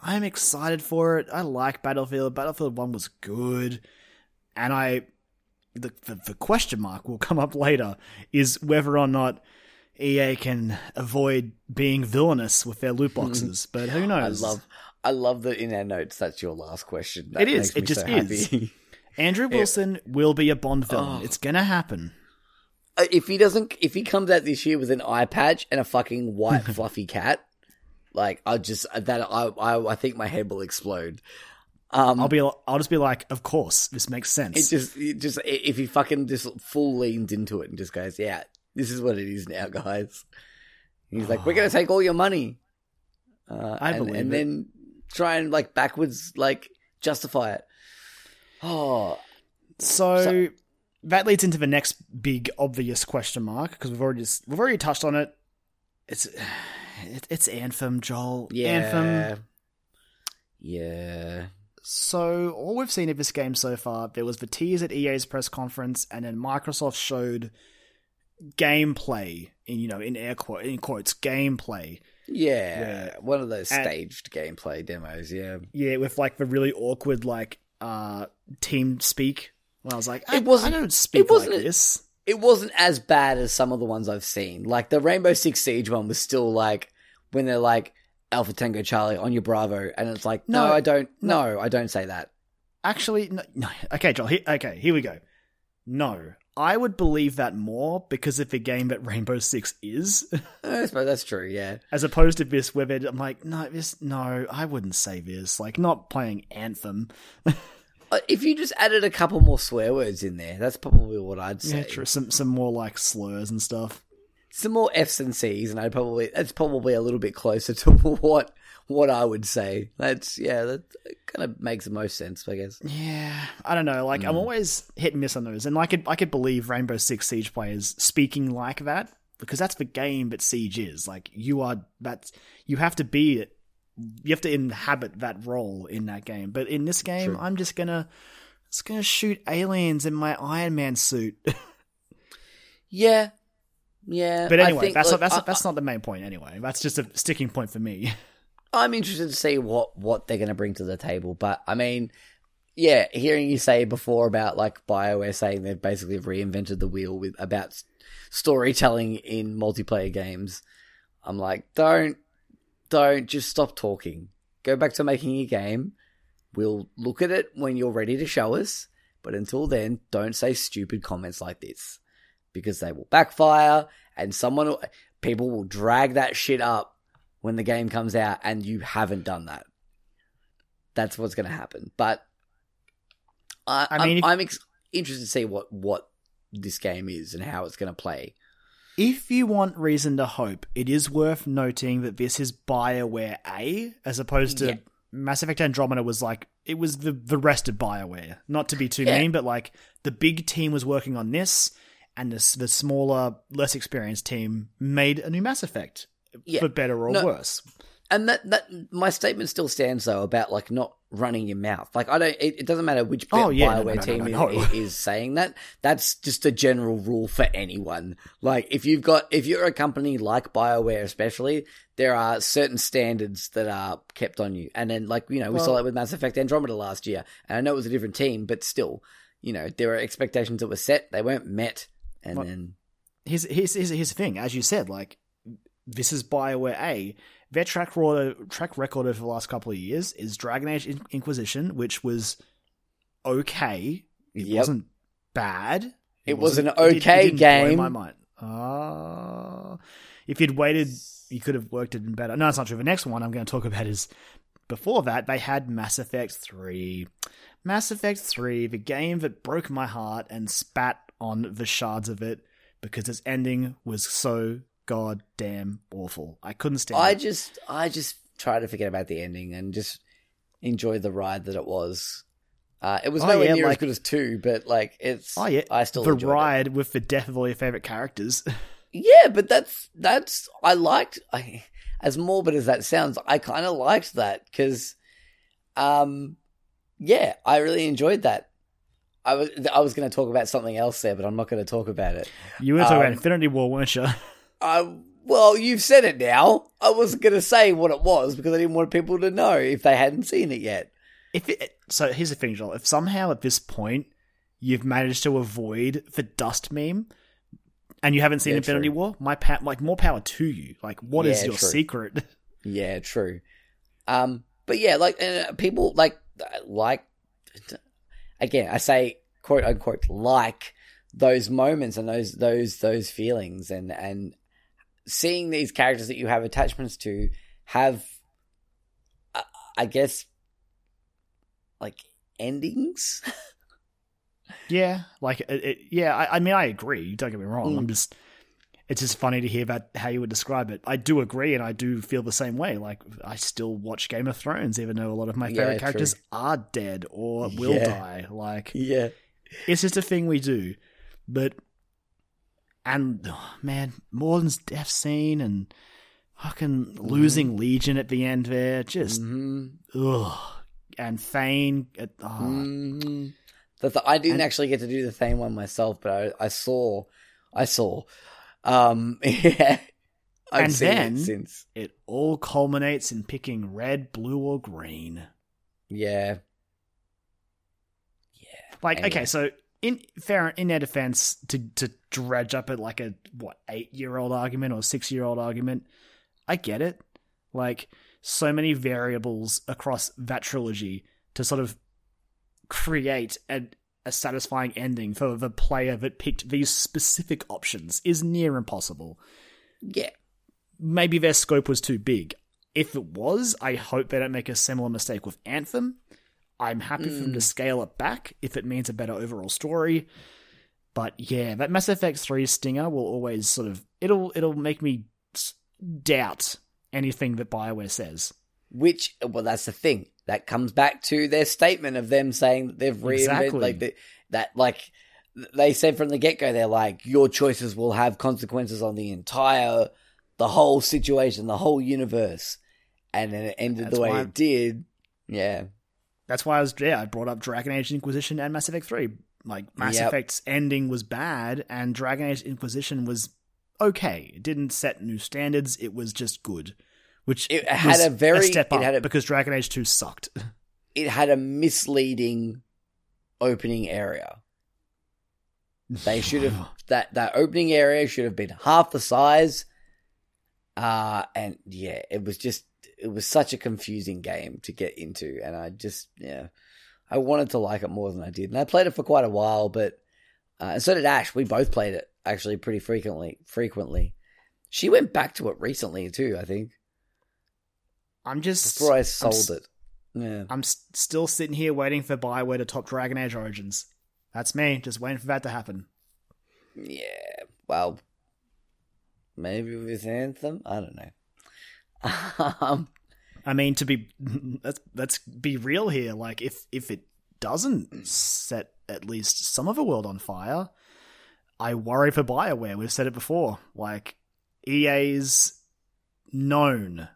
I'm excited for it. I like Battlefield. Battlefield One was good, and I the the, the question mark will come up later is whether or not EA can avoid being villainous with their loot boxes. but who knows? I love I love that in our notes that's your last question. That It is. It just so is. Andrew Wilson will be a Bond villain. Oh. It's gonna happen. Uh, if he doesn't if he comes out this year with an eye patch and a fucking white fluffy cat, like I just that I I, I think my head will explode. Um, I'll be. I'll just be like, of course, this makes sense. it just it just if he fucking just full leans into it and just goes, yeah, this is what it is now, guys. And he's like, we're gonna take all your money. Uh, I and, believe and it. then try and like backwards like justify it. Oh, So, So- that leads into the next big obvious question mark because we've already we've already touched on it. It's it, it's Anthem, Joel. yeah, Anthem. yeah. So all we've seen of this game so far, there was the tease at EA's press conference, and then Microsoft showed gameplay in you know in air quote in quotes gameplay. Yeah, Yeah. one of those staged gameplay demos. Yeah, Yeah, with like the really awkward like uh team speak. When I was like, I, It wasn't- I don't speak it wasn't- like this. it wasn't as bad as some of the ones I've seen. Like the Rainbow Six Siege one was still like when they're like Alpha Tango Charlie on your Bravo, and it's like, no, No, I don't, no, I don't say that. Actually, no. no. Okay, Joel. He, okay, here we go. No, I would believe that more because of the game that Rainbow Six is, I suppose that's true. Yeah, as opposed to this where I'm like, no, this, no, I wouldn't say this. Like, not playing Anthem. Uh, if you just added a couple more swear words in there, that's probably what I'd say. Yeah, true. Some some more like slurs and stuff. Some more F's and C's, and I probably that's probably a little bit closer to what what I would say. That's yeah, that kind of makes the most sense, I guess. Yeah, I don't know. Like I'm mm. always hit and miss on those, and I could I could believe Rainbow Six Siege players speaking like that because that's the game that Siege is. Like you are that you have to be you have to inhabit that role in that game. But in this game, True. I'm just gonna just gonna shoot aliens in my Iron Man suit. Yeah, yeah. but anyway, think, that's look, not, that's I- that's not the main point. Anyway, that's just a sticking point for me. I'm interested to see what what they're going to bring to the table. But I mean, yeah, hearing you say before about like Bioware saying they've basically reinvented the wheel with about storytelling in multiplayer games, I'm like, don't, don't just stop talking. Go back to making your game. We'll look at it when you're ready to show us. But until then, don't say stupid comments like this because they will backfire and someone, will, people will drag that shit up when the game comes out and you haven't done that. That's what's going to happen. But I, I mean, am if- I'm ex- interested to see what what this game is and how it's going to play. If you want reason to hope, it is worth noting that this is BioWare A, as opposed to Yeah. Mass Effect Andromeda was like it was the the rest of BioWare. Not to be too Yeah. mean, but like the big team was working on this, and the the smaller, less experienced team made a new Mass Effect, Yeah. for better or No, worse. And that that my statement still stands though about like not running your mouth. Like I don't. It, it doesn't matter which Oh, yeah, Bioware no, no, team no. Is, is saying that. That's just a general rule for anyone. Like if you've got if you're a company like Bioware, especially, there are certain standards that are kept on you. And then like you know we saw Well- that with Mass Effect Andromeda last year. And I know it was a different team, but still, you know there are expectations that were set. They weren't met. And Well- then here's, here's, here's, here's the thing. As you said, like, this is BioWare A. Their track record, track record over the last couple of years is Dragon Age In- Inquisition, which was okay. It Yep. wasn't bad. It was an it it okay didn't blow game. my mind. Ah, if you'd waited, you could have worked it in better. No, it's not true. The next one I'm going to talk about is before that they had Mass Effect Three. Mass Effect 3, the game that broke my heart and spat on the shards of it because its ending was so goddamn awful. I couldn't stand I it. just I just try to forget about the ending and just enjoy the ride that it was. Uh, it was Oh, nowhere yeah, near as good as two, but like it's. Oh yeah, I still the enjoyed it. ride with the death of all your favorite characters. Yeah, but that's that's I liked. I, as morbid as that sounds, I kind of liked that because, um, yeah, I really enjoyed that. I was I was going to talk about something else there, but I'm not going to talk about it. you were talking Um, about Infinity War, weren't you? I well, you've said it now. I wasn't going to say what it was because I didn't want people to know if they hadn't seen it yet. If it, so, here's the thing, Joel. If somehow at this point you've managed to avoid the dust meme, and you haven't seen Yeah, Infinity true. War, my pa- like more power to you. Like, what is Yeah, your true. secret? Yeah, true. Um, but yeah, like uh, people like like again, I say quote unquote like those moments and those those those feelings and and seeing these characters that you have attachments to have, uh, I guess, like endings. Yeah, like it, it, yeah. I, I mean, I agree. Don't get me wrong. Mm. I'm just. It's just funny to hear about how you would describe it. I do agree, and I do feel the same way. Like I still watch Game of Thrones, even though a lot of my Yeah, favorite true. characters are dead or will Yeah. die. Like yeah, it's just a thing we do. But and oh, man, Mordin's death scene and fucking losing Legion at the end there, just hmm ugh. And Thane, oh, Mm. The th- I didn't And- actually get to do the Thane one myself, but I, I saw, I saw. Um, yeah, I've And seen then- it since. it all culminates in picking red, blue, or green. Yeah, Yeah. Like, Anyway. okay, so in fair in their defense, to to dredge up at like a what eight year old argument or six year old argument, I get it. Like so many variables across that trilogy to sort of create a, a satisfying ending for the player that picked these specific options is near impossible. yeah, maybe their scope was too big. If it was, I hope they don't make a similar mistake with Anthem. I'm happy for them to hmm. scale it back if it means a better overall story. But yeah, that Mass Effect 3 stinger will always sort of it'll it'll make me doubt anything that BioWare says. Which, well, that's the thing. That comes back to their statement of them saying that they've reinvented, Exactly. like, the, that, like, they said from the get go, they're like, your choices will have consequences on the entire, the whole situation, the whole universe. And then it ended That's the way it did. Yeah. That's why I was yeah, I brought up Dragon Age Inquisition and Mass Effect 3. Like Mass Yep. Effect's ending was bad and Dragon Age Inquisition was okay. It didn't set new standards, it was just good. Which It had a very- step it had a- because Dragon Age 2 sucked. It had a misleading opening area. They should have that that opening area should have been half the size. Uh and yeah, it was just it was such a confusing game to get into and I just yeah. I wanted to like it more than I did. And I played it for quite a while, but uh, and so did Ash. We both played it actually pretty frequently frequently. She went back to it recently too, I think. I'm just Before I sold it. Yeah. I'm s- still sitting here waiting for Bioware to top Dragon Age Origins. That's me, just waiting for that to happen. Yeah, well, maybe with Anthem. I don't know. um, I mean, to be let's let's be real here. Like, if if it doesn't set at least some of the world on fire, I worry for Bioware. We've said it before. Like, EA's known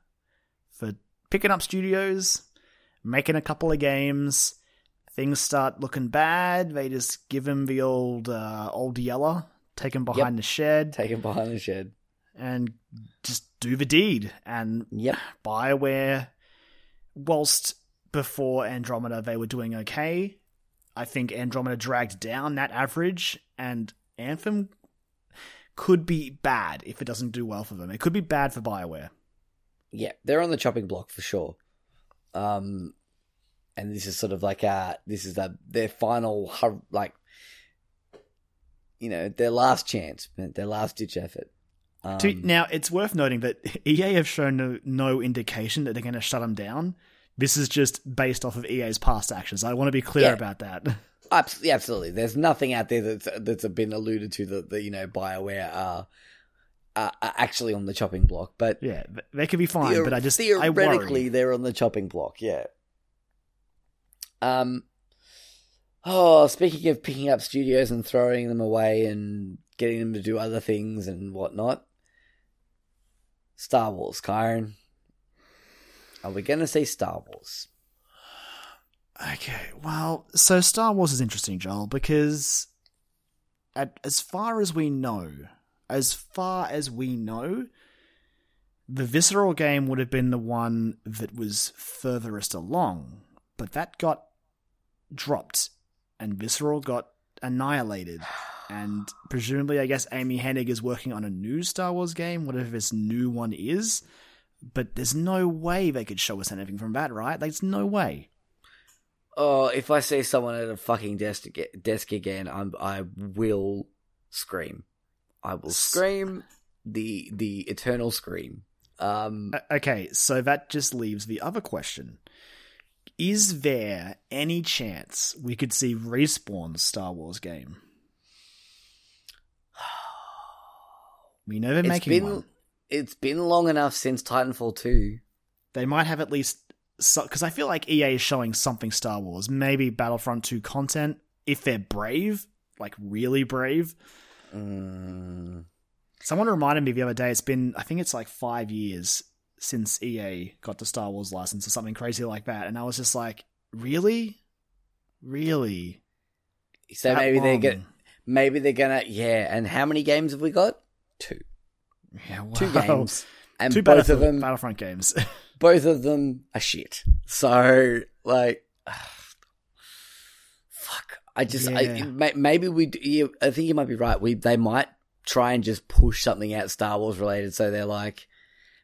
picking up studios, making a couple of games. Things start looking bad. They just give him the old uh, old yeller, take him behind the shed, take him behind the shed. and just do the deed. And Yep. BioWare, whilst before Andromeda they were doing okay, I think Andromeda dragged down that average, and Anthem could be bad if it doesn't do well for them. It could be bad for BioWare. Yeah, they're on the chopping block for sure. Um, and this is sort of like uh this is the, their final like, you know, their last chance, their last ditch effort. Um, To- now, it's worth noting that EA have shown no, no indication that they're going to shut them down. This is just based off of EA's past actions. I want to be clear Yeah. about that. Abs- yeah, absolutely. There's nothing out there that's that's been alluded to that, that you know Bioware are, are are actually on the chopping block, but yeah, they could be fine, Theor- but I just I theoretically they're on the chopping block. Yeah. Um. Oh, speaking of picking up studios and throwing them away and getting them to do other things and whatnot, Star Wars, Kyron. Are we going to see Star Wars? Okay, well, so Star Wars is interesting, Joel, because at, as far as we know, as far as we know, the Visceral game would have been the one that was furthest along, but that got dropped, and Visceral got annihilated. And presumably, I guess Amy Hennig is working on a new Star Wars game, whatever this new one is. But there's no way they could show us anything from that, right? There's no way. Oh, if I see someone at a fucking desk desk again, I'm I will scream. I will scream the the eternal scream. Um, Okay, so that just leaves the other question. Is there any chance we could see Respawn's Star Wars game? We know they're making been one. it's been long enough since Titanfall two. They might have at least because I feel like EA is showing something Star Wars, maybe Battlefront 2 content if they're brave, like really brave. Mm, Someone reminded me the other day. It's been I think it's like five years since EA got the Star Wars license or something crazy like that, and I was just like, really, really. so That maybe they're gonna maybe they're gonna yeah. And how many games have we got? Two, Yeah, two games, and Two both of them Battlefront games. both of them are shit. So like, fuck. I just Yeah. may- maybe we. I think you might be right. We they might try and just push something out Star Wars related. So they're like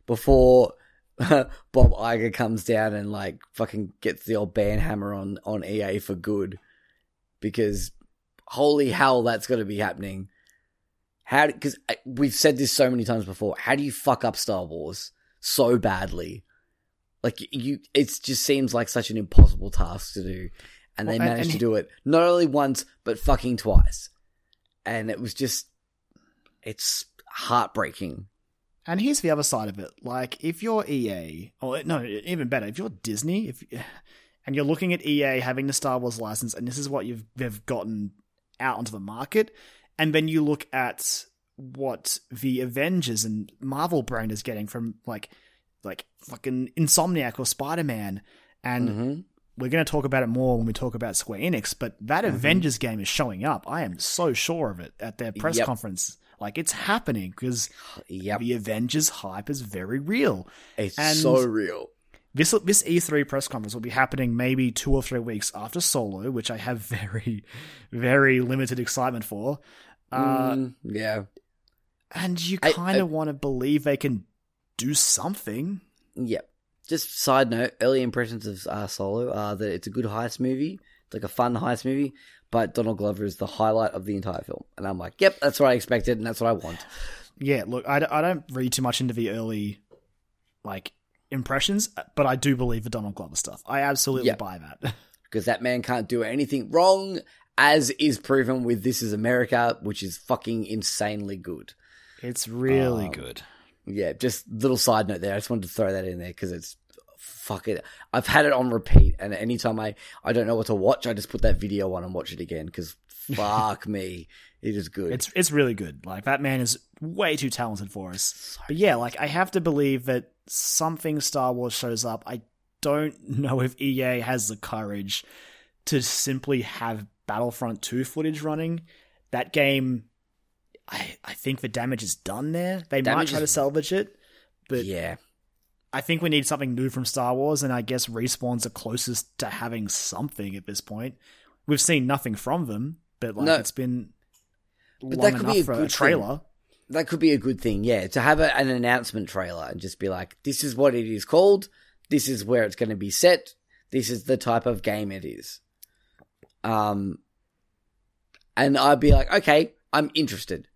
before Bob Iger comes down and like fucking gets the old ban hammer on on EA for good because holy hell that's going to be happening. How because we've said this so many times before. How do you fuck up Star Wars so badly? Like you, it just seems like such an impossible task to do, and they Well, and- managed and to do it not only once but fucking twice. and it was just it's heartbreaking. And here's the other side of it. Like, if you're EA, or no, even better, if you're Disney, if and you're looking at EA having the Star Wars license, and this is what you've they've gotten out onto the market, and then you look at what the Avengers and Marvel brand is getting from like like fucking Insomniac or Spider Man, and Mhm. We're going to talk about it more when we talk about Square Enix, but that Mm-hmm. Avengers game is showing up. I am so sure of it at their press Yep. conference. Like it's happening because Yep, the Avengers hype is very real. it's and- so real. This this E3 press conference will be happening maybe two or three weeks after Solo, which I have very, very limited excitement for. Uh, Mm, yeah, and you kind of want to believe they can do something. Yep. Just side note, early impressions of uh, Solo are that it's a good heist movie. It's like a fun heist movie, but Donald Glover is the highlight of the entire film. And I'm like, yep, that's what I expected, and that's what I want. Yeah, look, I, d- I don't read too much into the early, like, impressions, but I do believe the Donald Glover stuff. I absolutely Yeah. buy that. Because that man can't do anything wrong, as is proven with This Is America, which is fucking insanely good. it's really Um, good. Yeah, just little side note there. I just wanted to throw that in there because it's fuck it. I've had it on repeat, and anytime I I don't know what to watch, I just put that video on and watch it again because fuck me, it is good. It's it's really good. Like that man is way too talented for us. But yeah, like I have to believe that something Star Wars shows up. I don't know if EA has the courage to simply have Battlefront 2 footage running. That game I I think the damage is done there. They might Damage try to salvage it, but yeah, I think we need something new from Star Wars, and I guess Respawn's are closest to having something at this point. We've seen nothing from them, but like No. it's been But that could be a for a good trailer. that could be a good thing. Yeah, to have a, an announcement trailer and just be like, this is what it is called. This is where it's going to be set. This is the type of game it is. Um, and I'd be like, okay, I'm interested.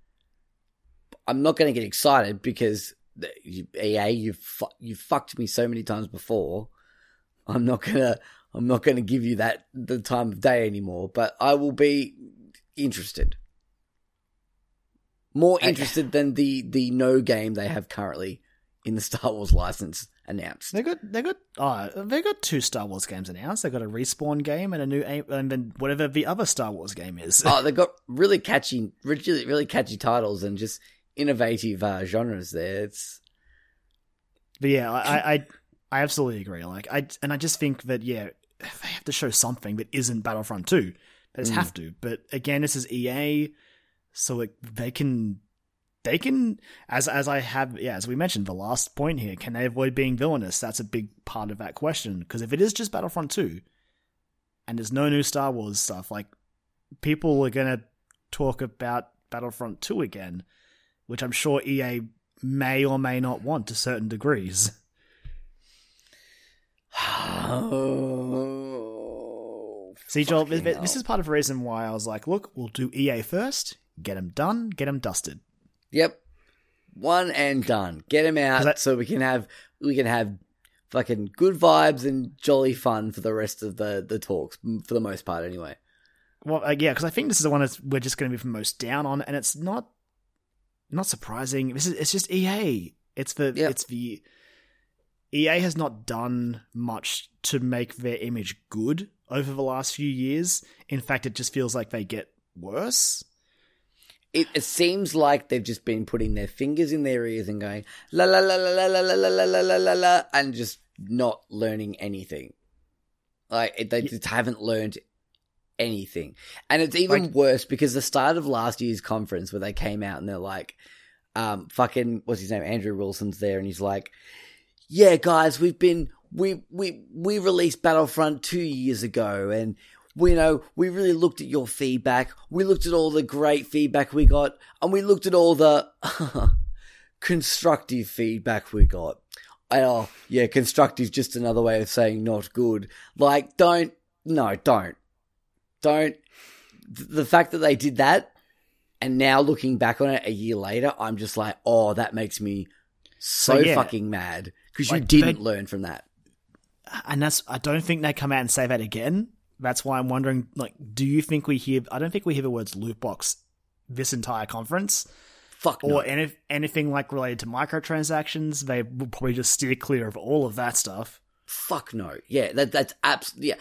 I'm not going to get excited because you, EA, you've fu- you've fucked me so many times before. I'm not gonna I'm not gonna give you that the time of day anymore. But I will be interested, more I- interested than the the no game they have currently in the Star Wars license announced. They got they got oh, they got two Star Wars games announced. They got a respawn game and a new and then whatever the other Star Wars game is. oh, they've got really catchy, really really catchy titles and just innovative uh, genres. There, it's But yeah, I, I I absolutely agree. Like I and I just think that yeah, they have to show something that isn't Battlefront Two. They just Mm. have to. But again, this is EA, so it, they can they can as as I have yeah as we mentioned the last point here. Can they avoid being villainous? That's a big part of that question. Because if it is just Battlefront Two, and there's no new Star Wars stuff, like people are gonna talk about Battlefront Two again, which I'm sure EA may or may not want to certain degrees. oh, See, Joel, this, is part of the reason why I was like, look, we'll do EA first, get them done, get them dusted. Yep. One and done. Get them out I- so we can have we can have fucking good vibes and jolly fun for the rest of the the talks for the most part anyway. Well, uh, yeah, because I think this is the one that we're just going to be the most down on, and it's not not surprising. This is it's just EA. It's the Yep. it's the EA has not done much to make their image good over the last few years. In fact, it just feels like they get worse. It, it seems like they've just been putting their fingers in their ears and going la la la la la la la la la la la la la and just not learning anything. Like it, they just haven't learned anything, and it's even Like- worse because the start of last year's conference where they came out and they're like, um, fucking what's his name, Andrew Wilson's there, and he's like, yeah, guys, we've been we we we released Battlefront two years ago, and we know we really looked at your feedback. We looked at all the great feedback we got, and we looked at all the constructive feedback we got. Oh, yeah, constructive just another way of saying not good. Like, don't, no, don't, don't. The fact that they did that, and now looking back on it a year later, I'm just like, oh, that makes me so, yeah. fucking mad because you didn't they- learn from that. and that's I don't think they come out and say that again. That's why I'm wondering, like, do you think we hear? I don't think we hear the words loot box this entire conference. Fuck no. Or any, anything like related to microtransactions, they will probably just steer clear of all of that stuff. Fuck no. Yeah, that that's absolutely yeah,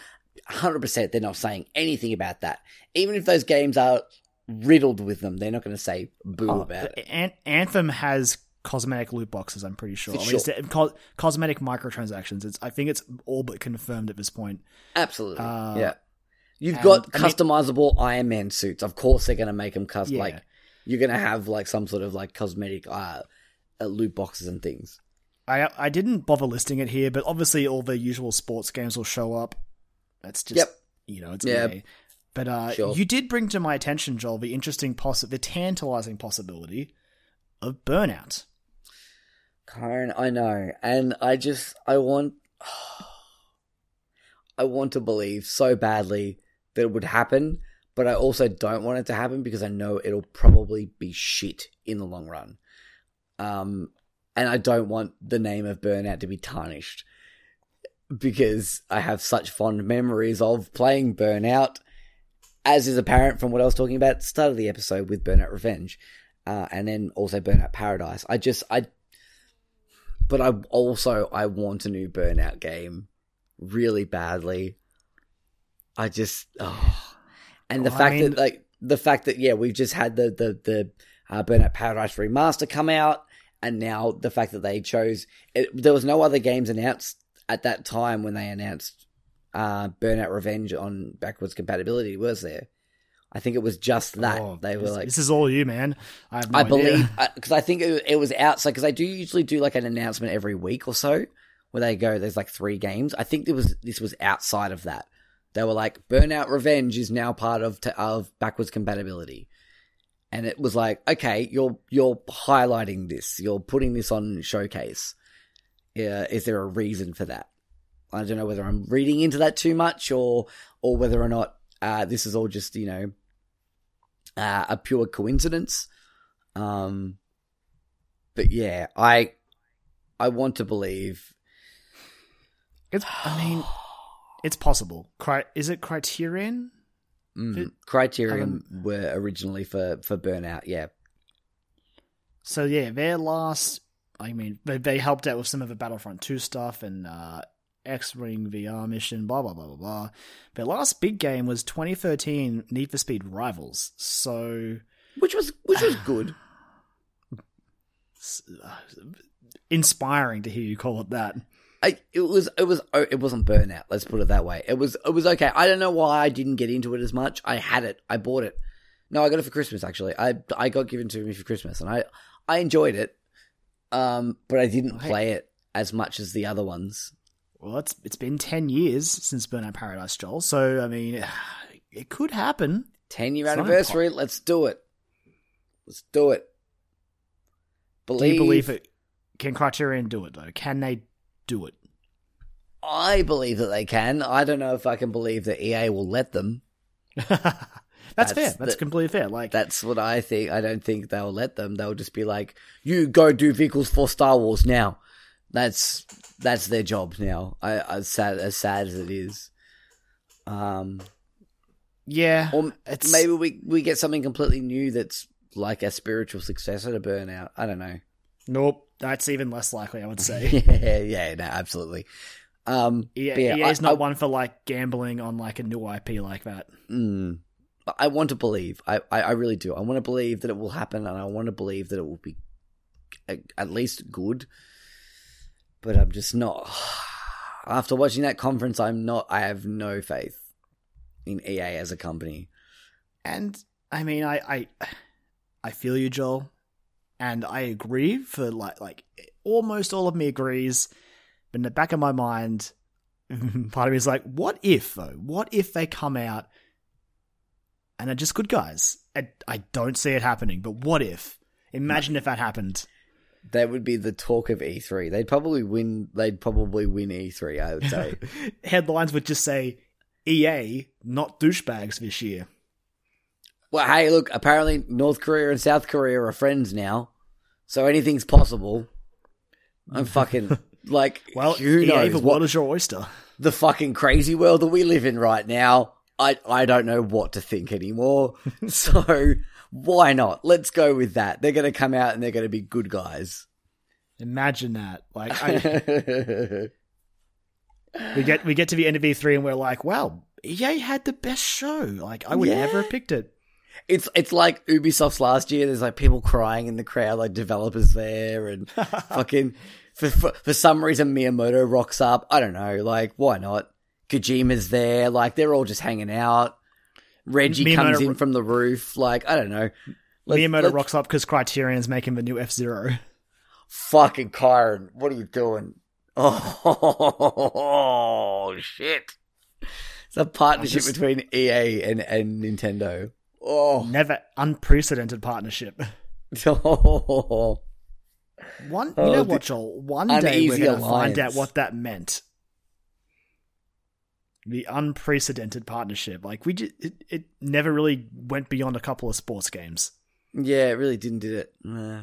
hundred percent. They're not saying anything about that. Even if those games are riddled with them, they're not going to say boo Oh, about it. An- Anthem has cosmetic loot boxes. I'm pretty sure. For At least sure. it- co- cosmetic microtransactions. It's. I think it's all but confirmed at this point. Absolutely. Uh, yeah. You've and, got I mean- customizable Iron Man suits. Of course, they're going to make them custom. Yeah. Like you're going to have like some sort of like cosmetic uh, uh, loot boxes and things. I I didn't bother listing it here, but obviously all the usual sports games will show up. That's just Yep. you know it's Yeah. EA. But uh, Sure. you did bring to my attention, Joel, the interesting possi- the tantalizing possibility of burnout. Kyron, I know, and I just I want I want to believe so badly that it would happen, but I also don't want it to happen because I know it'll probably be shit in the long run. Um, and I don't want the name of Burnout to be tarnished because I have such fond memories of playing Burnout, as is apparent from what I was talking about at the start of the episode with Burnout Revenge, uh, and then also Burnout Paradise. I just I but I also I want a new Burnout game really badly. I just oh. and the Well, I fact mean- that like the fact that yeah we've just had the the the uh, Burnout Paradise remaster come out, and now the fact that they chose it, there was no other games announced at that time when they announced uh, Burnout Revenge on backwards compatibility, was there? I think it was just that Oh, they were this, like "This is all you, man." I, have no I idea. believe because I think it, it was outside because I do usually do like an announcement every week or so where they go. There's like three games. I think there was this was outside of that. They were like Burnout Revenge is now part of t- of backwards compatibility, and it was like okay, you're you're highlighting this. You're putting this on showcase. Yeah, is there a reason for that? I don't know whether I'm reading into that too much or or whether or not uh, this is all just you know uh, a pure coincidence. Um, but yeah, I I want to believe. It's, I mean, it's possible. Cri- is it Criterion? Mm, It- Criterion were originally for for Burnout. Yeah, So yeah, their last. I mean, they they helped out with some of the Battlefront Two stuff and uh, X Wing VR mission. Blah blah blah blah blah. Their last big game was 2013 Need for Speed Rivals. So which was which was good. inspiring to hear you call it that. I it was it was oh, it wasn't Burnout. Let's put it that way. It was it was okay. I don't know why I didn't get into it as much. I had it. I bought it. No, I got it for Christmas actually. I I got given to me for Christmas, and I I enjoyed it. Um, but I didn't Hey. play it as much as the other ones. Well, it's it's been ten years since Burnout Paradise, Joel. So I mean, it could happen. Ten year It's anniversary. Let's do it. Let's do it. Do you believe it? Can Criterion do it though? Can they do it? I believe that they can. I don't know if I can believe that EA will let them. That's, That's fair. That's the- completely fair. Like That's what I think. I don't think they'll let them. They'll just be like, "You go do vehicles for Star Wars now." That's that's their job now. I, as sad as sad as it is. Um, yeah, or maybe we we get something completely new that's like a spiritual successor to Burnout. I don't know. nope. That's even less likely, I would say. yeah, yeah, no, absolutely. Um, EA, but yeah, EA's I- not I- one for like gambling on like a new IP like that. Mm. I want to believe. I, I, I really do. I want to believe that it will happen, and I want to believe that it will be at, least good. But I'm just not. After watching that conference, I'm not. I have no faith in EA as a company. And I mean, I I I feel you, Joel, and I agree for like like almost all of me agrees, but in the back of my mind, part of me is like, what if though? What if they come out and are just good guys? I, I don't see it happening, but what if? Imagine if that happened. That would be the talk of E3. They'd probably win. They'd probably win E3. I would say. Headlines would just say, EA, not douchebags this year. well, hey, look. Apparently, North Korea and South Korea are friends now, so anything's possible. I'm fucking like. Well, who EA, knows the world is your oyster. the fucking crazy world that we live in right now. I I don't know what to think anymore. so why not? Let's go with that. They're going to come out and they're going to be good guys. Imagine that. Like I, we get we get to the end of E3 and we're like, wow, EA had the best show. Like I would Yeah. never have picked it. It's it's like Ubisoft's last year. There's like people crying in the crowd, like developers there, and fucking for, for for some reason Miyamoto rocks up. I don't know, like why not? Kojima's there, like they're all just hanging out. Reggie Miyamoto- comes in from the roof, like I don't know. Let's- Miyamoto let's- rocks up because Criterion's making the new F Zero. Fucking Kyron, what are you doing? Oh shit! It's a partnership just- between EA and and Nintendo. Oh. Never unprecedented partnership. One, you Oh, know what, Joel? One day we're going to find out what that meant. The unprecedented partnership, like we, just, it, it never really went beyond a couple of sports games. yeah, it really didn't did it. Uh,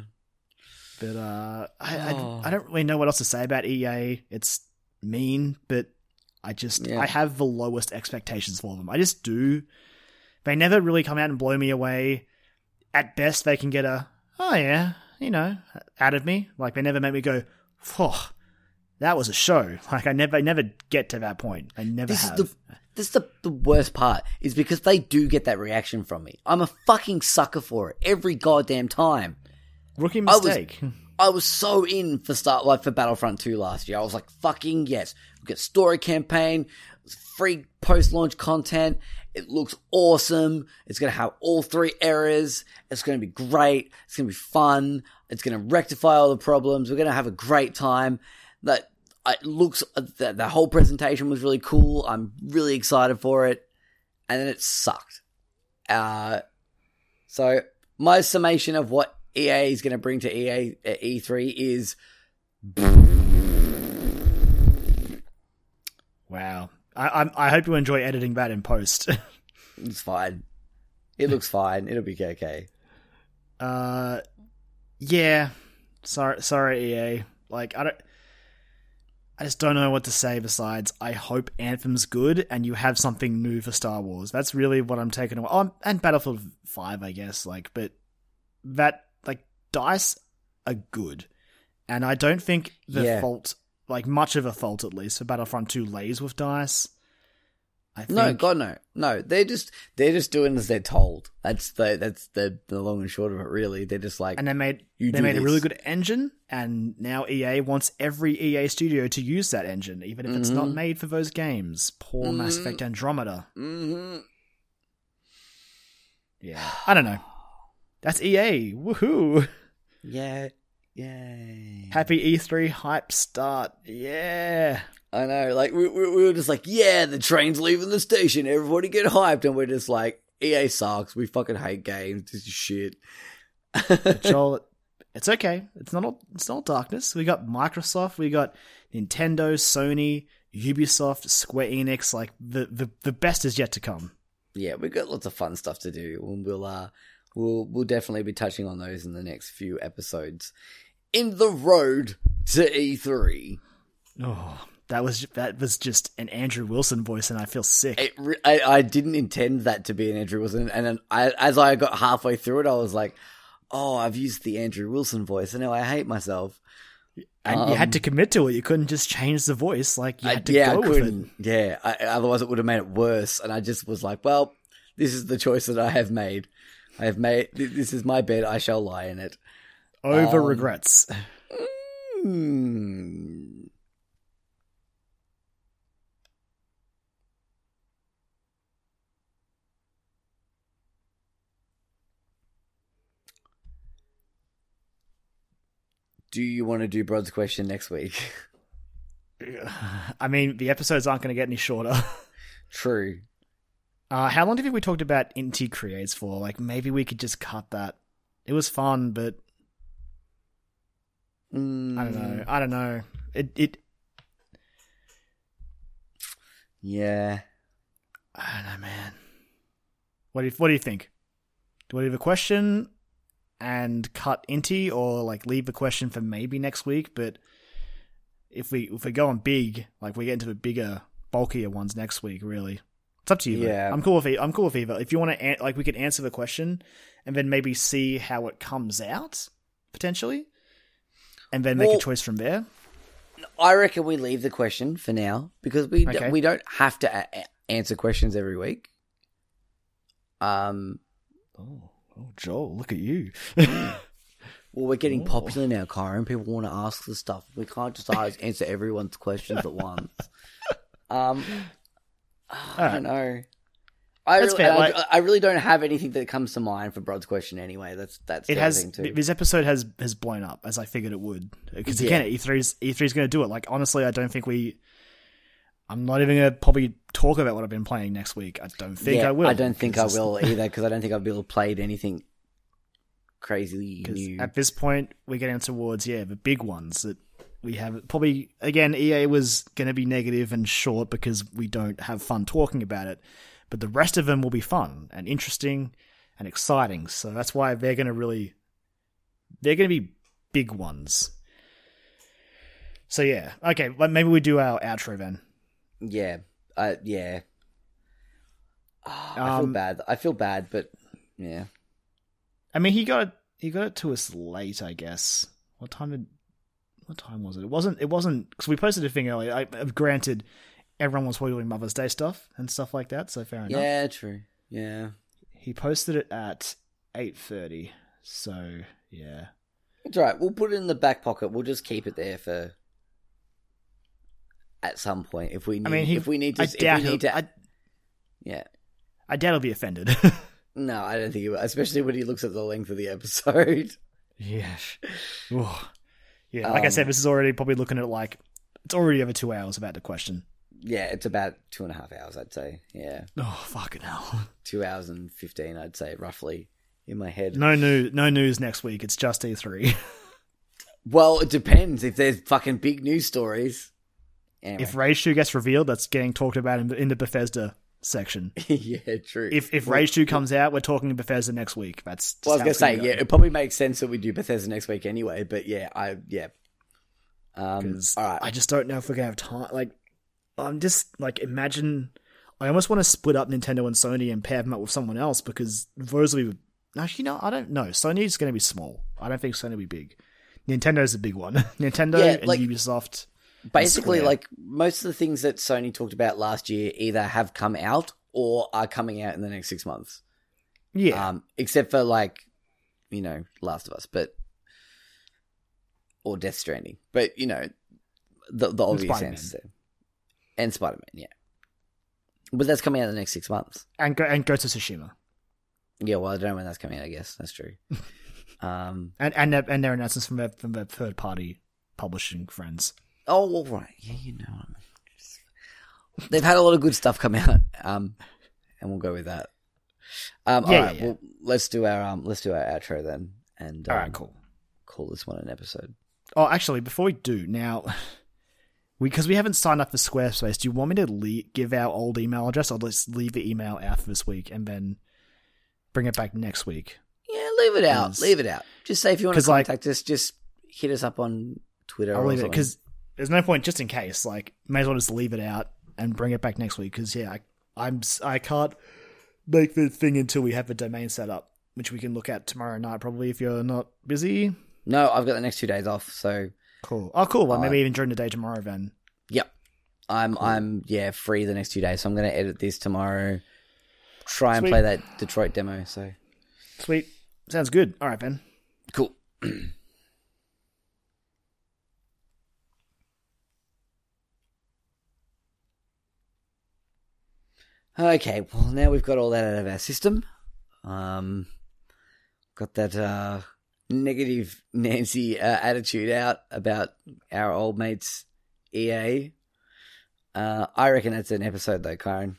But uh, I, Oh. I, I don't really know what else to say about EA. It's mean, but I just Yeah. I have the lowest expectations for them. I just do. They never really come out and blow me away. At best, they can get a oh yeah, you know, out of me. Like they never make me go, oh, that was a show. Like I never, I never get to that point. I never this is the this is the the worst part is because they do get that reaction from me. I'm a fucking sucker for it every goddamn time. Rookie I was- mistake. I was so in for start like for Battlefront 2 last year. I was like, fucking yes. We get story campaign, free post launch content. It looks awesome. It's gonna have all three errors. It's gonna be great. It's gonna be fun. It's gonna rectify all the problems. We're gonna have a great time. That it looks the, the whole presentation was really cool. I'm really excited for it, and then it sucked. Uh, so my summation of what EA is going to bring to EA at E3 is wow. I, I I hope you enjoy editing that in post. it's fine. It looks fine. It'll be okay. Uh, yeah. Sorry, sorry, EA. Like, I don't. I just don't know what to say besides I hope Anthem's good and you have something new for Star Wars. That's really what I'm taking away. Oh, and Battlefield 5, I guess. Like, but that, like, DICE are good. And I don't think the Yeah. fault, like, much of a fault at least, for Battlefront 2 lays with DICE. I think. No, God, no, no. They're just they're just doing as they're told. That's the that's the the long and short of it. Really, they're just like and they made they made a really good engine, and now EA wants every EA studio to use that engine, even if it's not Mhm. made for those games. Poor Mass Mhm. Effect Andromeda. hmm Yeah, I don't know. That's EA. Woohoo! yeah, yay. Happy E3 hype start. Yeah. I know. Like we, we we were just like, yeah, the train's leaving the station. Everybody get hyped, and we're just like, EA sucks. We fucking hate games. This is shit. Joel, it's okay. It's not all, it's not all darkness. We got Microsoft, we got Nintendo, Sony, Ubisoft, Square Enix. Like the the, the best is yet to come. yeah, we've got lots of fun stuff to do, and we'll uh, we'll we'll definitely be touching on those in the next few episodes. In the road to E3, Oh, that was that was just an Andrew Wilson voice, and I feel sick. it I, I didn't intend that to be an Andrew Wilson, and then I, as I got halfway through it, I was like, oh, I've used the Andrew Wilson voice, and now I hate myself. and you had um, to commit to it. You couldn't just change the voice. Like you I, had to yeah, go I with it. Yeah, I, otherwise it would have made it worse. And I just was like, well, this is the choice that I have made. I have made. th- This is my bed. I shall lie in it. Over Um, regrets. Hmm. Do you want to do Brod's question next week? I mean, the episodes aren't going to get any shorter. True. Uh, how long do you think we talked about Inti creates for? Like maybe we could just cut that. It was fun, but I don't Mm, know. I don't know. It it. Yeah. I don't know, man. What do you What do you think? Do I have a question and cut Inti, or like leave the question for maybe next week? But if we if we go on big, like we get into the bigger, bulkier ones next week, really, It's up to you. Yeah. I'm cool with e- I'm cool with either. If you want to, an- like, we could answer the question and then maybe see how it comes out potentially, and then make Well- a choice from there. I reckon we leave the question for now because we d- we don't have to a- answer questions every week. Um, Oh, oh, Joel, look at you. well, we're getting popular now, Kyron. People want to ask the stuff. We can't just always answer everyone's questions at once. Um, I don't know. I That's really, fair, I, like- I really don't have anything that comes to mind for Brod's question anyway. That's that's it the has too. this episode has has blown up as I figured it would because Yeah. again E3's E3's going to do it. Like honestly, I don't think we. I'm not even going to probably talk about what I've been playing next week. I don't think yeah, I will. I don't think I will either because I don't think I'll be able to play anything crazy new. at this point, we're getting towards yeah the big ones that we have. Probably again, EA was going to be negative and short because we don't have fun talking about it, but the rest of them will be fun and interesting and exciting. So that's why they're going to really they're going to be big ones. So yeah, okay. Well, maybe we do our outro then. Yeah, I yeah. Ah, I feel Um, bad. I feel bad, but yeah. I mean, he got it, he got it to us late, I guess. What time did what time was it? It wasn't it wasn't because we posted a thing earlier. I, uh, granted, everyone was probably doing Mother's Day stuff and stuff like that, so fair enough. Yeah, true. Yeah. He posted it at eight thirty, so yeah. It's all right. We'll put it in the back pocket. We'll just keep it there for at some point if we need. I mean, he, if we need to. I if we need to. I, yeah. I doubt he'll be offended. No, I don't think he will. Especially when he looks at the length of the episode. yeah. Ooh. Yeah, like I Um, said, this is already probably looking at like it's already over two hours about the question. Yeah, it's about two and a half hours. I'd say. Yeah, Oh fucking hell! two hours and fifteen. I'd say roughly in my head. No news. No news next week. It's just E three. Well, it depends. If there's fucking big news stories. Anyway. if Rage 2 gets revealed, that's getting talked about in, in the Bethesda section. yeah, true. If if Rage 2 comes out, we're talking Bethesda next week. That's Well, I was gonna say, go. yeah, it probably makes sense that we do Bethesda next week anyway. But yeah, I yeah. Um, all right. I just don't know if we're gonna have time. Like, I'm just like imagine. I almost want to split up Nintendo and Sony and pair them up with someone else because those will be. Actually, no, I don't know. Sony's going to be small. I don't think Sony will be big. Nintendo's a big one. Nintendo Yeah, and like- Ubisoft. Basically, like most of the things that Sony talked about last year either have come out or are coming out in the next six months. Yeah, Um, except for like, you know, Last of Us, but or Death Stranding, but you know, the the obvious Spider-Man. answer and Spider Man, yeah. But that's coming out in the next six months. and go and Ghost of Tsushima. Yeah, well, I don't know when that's coming out. I guess that's true. um. and and their, and their announcements from their from their third party publishing friends. Oh, well, right. Yeah, you know. They've had a lot of good stuff come out. Um, and we'll go with that. Um, Yeah, all right. yeah, yeah. Well, let's do our um, let's do our outro then, and um, All right, cool. Call this one an episode. Oh, actually, before we do now, we because we haven't signed up for Squarespace. Do you want me to le- give our old email address, or let's leave the email out for this week and then bring it back next week? Yeah, leave it out. Leave it out. Just say if you want to 'cause, like- contact us, just hit us up on Twitter. I'll or leave it because there's no point just in case. Like, may as well just leave it out and bring it back next week. Because yeah, I, I'm I can't make the thing until we have the domain set up, which we can look at tomorrow night probably if you're not busy. no, I've got the next two days off, so Cool. Oh, cool. Well, Alright. maybe uh, even during the day tomorrow then. yep. I'm I'm yeah free the next two days, so I'm going to edit this tomorrow. Try and play that Detroit demo. So Sweet. Sounds good. All right, Ben. cool. Okay, well now we've got all that out of our system. Um, got that uh, negative Nancy uh, attitude out about our old mates EA. Uh, I reckon that's an episode though, Kyron.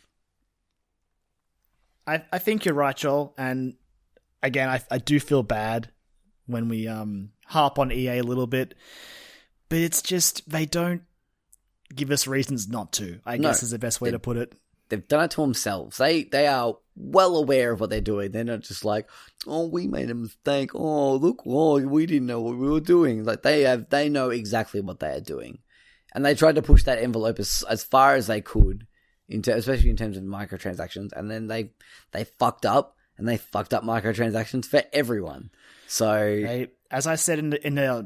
I, I think you're right, Joel. And again, I I do feel bad when we um harp on EA a little bit, but it's just they don't give us reasons not to. I No. guess is the best way They- to put it. They've done it to themselves. They they are well aware of what they're doing. They're not just like, oh, we made a mistake. Oh, look, oh, we didn't know what we were doing. Like they have, they know exactly what they are doing, and they tried to push that envelope as as far as they could in ter- especially in terms of microtransactions. And then they they fucked up and they fucked up microtransactions for everyone. So They, as I said in the, in our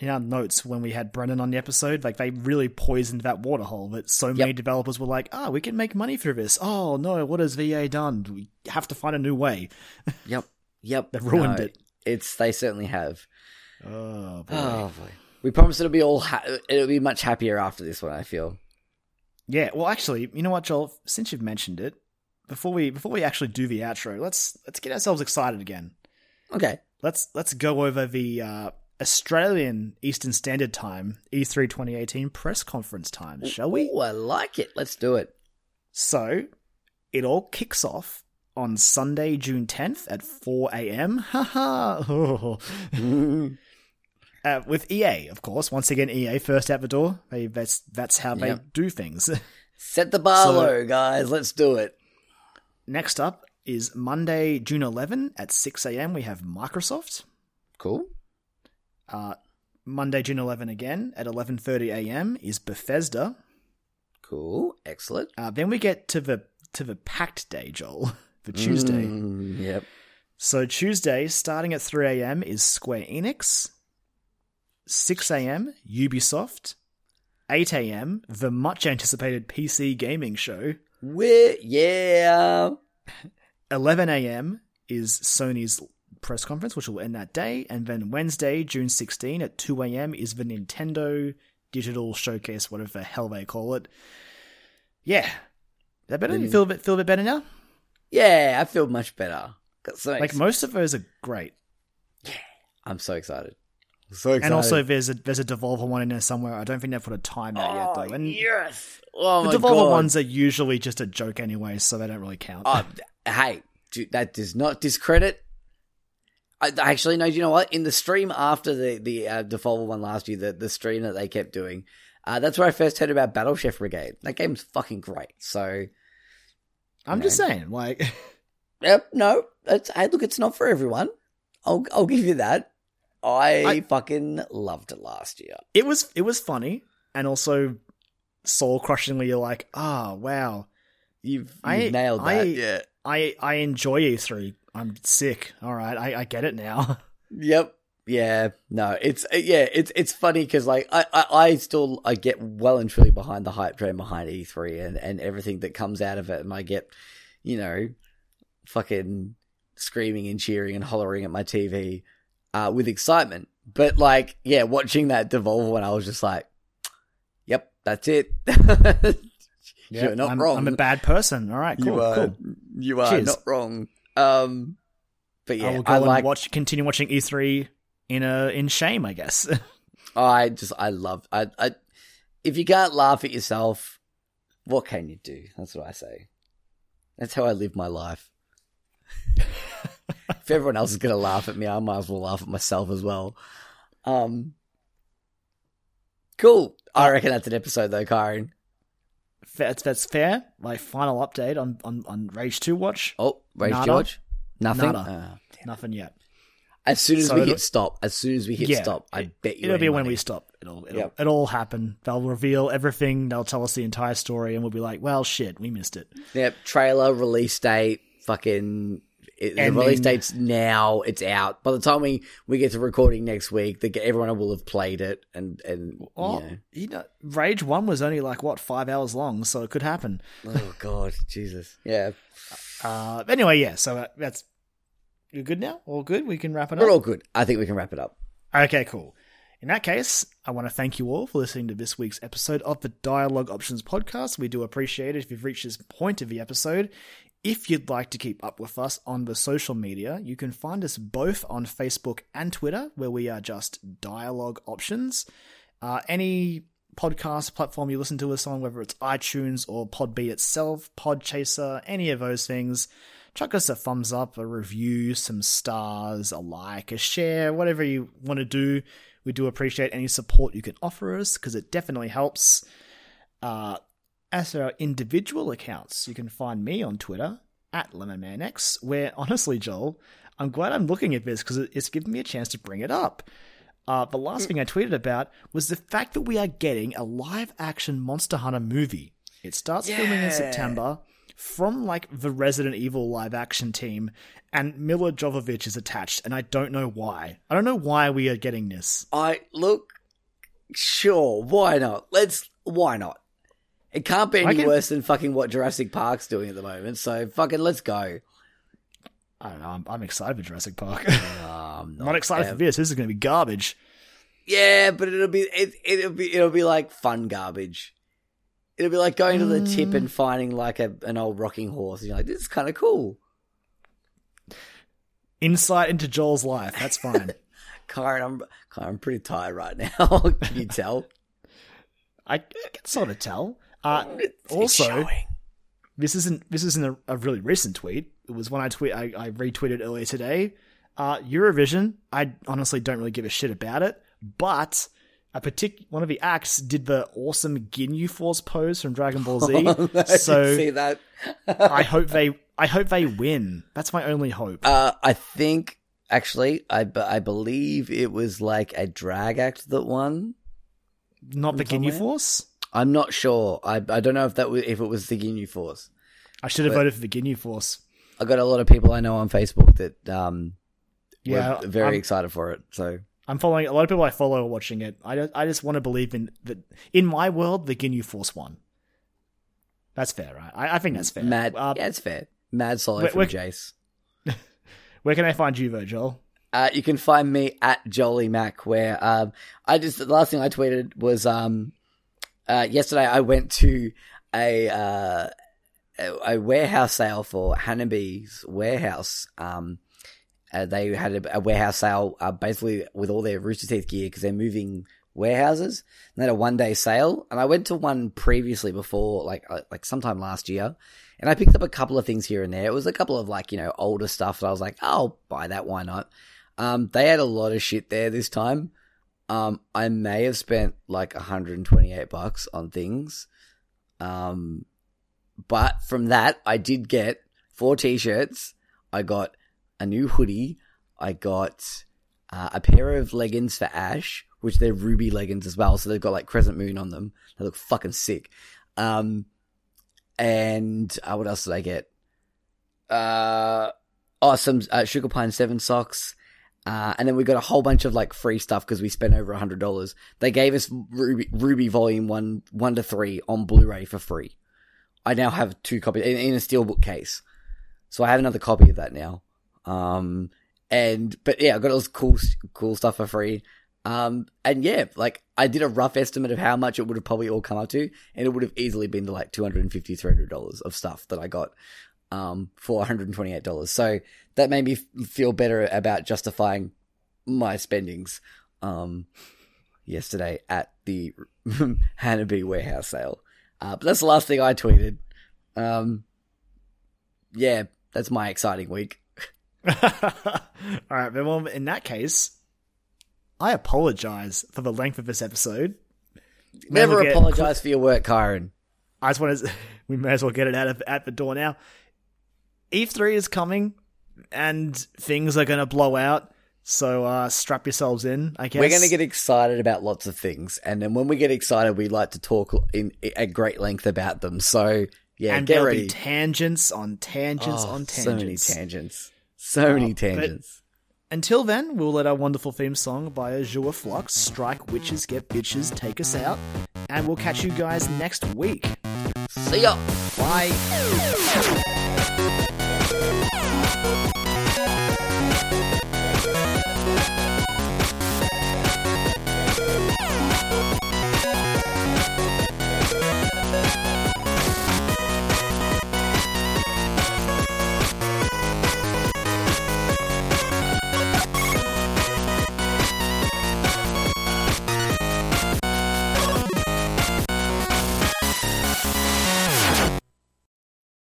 in our notes when we had Brennan on the episode, like they really poisoned that waterhole. That so many developers were like, "Ah, we can make money through this." Oh no, what has EA done? We have to find a new way. yep, yep, They've ruined No, it. It's they certainly have. Oh, boy. Oh boy, we promised it'll be all ha- it'll be much happier after this one. I feel. yeah. Well, actually, you know what, Joel? Since you've mentioned it, before we before we actually do the outro, let's let's get ourselves excited again. Okay. Let's let's go over the uh, Australian Eastern Standard Time E E3 2018 press conference time, shall we? Oh, I like it. Let's do it. So, it all kicks off on Sunday, June 10th at 4 a.m. Haha. Oh. uh, with EA, of course. Once again, EA first out the door. They, that's that's how they Yep. do things. Set the bar So- low, guys. Let's do it. Next up is Monday, June 11 at 6 a.m. We have Microsoft. Cool. Uh, Monday, June 11 again at 11:30 a.m. is Bethesda. Cool. Excellent. Uh, then we get to the to the packed day, Joel, for Tuesday. Mm, yep. So Tuesday, starting at 3 a.m., is Square Enix. 6 a.m., Ubisoft. 8 a.m., the much anticipated PC gaming show. We're yeah. 11 a.m. is Sony's press conference, which will end that day. And then Wednesday, June 16 at 2 a.m. is the Nintendo Digital Showcase, whatever the hell they call it. Yeah. Is that better? You mm. feel a bit, feel a bit better now? Yeah, I feel much better. Got so Like most of those are great. Yeah. I'm so excited. So excited. And also, there's a there's a Devolver one in there somewhere. I don't think they've put a time out yet, though. Oh, and yes. Oh the Devolver god. ones are usually just a joke anyway, so they don't really count. Oh, hey, dude, that does not discredit. I, I actually know. You know what? In the stream after the the uh, Devolver one last year, the the stream that they kept doing, uh, that's where I first heard about Battle Chef Brigade. That game's fucking great. So, I'm just saying, like, yep, no, it's, hey, look, it's not for everyone. I'll I'll give you that. I, I- fucking loved it last year. it was it was funny, and also soul crushingly, you're like, ah, wow, You've, you've I- nailed that. I- yeah. I I enjoy E3. I'm sick. All right, I, I get it now. Yep. Yeah. No. It's uh, yeah. It's it's funny because like I, I I still I get well and truly behind the hype train behind E3 and and everything that comes out of it, and I get you know fucking screaming and cheering and hollering at my TV uh, with excitement. But like yeah, watching that devolve one, I was just like, yep, that's it. You're not I'm, wrong. I'm a bad person. All right, cool, you are cool. you are Cheers. not wrong. Um. But yeah, I will go I and like watch, continue watching E3 in a in shame, I guess. I just I love I I if you can't laugh at yourself, what can you do? That's what I say. That's how I live my life. if everyone else is gonna laugh at me, I might as well laugh at myself as well. Um Cool. I reckon that's an episode though, Kyron. That's that's fair. My final update on on, on Rage Two watch. Oh, Rage Nada. George? Nothing? Nada. Ah. Nothing yet. as soon as So we hit stop, as soon as we hit Yeah, stop, I bet you It'll be any when we stop. It'll it'll, Yep. it'll all happen. They'll reveal everything. They'll tell us the entire story, and we'll be like, "Well, shit, we missed it." Yep, trailer, release date, fucking. It, the release date's now. It's out. By the time we, we get to recording next week, the, everyone will have played it and and Oh, you know. you know, Rage One was only like what five hours long, so it could happen. Oh god, Jesus, yeah, Uh, anyway, yeah. So uh, that's you're good now. All good. We can wrap it up. we're up. all good. I think we can wrap it up. Okay, cool. In that case, I want to thank you all for listening to this week's episode of the Dialogue Options podcast. We do appreciate it if you've reached this point of the episode. If you'd like to keep up with us on the social media, you can find us both on Facebook and Twitter, where we are just Dialogue Options. Uh, any podcast platform you listen to us on, whether it's iTunes or Podbean itself, Podchaser, any of those things, chuck us a thumbs up, a review, some stars, a like, a share, whatever you want to do. We do appreciate any support you can offer us because it definitely helps. Uh, as for our individual accounts, you can find me on Twitter at LemonManX, where honestly, Joel, I'm glad I'm looking at this because it's given me a chance to bring it up. Uh, the last thing I tweeted about was the fact that we are getting a live action Monster Hunter movie. It starts filming in September from like the Resident Evil live action team, and Milla Jovovich is attached, and I don't know why. I don't know why we are getting this. I look, sure, why not? Let's, why not? It can't be any can- worse than fucking what Jurassic Park's doing at the moment. So fucking let's go. I don't know. I'm, I'm excited for Jurassic Park. Um, I'm not excited for this. This is going to be garbage. Yeah, but it'll be it, it'll be it'll be like fun garbage. It'll be like going to the tip Mm. and finding like a an old rocking horse. And you're like, this is kind of cool. Insight into Joel's life. That's fine. Kyron, I'm Kyron, I'm pretty tired right now. Can you tell? I, I can sort of tell. Uh, also, this isn't this isn't a, a really recent tweet. It was when I tweet I, I retweeted earlier today. Uh, Eurovision. I honestly don't really give a shit about it, but a partic- one of the acts did the awesome Ginyu Force pose from Dragon Ball Z. I did so see that. I hope they I hope they win. That's my only hope. Uh, I think actually, I I believe it was like a drag act that won. Not the somewhere? Ginyu Force. I'm not sure. I I don't know if that was, if it was the Ginyu Force. I should have But- voted for the Ginyu Force. I got a lot of people I know on Facebook that um Yeah, were very I'm- excited for it. So I'm following a lot of people I follow are watching it. I just, I just want to believe in that. In my world, the Ginyu Force won. That's fair, right? I, I think that's fair. mad, Uh, yeah, it's fair. Mad solid Wait, from wait. Jace. Where can I find you, Virgil? Uh, you can find me at Jolly Mac, where um, I just the last thing I tweeted was um, uh, yesterday I went to a uh, a, warehouse sale for Hanabee's warehouse. Um, uh, they had a, a warehouse sale uh, basically with all their Rooster Teeth gear because they're moving warehouses. And they had a one day sale, and I went to one previously before, like uh, like sometime last year, and I picked up a couple of things here and there. It was a couple of like you know older stuff that I was like, oh, I'll buy that. Why not? Um, they had a lot of shit there this time. Um, I may have spent like 128 bucks on things. Um, but from that, I did get four t-shirts. I got a new hoodie. I got uh, a pair of leggings for Ash, which they're RWBY leggings as well. So they've got like crescent moon on them. They look fucking sick. Um, and uh, what else did I get? Uh, oh, some uh, Sugar Pine Seven socks. Uh, and then we got a whole bunch of like free stuff because we spent over a hundred dollars. They gave us RWBY, RWBY Volume One, one to three on Blu-ray for free. I now have two copies in, in a steelbook case, so I have another copy of that now. Um, and but yeah, I got all this cool, cool stuff for free. Um, and yeah, like I did a rough estimate of how much it would have probably all come up to, and it would have easily been to like 250 dollars of stuff that I got um, for 128 dollars. So that made me feel better about justifying my spendings um, yesterday at the Hanabee warehouse sale. Uh, but that's the last thing I tweeted. Um, yeah, that's my exciting week. All right, then, well, in that case, I apologize for the length of this episode. Never well get- apologize for your work, Kyron. I just want to. We may as well get it out of at the door now. E3 is coming, and things are going to blow out. So uh, strap yourselves in. I guess We're going to get excited about lots of things, and then when we get excited, we like to talk in at great length about them. So yeah, and get there'll ready. be tangents on tangents Oh, on tangents. So many tangents. So many tangents. Until then, we'll let our wonderful theme song by Azure Flux strike witches, get bitches, take us out, and we'll catch you guys next week. See ya. Bye.